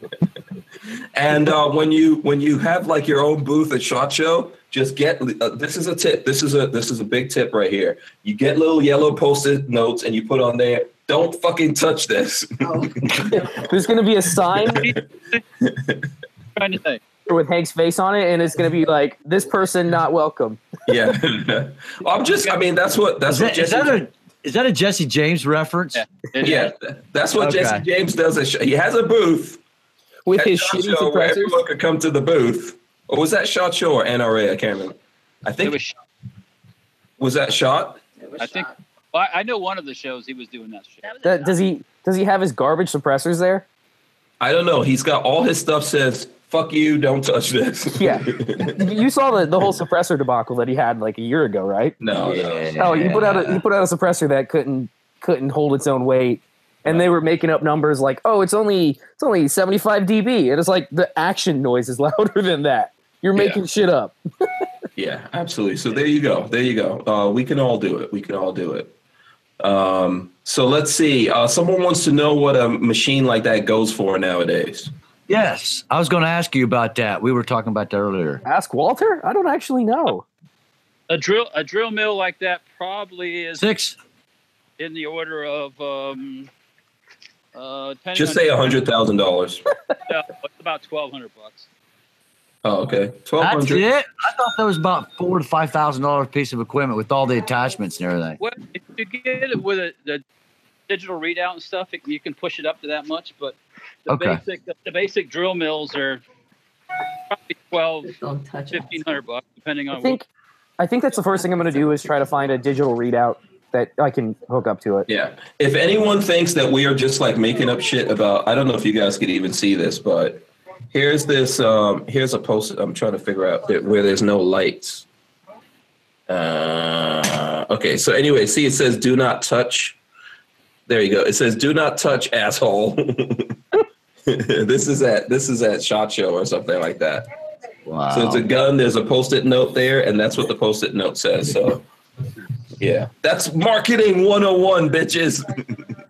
and uh, when you when you have like your own booth at Shot Show, just get uh, this is a tip. This is a this is a big tip right here. You get little yellow post-it notes and you put on there. Don't fucking touch this.
Oh,
There's going to be a sign
Trying to think.
with Hank's face on it, and it's going to be like, "This person not welcome."
yeah, I'm just. I mean, that's what that's
Is
what
that, is
Jesse.
that a is that a Jesse James reference?
Yeah.
Yeah, that's what
Okay.
Jesse James does. At, he has a booth.
With his
Shot
shitty
Show where
suppressors.
everyone could come to the booth. Or was that Shot Show or NRA? I can't remember. I think
It
think
was.
was that Shot.
It was
I think.
shot.
Well, I I know one of the shows he was doing that shit.
That was
That- does he does he have his garbage suppressors there?
I don't know. He's got all his stuff says "fuck you, don't touch this."
Yeah. you saw the, the whole suppressor debacle that he had like a year ago, right?
no, no.
Oh, he put out a he put out a suppressor that couldn't couldn't hold its own weight, and they were making up numbers like, "Oh, it's only it's only 75 dB," and it's like the action noise is louder than that. You're
Yeah.
making shit up.
Yeah, absolutely. So there you go. There you go. Uh, we can all do it. We can all do it. Um, so let's see. Uh, someone wants to know what a machine like that goes for nowadays.
Yes. I was going to ask you about that. We were talking about that earlier.
Ask Walter. I don't actually know.
A drill a drill mill like that probably is
Six.
in the order of um uh depending
Just say a hundred thousand dollars.
Yeah, it's about twelve hundred bucks.
Oh, okay. Twelve
That's it. I thought that was about four to five thousand dollars piece of equipment with all the attachments and everything.
Well, if you get it with a, the digital readout and stuff, it, you can push it up to that much. But the
Okay.
basic the, the basic drill mills are probably 12,
Don't touch it.
1500 bucks, depending on
I think I think that's the first thing I'm going to do is try to find a digital readout that I can hook up to it.
Yeah. If anyone thinks that we are just like making up shit about, I don't know if you guys could even see this, but here's this. Um, here's a post. I'm trying to figure out that- where there's no lights. Uh, okay. So anyway, see, it says "Do not touch." There you go. It says "Do not touch, asshole." this is at this is at Shot Show or something like that.
Wow.
So it's a gun. There's a post-it note there, and that's what the post-it note says. So, yeah, that's marketing 101, bitches.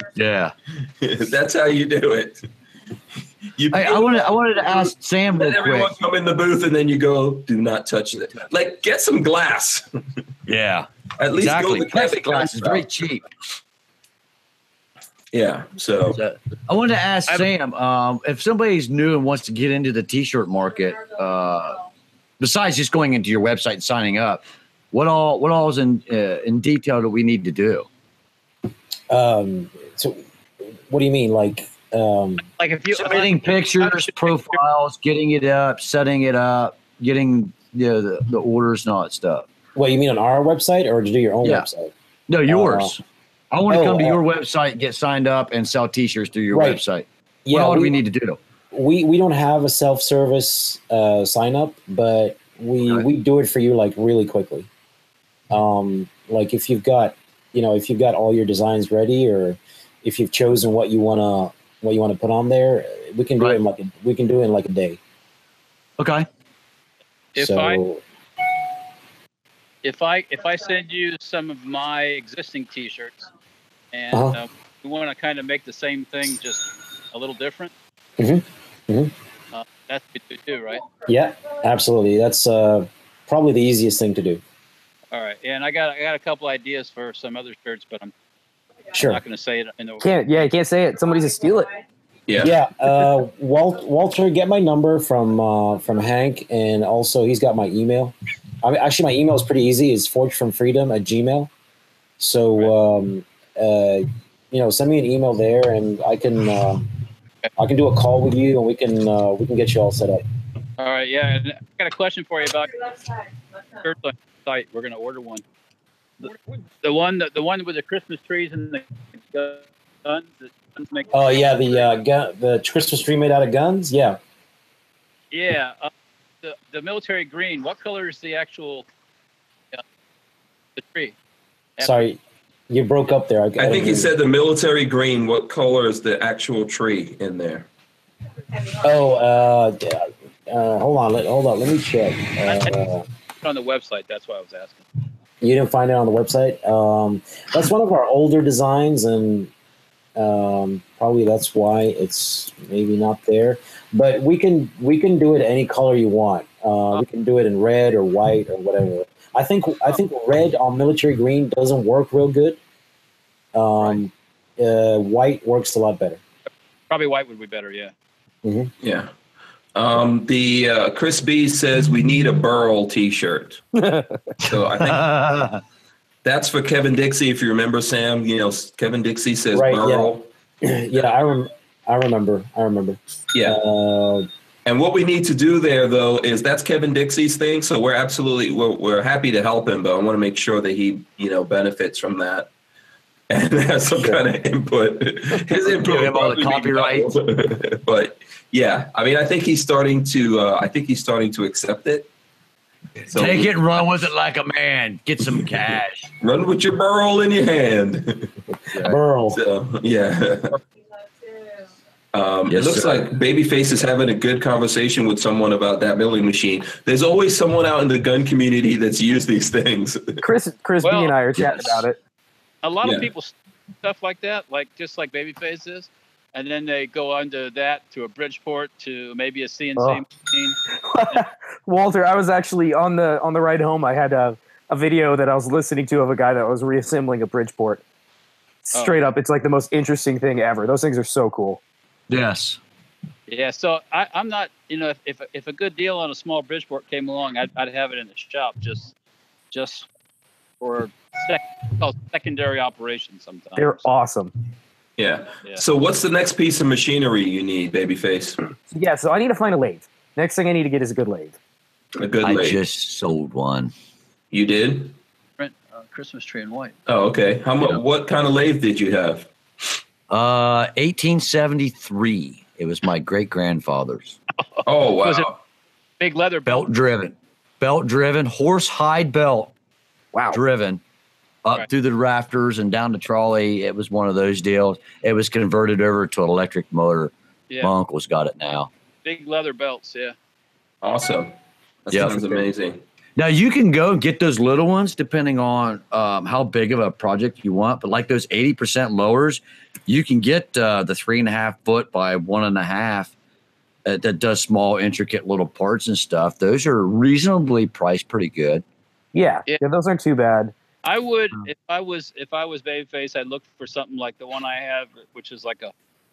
yeah.
that's how you do it. You
Hey, I wanted I wanted to ask Sam real
everyone
quick.
come in the booth, and then you go, "Do not touch it." Like, get some glass.
Yeah.
At least
Exactly.
go the
Plastic
glass
glass is very cheap.
Yeah. So
So, I wanted to ask Sam um, if somebody's new and wants to get into the T-shirt market, uh, besides just going into your website and signing up, what all what all is in uh, in detail do we need to do?
Um, so, what do you mean? Like, um,
like if you
Submitting pictures, profiles, getting it up, setting it up, getting you know, the the orders and all that stuff.
what you mean on our website or to do your own
Yeah.
website?
No, yours. I want to
oh,
come to
uh,
your website, get signed up, and sell T-shirts through your
Right.
website.
Yeah,
what all do
we-
we need to do?
we we don't have a self service uh, sign up, but we
Okay.
we do it for you like really quickly. Um, like if you've got you know if you've got all your designs ready, or if you've chosen what you wanna what you wanna put on there, we can do it in like a, we can do it in like a day.
Okay.
If
so
I if I if I send you some of my existing T-shirts, and
Uh-huh.
uh, we want to kind of make the same thing, just a little different.
Mhm. Mhm.
Uh, that's what you do, right?
yeah, absolutely, that's uh, probably the easiest thing to do.
All right, and I got I got a couple ideas for some other shirts, but I'm
Sure.
not going to say it in the
Can't yeah, you can't say it. Somebody's to steal it.
Yeah.
Yeah, uh, Walt, Walter, get my number from uh, from Hank, and also he's got my email. I mean, actually, my email is pretty easy. It's forged from freedom at Gmail. So, um, uh, you know, send me an email there, and I can uh, I can do a call with you, and we can uh, we can get you all set up.
All right, yeah. And I got a question for you about shirts on the site. We're going to order one. The, the one, the, the one with the Christmas trees and the guns. The guns make.
Oh yeah, the uh, gun, the Christmas tree made out of guns. Yeah,
Yeah, uh, the the military green. What color is the actual uh, the tree?
sorry, you broke up there.
I think he said the military green. What color is the actual tree in there?
Oh, uh, uh, hold on, let, hold on. Let me check. Uh,
on the website. That's why I was asking.
You didn't find it on the website. Um, that's one of our older designs, and um, probably that's why it's maybe not there. But we can we can do it any color you want. Uh, we can do it in red or white or whatever. I think I think red on military green doesn't work real good. Um, uh, white works a lot better.
Probably white would be better. Yeah.
Yeah. Um, the uh, Chris B says we need a Burl T-shirt. so I think that's for Kevin Dixie. If you remember, Sam, you know Kevin Dixie says
Right,
Burl.
yeah, I rem- I remember. I remember.
Yeah.
Uh,
And what we need to do there, though, is that's Kevin Dixie's thing. So we're absolutely we're, we're happy to help him, but I want to make sure that he you know benefits from that and has some kind of input. His input
Give him all the
would probably be
copyrights.
but yeah, I mean, I think he's starting to. Uh, I think he's starting to accept it. So
Take it and run with it like a man. Get some cash.
Run with your burl in your hand.
Burl.
So, yeah. Um,
Yes,
it looks
sir.
like Babyface is having a good conversation with someone about that milling machine. There's always someone out in the gun community that's used these things.
Chris Chris
Well,
B and I are chatting
yes.
about it.
A lot
Yeah.
of people stuff like that, like just like Babyface is, and then they go on to that to a Bridgeport to maybe a CNC
Oh.
machine.
Walter, I was actually on the on the ride home. I had a, a video that I was listening to of a guy that was reassembling a Bridgeport. Straight up, it's like the most interesting thing ever. Those things are so cool.
Yes.
Yeah, so I, I'm not, you know, if, if if a good deal on a small Bridgeport came along, I'd, I'd have it in the shop just just for sec, called secondary operations sometimes.
They're awesome.
yeah.
Yeah.
So what's the next piece of machinery you need, Babyface?
Yeah, so I need to find a lathe. Next thing I need to get is a good lathe.
A good
I
lathe.
just sold one.
You did?
Uh, Christmas tree in white.
Oh, okay. How much? What kind of lathe did you have?
Uh, 1873. It was my great grandfather's.
Oh wow.
Was it- Big leather
Belt belt driven, belt driven, horse hide belt
Wow.
driven up
Right.
through the rafters and down the trolley. It was one of those deals. It was converted over to an electric motor.
Yeah,
My uncle's got it now.
big leather belts. Yeah.
Awesome. That
Yeah.
sounds amazing.
Now you can go and get those little ones depending on um, how big of a project you want. But like those eighty percent lowers, you can get uh, the three and a half foot by one and a half uh, that does small, intricate little parts and stuff. Those are reasonably priced, pretty good.
Yeah,
Yeah.
yeah, those aren't too bad.
I would
Hmm.
if I was if I was babyface, I'd look for something like the one I have, which is like a,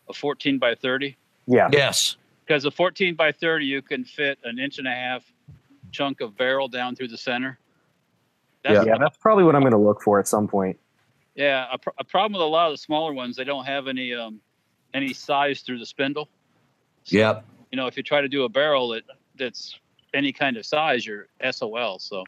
a 14 by 30.
Yeah,
Yes.
Because a 14 by 30, you can fit an inch and a half chunk of barrel down through the center. That's,
yeah, that's probably what I'm going to look for at some point.
Yeah. A, pr- a problem with a lot of the smaller ones, they don't have any um any size through the spindle. So,
Yep.
You know, if you try to do a barrel that that's any kind of size, you're SOL. So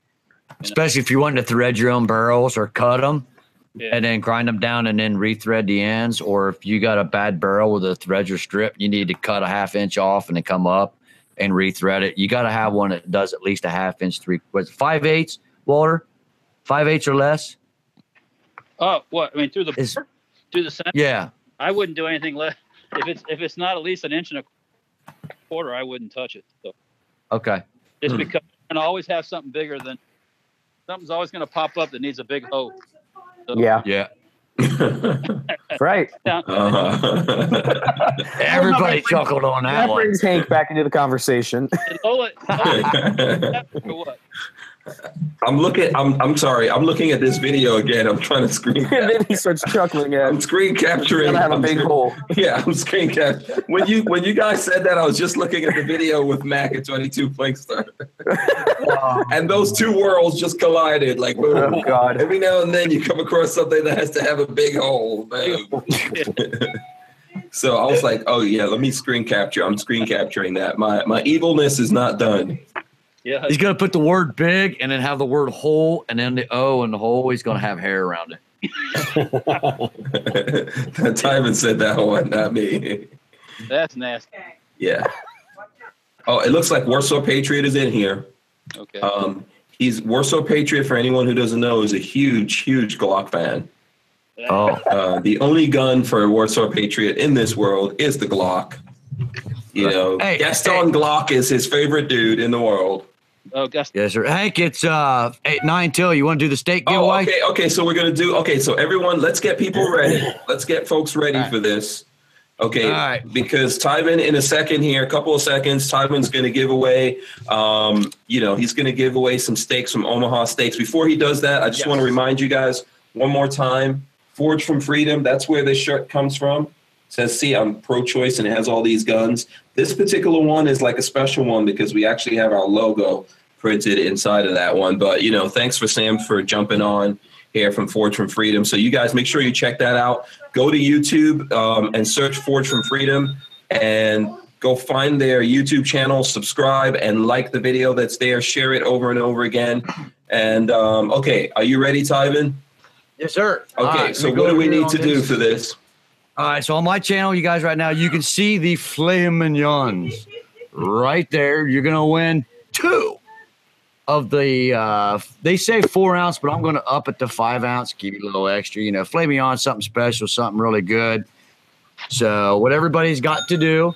Especially if you want to thread your own barrels or cut them.
Yeah.
and then grind them down and then rethread the ends. Or if you got a bad barrel with a threads are stripped, you need to cut a half inch off and then come up and rethread it. You got to have one that does at least a half inch, three, was five eighths, Walter? Five eighths or less?
Oh, what? I mean, through the
Is-
through the center.
Yeah.
I wouldn't do anything less. If it's if it's not at least an inch and a quarter, I wouldn't touch it. So
Okay.
just
Hmm.
because and I always have something bigger than something's always going to pop up that needs a big hole. So,
Yeah,
Yeah.
right.
Uh-huh.
Everybody chuckled on that
That
one.
brings Hank back into the conversation.
And Lola, Lola for what?
I'm looking. I'm. I'm sorry. I'm looking at this video again. I'm trying to screen.
and then he starts chuckling at.
I'm
at.
screen capturing.
Gotta have a
I'm
big
screen-
hole.
Yeah, I'm screen cap. When you when you guys said that, I was just looking at the video with Mac at 22 Plinkster, and those two worlds just collided. Like, oh, boom.
Oh God.
every now and then you come across something that has to have a big hole. Boom. so I was like, oh yeah, let me screen capture. I'm screen capturing that. My my evilness is not done.
Yeah,
He's gonna put the word big and then have the word hole and then the O and the hole. He's gonna have hair around it.
Timon said that one, not me.
that's nasty.
Yeah. Oh, it looks like Warsaw Patriot is in here.
Okay.
Um, he's Warsaw Patriot. For anyone who doesn't know, is a huge, huge Glock fan.
Oh,
Uh, the only gun for Warsaw Patriot in this world is the Glock. You know,
Hey,
Gaston Glock is his favorite dude in the world.
Oh, gosh.
yes, sir. Hank, it's uh eight nine till. You want to do the steak
Oh,
giveaway?
okay, okay. So we're gonna do. Okay, so everyone, let's get people ready. Let's get folks ready
All right.
for this. Okay,
All right.
because Tyven in a second here, a couple of seconds, Tyven's going to give away, um, you know, he's going to give away some steaks from Omaha Steaks. Before he does that, I just
Yes.
want to remind you guys one more time, Forged from Freedom, that's where this shirt comes from. Says, see, I'm pro-choice and it has all these guns. This particular one is like a special one because we actually have our logo printed inside of that one. But, you know, thanks for Sam for jumping on here from Forged from Freedom. So you guys make sure you check that out. Go to YouTube um, and search Forged from Freedom and go find their YouTube channel, subscribe and like the video that's there, share it over and over again. And um, okay, are you ready, Tyven?
Yes, sir.
Okay,
right,
so what do we need to do for this?
All right, so on my channel, you guys right now, you can see the filet mignons right there. You're gonna win two of the. uh They say four ounce, but I'm gonna up it to five ounce, give you a little extra. You know, filet mignon, something special, something really good. So what everybody's got to do,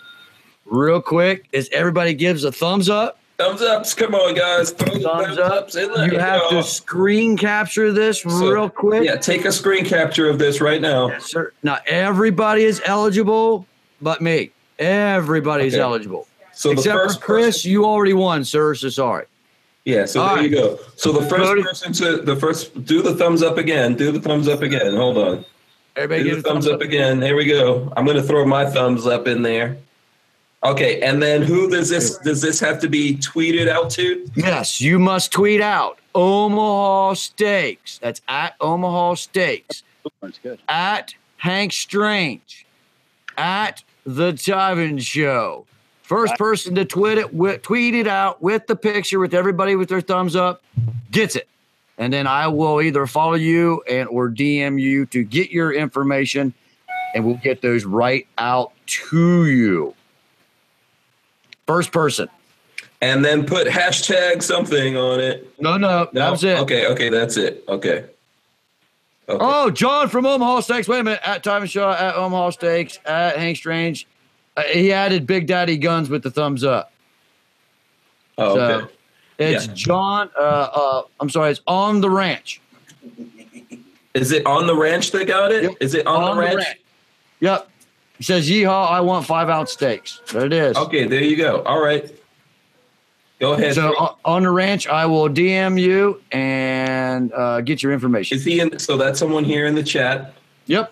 real quick, is everybody gives a thumbs up.
Thumbs ups, come on, guys. Throw the
Thumbs up.
ups there.
You have to screen capture this
So,
real quick.
Yeah, take a screen capture of this right now.
Yes, sir. Now everybody is eligible, but me. Everybody's
Okay.
eligible.
So the
Except
first
for Chris,
person-
you already won, sir. So sorry.
Yeah, so
All
there you go. So the first person to the first do the thumbs up again. Do the thumbs up again. Hold on.
Everybody
Do
give
the
a
thumbs up again. Here we go. I'm gonna throw my thumbs up in there. Okay, and then who does this does this have to be tweeted out to?
Yes, you must tweet out Omaha Steaks. That's at Omaha Steaks.
That's good.
At Hank Strange. At the Tyven Show. First person to tweet it, wi- tweet it out with the picture with everybody with their thumbs up gets it. And then I will either follow you and or DM you to get your information, and we'll get those right out to you. First person.
And then put hashtag something on it.
No, no, that was it.
Okay, okay, that's it. Okay. Okay.
Oh, John from Omaha Steaks. Wait a minute. At Tyven Show, at Omaha Steaks, at Hank Strange. Uh, he added Big Daddy Guns with the thumbs up.
Oh,
so
okay.
it's
Yeah.
John. Uh, uh, I'm sorry. It's on the ranch.
Is it on the ranch that got it? Is
Yep.
it on, the ranch?
Yep. He says, "Yeehaw! I want five ounce steaks." There it is.
Okay, there you go. All right. Go ahead.
So uh, on the ranch, I will DM you and uh, get your information.
Is he in? So that's someone here in the chat
Yep.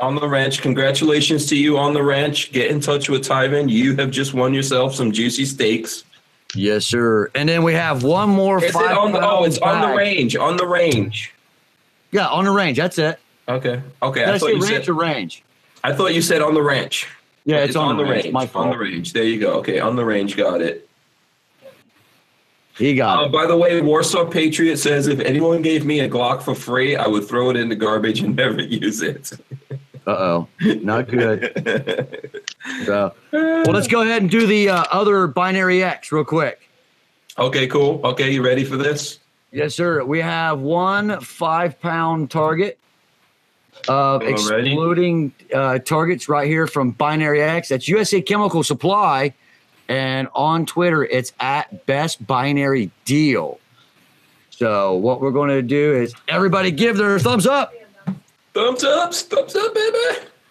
on the ranch. Congratulations to you on the ranch. Get in touch with Tyven. You have just won yourself some juicy steaks.
Yes, sir. And then we have one more
Is it
five.
on the? Oh, it's on the range. On the range.
Yeah, on the range. That's it.
Okay. Okay.
Did I,
I thought
say
you
ranch
said.
or range?
I thought you said on the ranch.
Yeah, it's, on, the range.
range.
My
on the range. There you go. Okay, on the range. Got it.
He got
Uh,
it.
by the way, Warsaw Patriot says if anyone gave me a Glock for free, I would throw it in the garbage and never use it.
Uh oh, not good. So, well, let's go ahead and do the uh, other binary X real quick.
okay, cool. Okay, you ready for this?
Yes, sir. We have one five pound target of
Alrighty.
exploding uh, targets right here from Binary X. That's USA Chemical Supply. And on Twitter, it's at Best Binary Deal. So, what we're going to do is everybody give their thumbs up,
Thumbs ups, thumbs up, baby.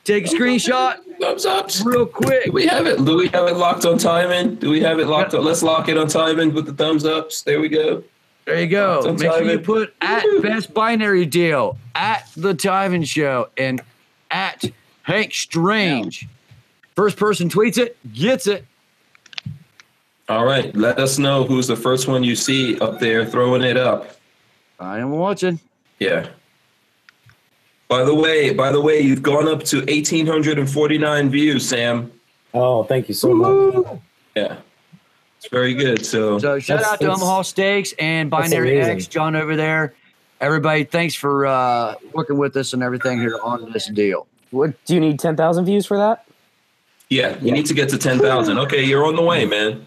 take a screenshot
Thumbs ups.
real quick.
Do we have it? Do we have it locked on timing? Do we have it locked on? Let's lock it on timing with the thumbs ups. There we go.
There you go.
Don't
Make sure you put at Best Binary Deal, at The Tyven Show, and at Hank Strange. First person tweets it, gets it.
All right. Let us know who's the first one you see up there throwing it up.
I am watching.
Yeah. By the way, by the way, you've gone up to 1,849 views, Sam.
Oh, thank you so much.
Yeah. It's very good. So,
So shout
That's-
out to Omaha Steaks and Binary
amazing.
X, John over there. Everybody, thanks for uh, working with us and everything here on this deal.
What do you need? Ten thousand views for that?
yeah, you need to get to 10,000. Okay, you're on the way, man.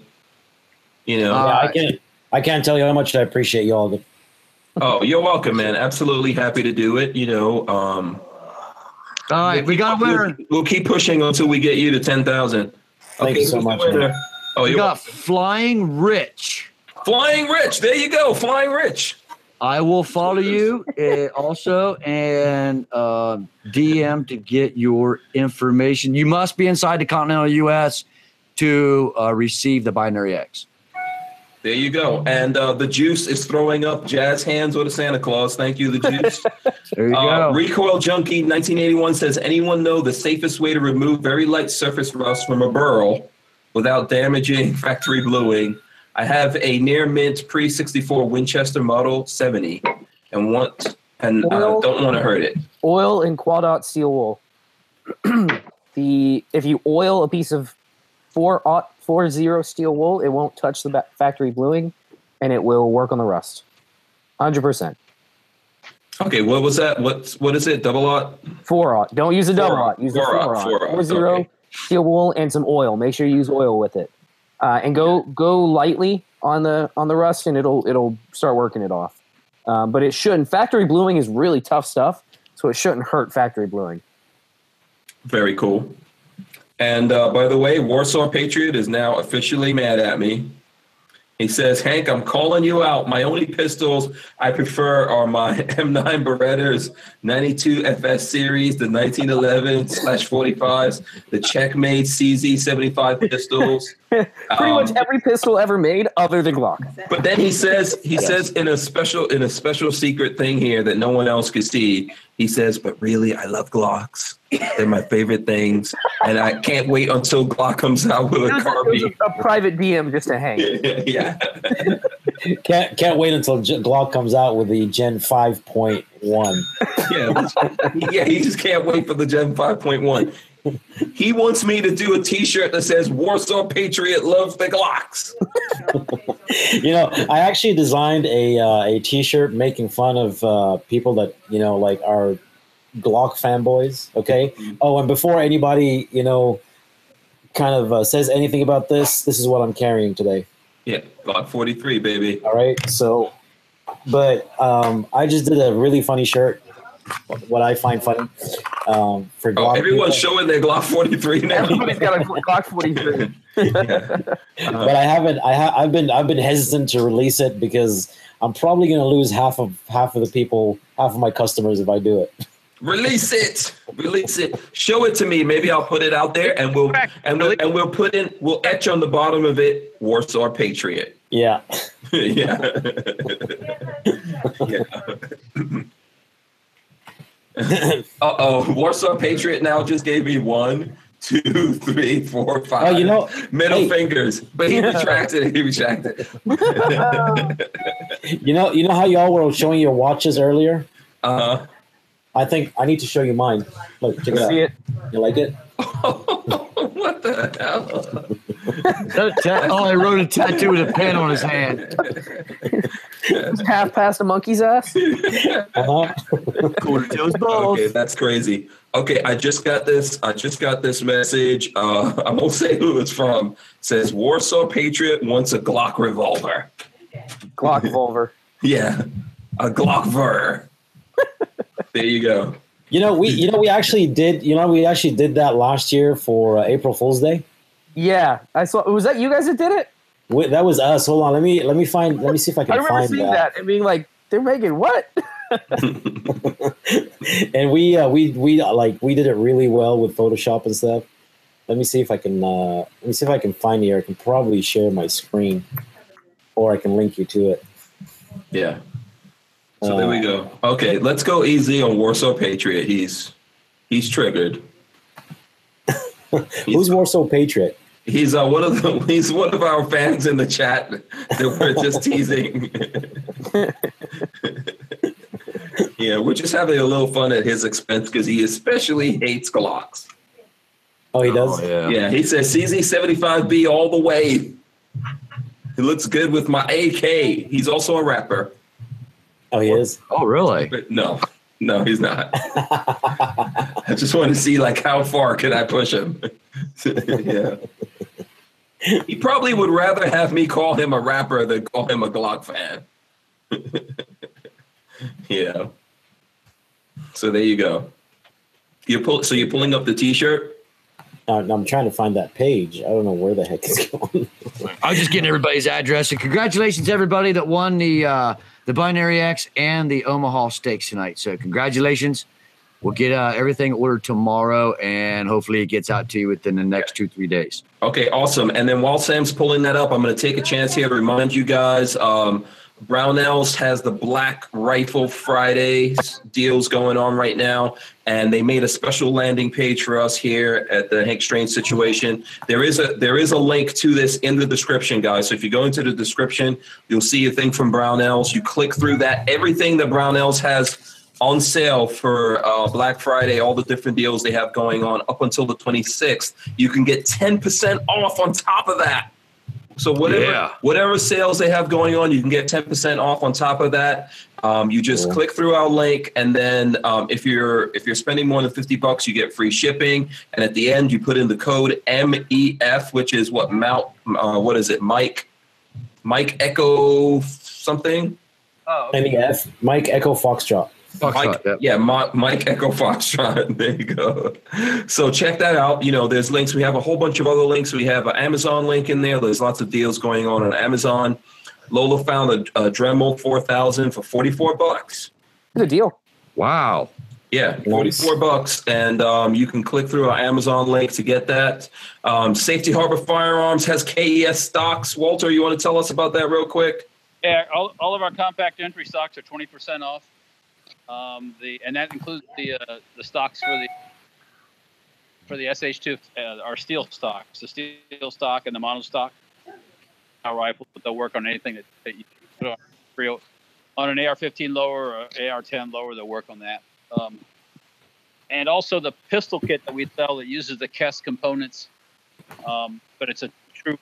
You know,
Uh,
Yeah, I can't. I can't tell you how much I appreciate you all.
oh, you're welcome, man. Absolutely happy to do it. You know, um,
All right, we got a winner.
We'll, we'll keep pushing until we get you to 10,000.
Thank you so much,
winner?
man.
Oh, you're
got Flying Rich.
Flying Rich. There you go. Flying Rich.
I will follow you uh, also and uh, DM to get your information. You must be inside the continental U.S. to uh, receive the Binary X.
There you go. And uh, the juice is throwing up jazz hands with a Santa Claus. Thank you, the juice.
There you
Uh,
go.
Recoil Junkie 1981 says, anyone know the safest way to remove very light surface rust from a burl without damaging factory bluing? I have a near mint pre 64 Winchester Model 70 and want and uh, don't want to hurt it.
Oil and quad Quadot steel wool. the if you oil a piece of four aught four zero steel wool, it won't touch the factory bluing, and it will work on the rust. Hundred percent.
Okay, what was that? What what is it? Double aught?
Four aught. Don't use a double aught. Use a
four aught,
four aught.
four aught,
Four zero
okay.
Steel wool and some oil. Make sure you use oil with it, uh, and go go lightly on the on the rust, and it'll it'll start working it off. Um, but it shouldn't. Factory bluing is really tough stuff, so it shouldn't hurt factory bluing.
Very cool. And uh, by the way, Warsaw Patriot is now officially mad at me. He says, Hank, I'm calling you out. My only pistols I prefer are my M9 Berettas 92 FS series, the 1911 slash 45s, the Checkmate CZ 75 pistols.
Pretty
Um,
much every pistol ever made, other than Glock.
But then he says he says in a special in a special secret thing here that no one else could see. He says, "But really, I love Glocks. They're my favorite things, and I can't wait until Glock comes out with a
was, a, it was
carbine."
a, a private DM just to hang.
yeah,
Can't can't wait until Glock comes out with the Gen five point one.
yeah, yeah. He just can't wait for the Gen five point one. He wants me to do a T-shirt that says "Warsaw Patriot loves the Glocks."
you know, I actually designed a uh, a T-shirt making fun of uh, people that you know like are Glock fanboys. Okay. Oh, and before anybody you know kind of uh, says anything about this, this is what I'm carrying today.
Yeah, Glock forty three, baby.
All right. So, but um, I just did a really funny shirt. What I find funny um, for
Oh,
Glock.
everyone's
people.
showing their Glock forty three now.
Everybody's got a Glock 43.
but I haven't. I ha- I've been. I've been hesitant to release it because I'm probably going to lose half of half of the people, half of my customers if I do it.
Release it. Release it. Show it to me. Maybe I'll put it out there and we'll and we'll, and we'll put in we'll etch on the bottom of it Warsaw Patriot.
Yeah.
yeah. yeah. Uh oh. Warsaw Patriot now just gave me one, two, three, four, five.
Oh, you know,
middle
hey.
fingers. But he retracted it. He retracted it.
You know. You know how y'all were showing your watches earlier.
Uh huh.
I think I need to show you mine. Look, check it out.
See it?
You like it?
what the hell?
oh, he wrote a tattoo with a pen on his hand.
Half past a monkey's ass.
Uh-huh.
Quarter to his balls.
Okay, that's crazy. Okay, I just got this. I just got this message. Uh, I won't say who it's from. It says Warsaw Patriot wants a Glock revolver.
Glock revolver.
Yeah, a Glockver. there you go.
You know, we you know we actually did you know we actually did that last year for uh, April Fool's Day.
Yeah, I saw. Was that you guys that did it?
We, that was us. Hold on, let me let me find let me see if I can.
I
can
remember
find
seeing
that.
that and being like, "They're making what?"
and we uh, we we uh, like we did it really well with Photoshop and stuff. Let me see if I can uh, let me see if I can find here. I can probably share my screen, or I can link you to it.
Yeah. So there we go. Okay, let's go easy on Warsaw Patriot. He's he's triggered.
Who's Warsaw Patriot?
He's uh, one of the he's one of our fans in the chat that we're just teasing. yeah, we're just having a little fun at his expense because he especially hates Glocks.
Oh, he does.
yeah.
Yeah, he says CZ75B all the way. He looks good with my AK. He's also a rapper.
Oh, he is.
Oh, really?
But no, no, he's not. I just want to see like how far can I push him. yeah. He probably would rather have me call him a rapper than call him a Glock fan. yeah. So there you go. You're pull, so you're pulling up the T-shirt.
Uh, I'm trying to find that page. I don't know where the heck it's going.
I was just getting everybody's address. And congratulations, everybody that won the uh, the Binary X and the Omaha Steaks tonight. So congratulations. We'll get uh, everything ordered tomorrow, and hopefully it gets out to you within the next two three days.
Okay, awesome. And then while Sam's pulling that up, I'm going to take a chance here to remind you guys. Um, Brownells has the Black Rifle Fridays deals going on right now, and they made a special landing page for us here at the Hank Strange situation. There is a there is a link to this in the description, guys. So if you go into the description, you'll see a thing from Brownells. You click through that. Everything that Brownells has on sale for uh, Black Friday, all the different deals they have going on up until the 26th. You can get 10% off on top of that. So whatever
Yeah.
whatever sales they have going on, you can get 10% off on top of that. Um, you just
Cool.
click through our link, and then um, if you're if you're spending more than 50 bucks, you get free shipping. And at the end, you put in the code MEF, which is what Mount uh, what is it, Mike Mike Echo something.
Oh,
MEF Mike Echo Foxtrot.
Mike, yeah, Mike, Mike Echo Foxtrot. There you go. So check that out. You know, there's links. We have a whole bunch of other links. We have an Amazon link in there. There's lots of deals going on on Amazon. Lola found a, a Dremel 4000 for 44 bucks.
Good deal.
Wow.
Yeah, 44 bucks. And um, you can click through our Amazon link to get that. Um, Safety Harbor Firearms has KES stocks. Walter, you want to tell us about that real quick?
Yeah, all, all of our compact entry stocks are twenty percent off. Um, the and that includes the uh, the stocks for the for the SH2, uh, our steel stocks, the steel stock and the mono stock. Our rifle, but they'll work on anything that, that you put on real on an AR-15 lower or AR-10 lower. They'll work on that. Um, and also the pistol kit that we sell that uses the KES components, um, but it's a true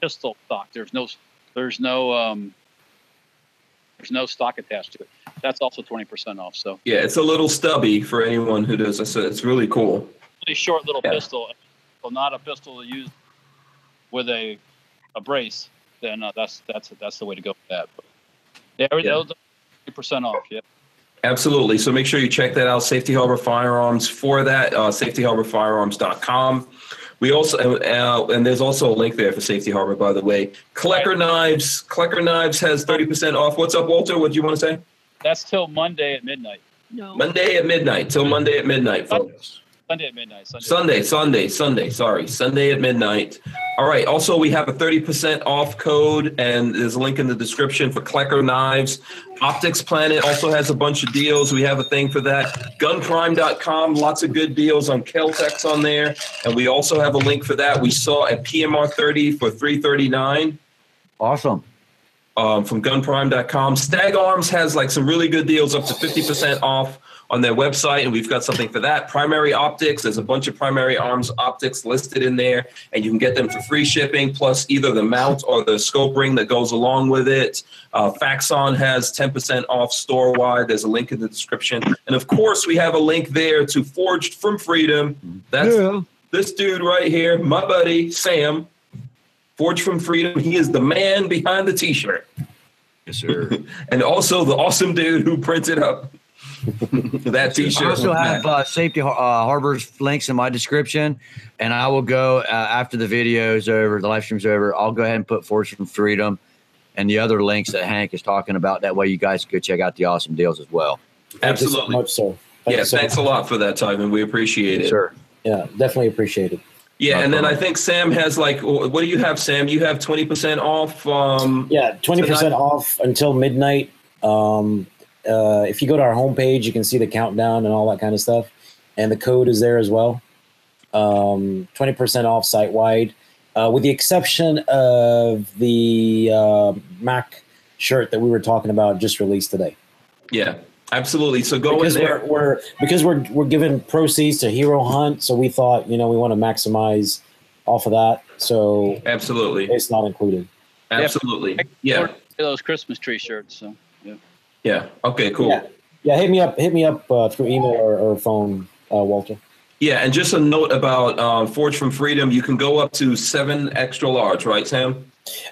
pistol stock. There's no there's no um, there's no stock attached to it. That's also twenty percent off. So
Yeah, it's a little stubby for anyone who does this. It's really cool.
really short little
Yeah.
pistol, well, not a pistol to use with a a brace. Then uh, that's that's that's the way to go with that. But yeah,
Yeah.
twenty percent off. Yeah.
Absolutely. So make sure you check that out. Safety Harbor Firearms for that. Uh, safetyharborfirearms.com. We also uh, and there's also a link there for Safety Harbor, by the way. Klecker Knives. Klecker Knives has thirty percent off. What's up, Walter? What do you want to say?
That's till Monday at midnight.
No.
Monday at midnight. Till Monday at midnight, folks.
Sunday at midnight. Sunday.
Sunday, Sunday, Sunday. Sorry, Sunday at midnight. All right. Also, we have a 30% off code, and there's a link in the description for Klecker knives. Optics Planet also has a bunch of deals. We have a thing for that. Gunprime.com, lots of good deals on Keltecs on there, and we also have a link for that. We saw a PMR 30 for 339
Awesome.
Um, from gunprime.com. Stag Arms has like some really good deals up to 50% off on their website, and we've got something for that. Primary optics, there's a bunch of primary arms optics listed in there, and you can get them for free shipping, plus either the mount or the scope ring that goes along with it. Uh, Faxon has 10% off store wide. There's a link in the description. And of course, we have a link there to Forged from Freedom. That's this dude right here, my buddy Sam, Forged from Freedom. He is the man behind the t shirt.
Yes, sir.
and also the awesome dude who printed up that T-shirt.
I also have uh, Safety uh, Harbor's links in my description, and I will go uh, after the video is over, the live stream's over. I'll go ahead and put Forged from Freedom and the other links that Hank is talking about. That way, you guys can go check out the awesome deals as well.
Thank you so
Absolutely.
much, sir. Thank
yeah,
you so
thanks a lot for that, Tyven. We appreciate it.
Sure.
Yeah, definitely appreciate it.
Yeah, and then I think Sam has like, what do you have, Sam? You have 20% off. Um,
Yeah, twenty percent off until midnight. Um, uh, if you go to our homepage, you can see the countdown and all that kind of stuff, and the code is there as well. Um, Twenty percent off site wide, uh, with the exception of the uh, Mac shirt that we were talking about just released today.
Yeah, absolutely. So go in
because
there.
we're, we're because we're we're giving proceeds to Hero Hunt, so we thought you know we want to maximize off of that, so
Absolutely.
it's not included.
Absolutely. Yeah.
Those Christmas tree shirts. So yeah.
Yeah. Okay, cool.
Yeah. Yeah, hit me up. Hit me up uh, through email or, or phone, uh, Walter.
Yeah, and just a note about um, Forged from Freedom. You can go up to seven extra large, right, Sam?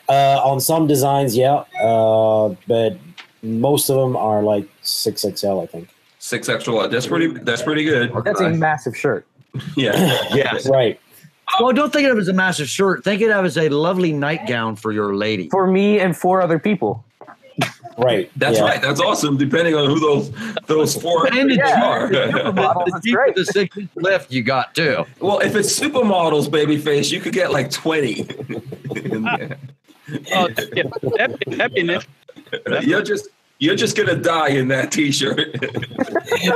Uh, on some designs, yeah, uh, but most of them are like six XL, I think.
Six extra large. That's pretty. That's pretty good.
That's a massive shirt.
Yeah.
yeah.
Right.
Well, don't think of it as a massive shirt. Think of it as a lovely nightgown for your lady.
For me and four other people.
Right.
That's
yeah.
right. That's awesome. Depending on who those those four
And the
Yeah.
are.
The
that's
deep the six inch lift you got too.
well, if it's supermodels, babyface, you could get like twenty.
Oh, yeah. That'd, be- that'd be
you're just you're just gonna die in that t-shirt.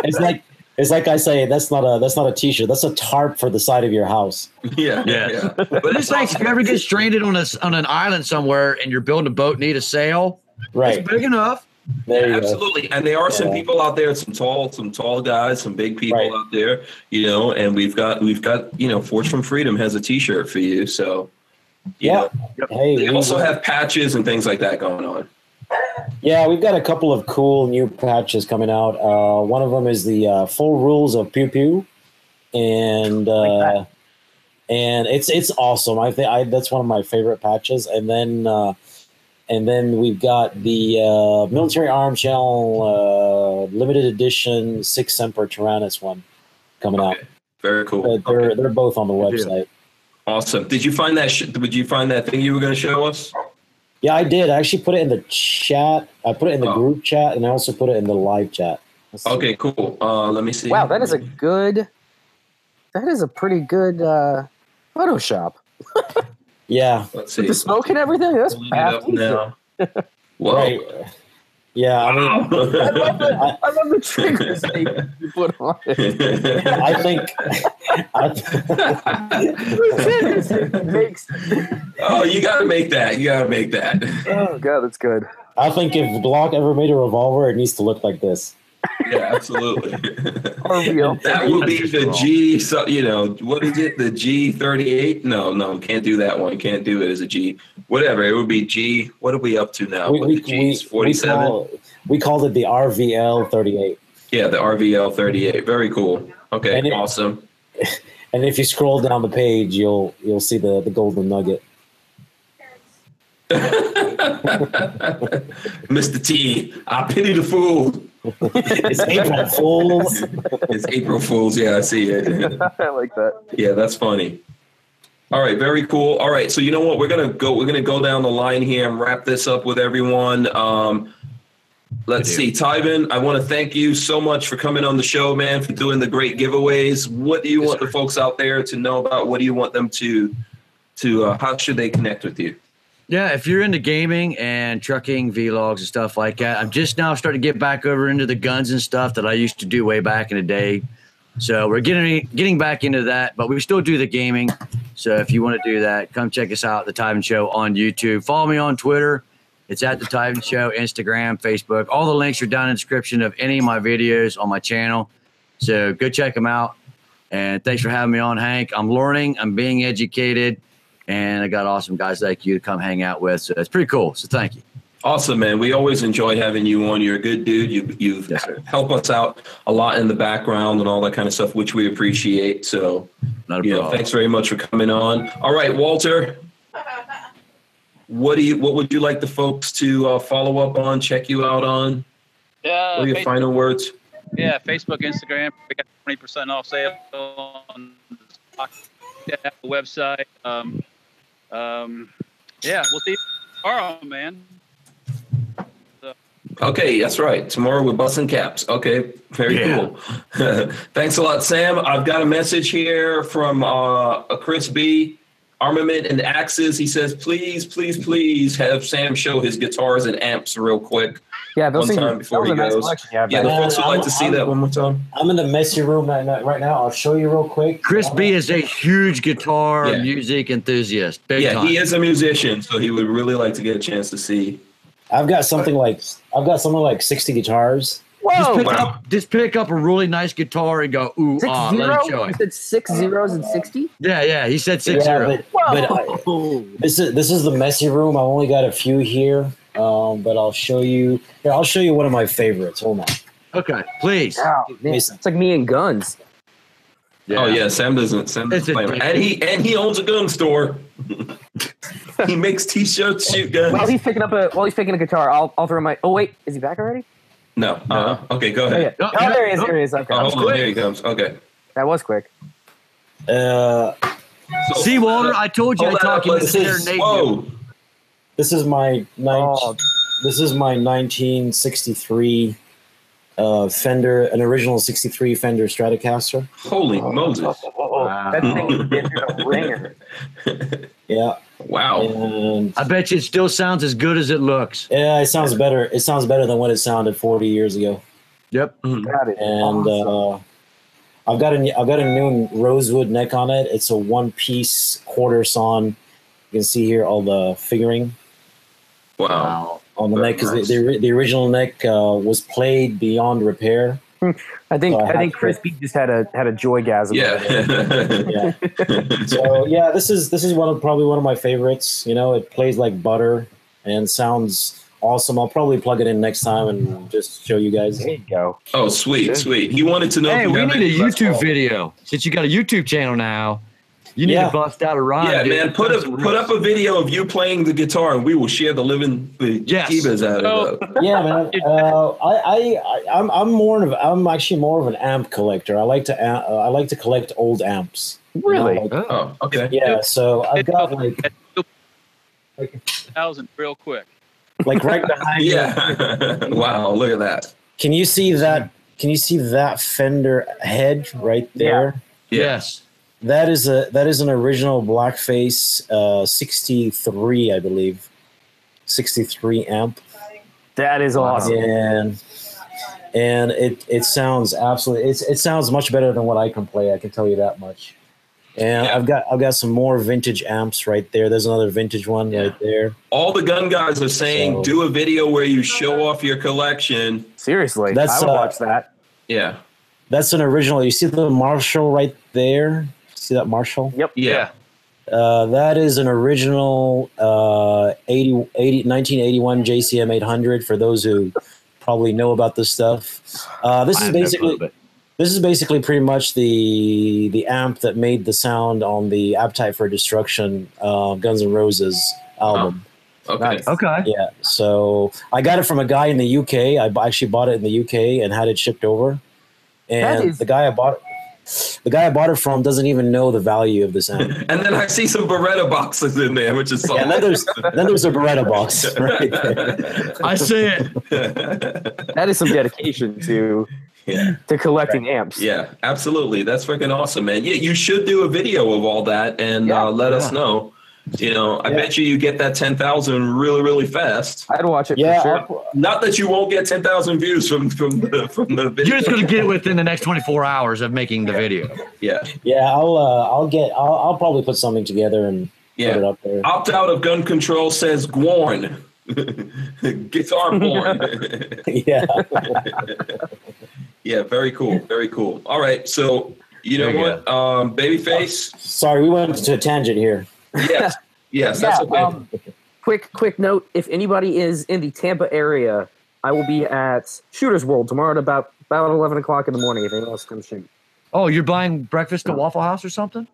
It's like it's like I say. That's not a that's not a t-shirt. That's a tarp for the side of your house.
yeah.
Yeah.
yeah. But
But
it's
it's like if you ever get stranded on a s- on an island somewhere and you're building a boat, need a sail.
Right.
It's big enough.
There you go.
Absolutely, and there are some people out there, some tall, some tall guys, some big people
Right.
out there, you know. And we've got, we've got, you know, Forged from Freedom has a T-shirt for you. So, you
Yeah.
know,
Hey,
they
we-
also have patches and things like that going on.
Yeah, we've got a couple of cool new patches coming out. Uh, one of them is the uh, full rules of Pew Pew, and uh, and it's it's awesome. I think I that's one of my favorite patches. And then uh, and then we've got the uh, military arm channel uh, limited edition Sic Semper Tyrannis one coming out.
Very cool.
They're
Okay.
they're both on the website.
Awesome. Did you find that? Sh- did you find that thing you were going to show us?
Yeah, I did. I actually put it in the chat. I put it in the
Oh.
group chat, and I also put it in the live chat.
Okay, cool. Uh, let me see.
Wow, that is a good. That is a pretty good uh, Photoshop.
Yeah,
Let's see.
With the smoke and everything. That's
Pulling it up now. Whoa.
right. Yeah, I mean,
I love the, I love the triggers that you- you put on it.
I think. I,
Makes-
oh, you got to make that. You got to make that.
oh god, that's good.
I think if Glock ever made a revolver, it needs to look like this.
Yeah, absolutely.
Or real.
That would be the G. So you know what is it? The G thirty eight? No, no, can't do that one. Can't do it as a G. Whatever. It would be G. What are we up to now?
We,
What,
we,
G's forty seven.
we called it the RVL 38.
Yeah, the RVL thirty eight. Very cool. Okay,
And it-
awesome.
And if you scroll down the page, you'll you'll see the, the golden nugget.
Mr. T, I pity the fool.
It's April Fools.
It's April Fools. Yeah, I see it.
I like that.
Yeah, that's funny. All right, very cool. All right, so you know what? We're gonna go. We're gonna go down the line here and wrap this up with everyone. Um, let's see, Tyven. I want to thank you so much for coming on the show, man, for doing the great giveaways. What do you want the folks out there to know about? What do you want them to to? Uh, how should they connect with you?
Yeah, if you're into gaming and trucking vlogs and stuff like that, I'm just now starting to get back over into the guns and stuff that I used to do way back in the day. So we're getting getting back into that, but we still do the gaming. So if you want to do that, come check us out, the Tyven Show on YouTube. Follow me on Twitter It's at the Tyven Show, Instagram, Facebook. All the links are down in the description of any of my videos on my channel. So go check them out. And thanks for having me on, Hank. I'm learning, I'm being educated, and I got awesome guys like you to come hang out with. So it's pretty cool. So thank you.
Awesome, man. We always enjoy having you on. You're a good dude. You you've
Yes,
helped us out a lot in the background and all that kind of stuff, which we appreciate. So,
Not a
you know, thanks very much for coming on. All right, Walter. What do you? What would you like the folks to uh, follow up on? Check you out on?
Yeah,
What are your
Facebook,
final words?
yeah, Facebook, Instagram. We got twenty percent off sale on the website. Um, um, yeah, we'll see you tomorrow, man.
Okay, that's right. Tomorrow we're busting caps. Okay, very
Yeah.
cool. Thanks a lot, Sam. I've got a message here from uh, Chris B. Armament and Axes. He says, please, please, please have Sam show his guitars and amps real quick.
Yeah, those
One
things.
time before
that was
he
a nice
goes.
collection you have
Yeah, the folks would like
I'm-
to see
I'm-
that one more time.
I'm in the messy room right now. Right now, I'll show you real quick.
Chris B is a huge guitar
Yeah.
music enthusiast. Big
yeah,
time.
he is a musician, so he would really like to get a chance to see.
I've got something like I've got something like sixty guitars.
just,
Whoa!
pick
wow.
up, just pick up a really nice guitar and go, ooh,
Six
ah, let
zero?
it show
You said six zeros and sixty?
Yeah, yeah. He said six
yeah,
zero.
but, but I, this is this is the messy room. I've only got a few here, um, but I'll show you. Here, I'll show you one of my favorites. Hold on.
Okay, please.
Wow, man, it's like me and guns.
Oh yeah, Sam doesn't. Sam doesn't
a
play, and he and he owns a gun store. he makes t-shirts, shoot guns.
While he's picking up a while he's picking a guitar, I'll I'll throw my. Oh wait, is he back already?
no, uh, okay, go
Oh, yeah.
ahead.
Oh,
Oh, there he is.
yeah.
There he is. Okay,
Oh, hold on, here he comes. Okay.
that was quick.
Uh,
So,
See, Walter, I told you I'd
that
talk
up,
you into
let's-
there, Nate.
Whoa.
This is my nine,
Oh,
This is my 1963 uh, Fender, an original '63 Fender Stratocaster.
Holy Moses.
Wow.
that thing is a ringer.
Yeah,
Wow.
and
I bet you it still sounds as good as it looks.
yeah, it sounds better. It sounds better than what it sounded 40 years ago.
Yep.
That is
and
awesome.
uh, I've got a I've got a new rosewood neck on it. It's a one piece quarter sawn. You can see here all the figuring
Wow.
on the
Very
neck because
nice.
the, the the original neck uh, was played beyond repair.
I think
so I
I think
have
Chris
to-
B just had a had a joygasm.
Yeah.
Yeah. So yeah, this is this is one of probably one of my favorites. You know, it plays like butter and sounds awesome. I'll probably plug it in next time and just show you guys.
There you go.
oh, sweet, sweet. He wanted to know.
Hey,
if you
we
have
need a YouTube
Paul.
video. Since you got a YouTube channel now, you need
Yeah.
to bust out a rhyme.
Yeah,
dude.
man. Put up put up a video of you playing the guitar, and we will share the living the
Yes.
keyboards out
Oh.
of it.
Yeah, man. Uh, I, I, I, I'm, I'm more of, I'm actually more of an amp collector. I like to, uh, I like to collect old amps. You know,
Really?
like-
Oh, okay.
yeah. So I've got like, a
thousand real quick.
like right behind. you.
Yeah. wow. Look at that.
Can you see that? Can you see that Fender head right there?
Yes.
That is a that is an original Blackface uh, 63, I believe. 63 amp.
That is awesome.
And and it it sounds absolutely it's it sounds much better than what I can play, I can tell you that much. And
Yeah.
I've got I've got some more vintage amps right there. There's another vintage one
Yeah.
right there.
All the gun guys are saying
So-
do a video where you show off your collection.
Seriously,
That's,
I would
uh,
watch that.
Yeah.
That's an original. You see the Marshall right there? See that Marshall?
Yep.
Yeah.
Uh, that is an original uh, 80, 80, 1981 JCM 800 for those who probably know about this stuff. Uh, this
I
is
have no clue,
basically this is basically pretty much the the amp that made the sound on the Appetite for Destruction uh, Guns N' Roses album.
Okay.
Nice.
Okay.
Yeah, so I got it from a guy in the UK. I b- actually bought it in the UK and had it shipped over. And
is-
the guy I bought the guy I bought it from doesn't even know the value of this amp.
And then I see some Beretta boxes in there, which is so
Yeah, and then there's then there's a Beretta box right there.
I see it.
That is some dedication to
yeah.
to collecting amps.
Yeah, absolutely. That's freaking awesome, man. Yeah, you should do a video of all that and
Yeah.
uh, let us know. You know, I
Yeah.
bet you you get that 10,000 really, really fast.
I'd watch it
Yeah,
for sure.
Not that you won't get 10,000 views from, from, the, from the video.
You're just going to get it within the next 24 hours of making the video.
Yeah,
yeah, I'll uh, I'll get I'll, I'll probably put something together and put it
yeah.
up there.
Opt out of gun control says Gorn. Guitar porn.
yeah.
yeah, very cool. Very cool. All right. So, you know
you
what? Um, Babyface.
Sorry, we went to a tangent here.
Yes. Yes, that's
Yeah,
okay.
um, quick, quick note: if anybody is in the Tampa area, I will be at Shooters World tomorrow at about about eleven o'clock in the morning. If anyone else comes shoot,
Oh, you're buying breakfast at Waffle House or something?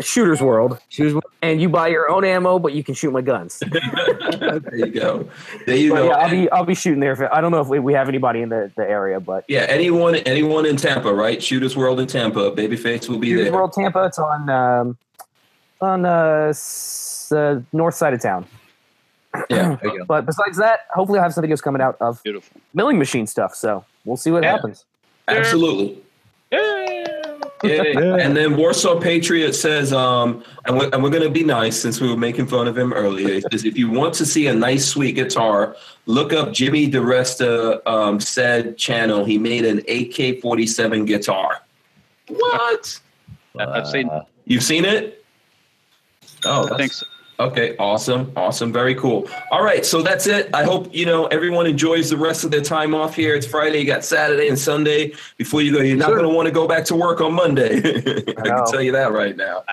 Shooters World,
Shooters World.
and you buy your own ammo, but you can shoot my guns.
there you go. There you
But
go.
yeah, I'll be I'll be shooting there. If I don't know if we, we have anybody in the, the area, but
Yeah, anyone anyone in Tampa, right? Shooters World in Tampa. Babyface will be
Shooters
there.
World Tampa. It's on um, on uh, s- the north side of town.
Yeah.
But besides that, hopefully I'll have some videos coming out of
Beautiful.
milling machine stuff. So we'll see what
Yeah.
happens.
Absolutely. Yeah. And then Warsaw Patriot says, um, and we're, and we're going to be nice since we were making fun of him earlier. He says, if you want to see a nice, sweet guitar, look up Jimmy DiResta um, said channel. He made an AK 47 guitar. What?
I- I've seen.
You've seen it? Oh,
I so.
Okay, awesome, awesome, very cool. All right, so that's it. I hope you know everyone enjoys the rest of their time off here. It's Friday, you got Saturday and Sunday. Before you go, you're not
Sure.
going to want to go back to work on Monday. I,
know.
can tell you that right now.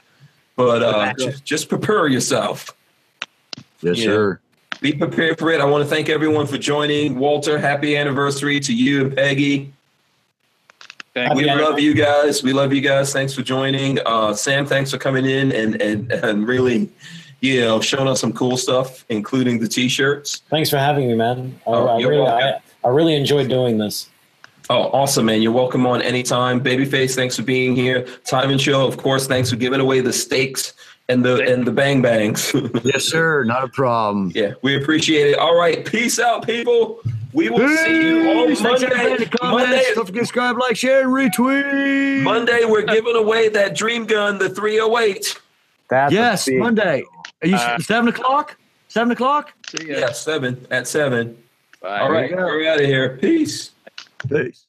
But uh, just, just prepare yourself.
Yes,
Yeah.
sir.
Be prepared for it. I want to thank everyone for joining. Walter, happy anniversary to you and Peggy.
Thank
We
you.
love you guys. We love you guys. Thanks for joining. Uh, Sam, thanks for coming in and, and, and really, you know, showing us some cool stuff, including the t-shirts.
Thanks for having me, man. I,
Oh,
I
you're
really, I,
welcome.
I really enjoyed doing this.
Oh, awesome, man. You're welcome on anytime. Babyface, thanks for being here. Tyven Show, of course, thanks for giving away the steaks and the and the bang bangs.
Yes, sir. Not a problem.
yeah, we appreciate it. All right, peace out, people. We will see you on
Peace. In
Monday.
the comments.
Monday,
Don't forget to subscribe, like, share, and retweet.
Monday, we're giving away that Dream Gun, the 308.
That's
Yes, Monday. Are you
Uh,
seven o'clock? Seven o'clock?
See ya.
Yeah, seven at seven.
Bye.
All right, we're out of here. Peace.
Peace.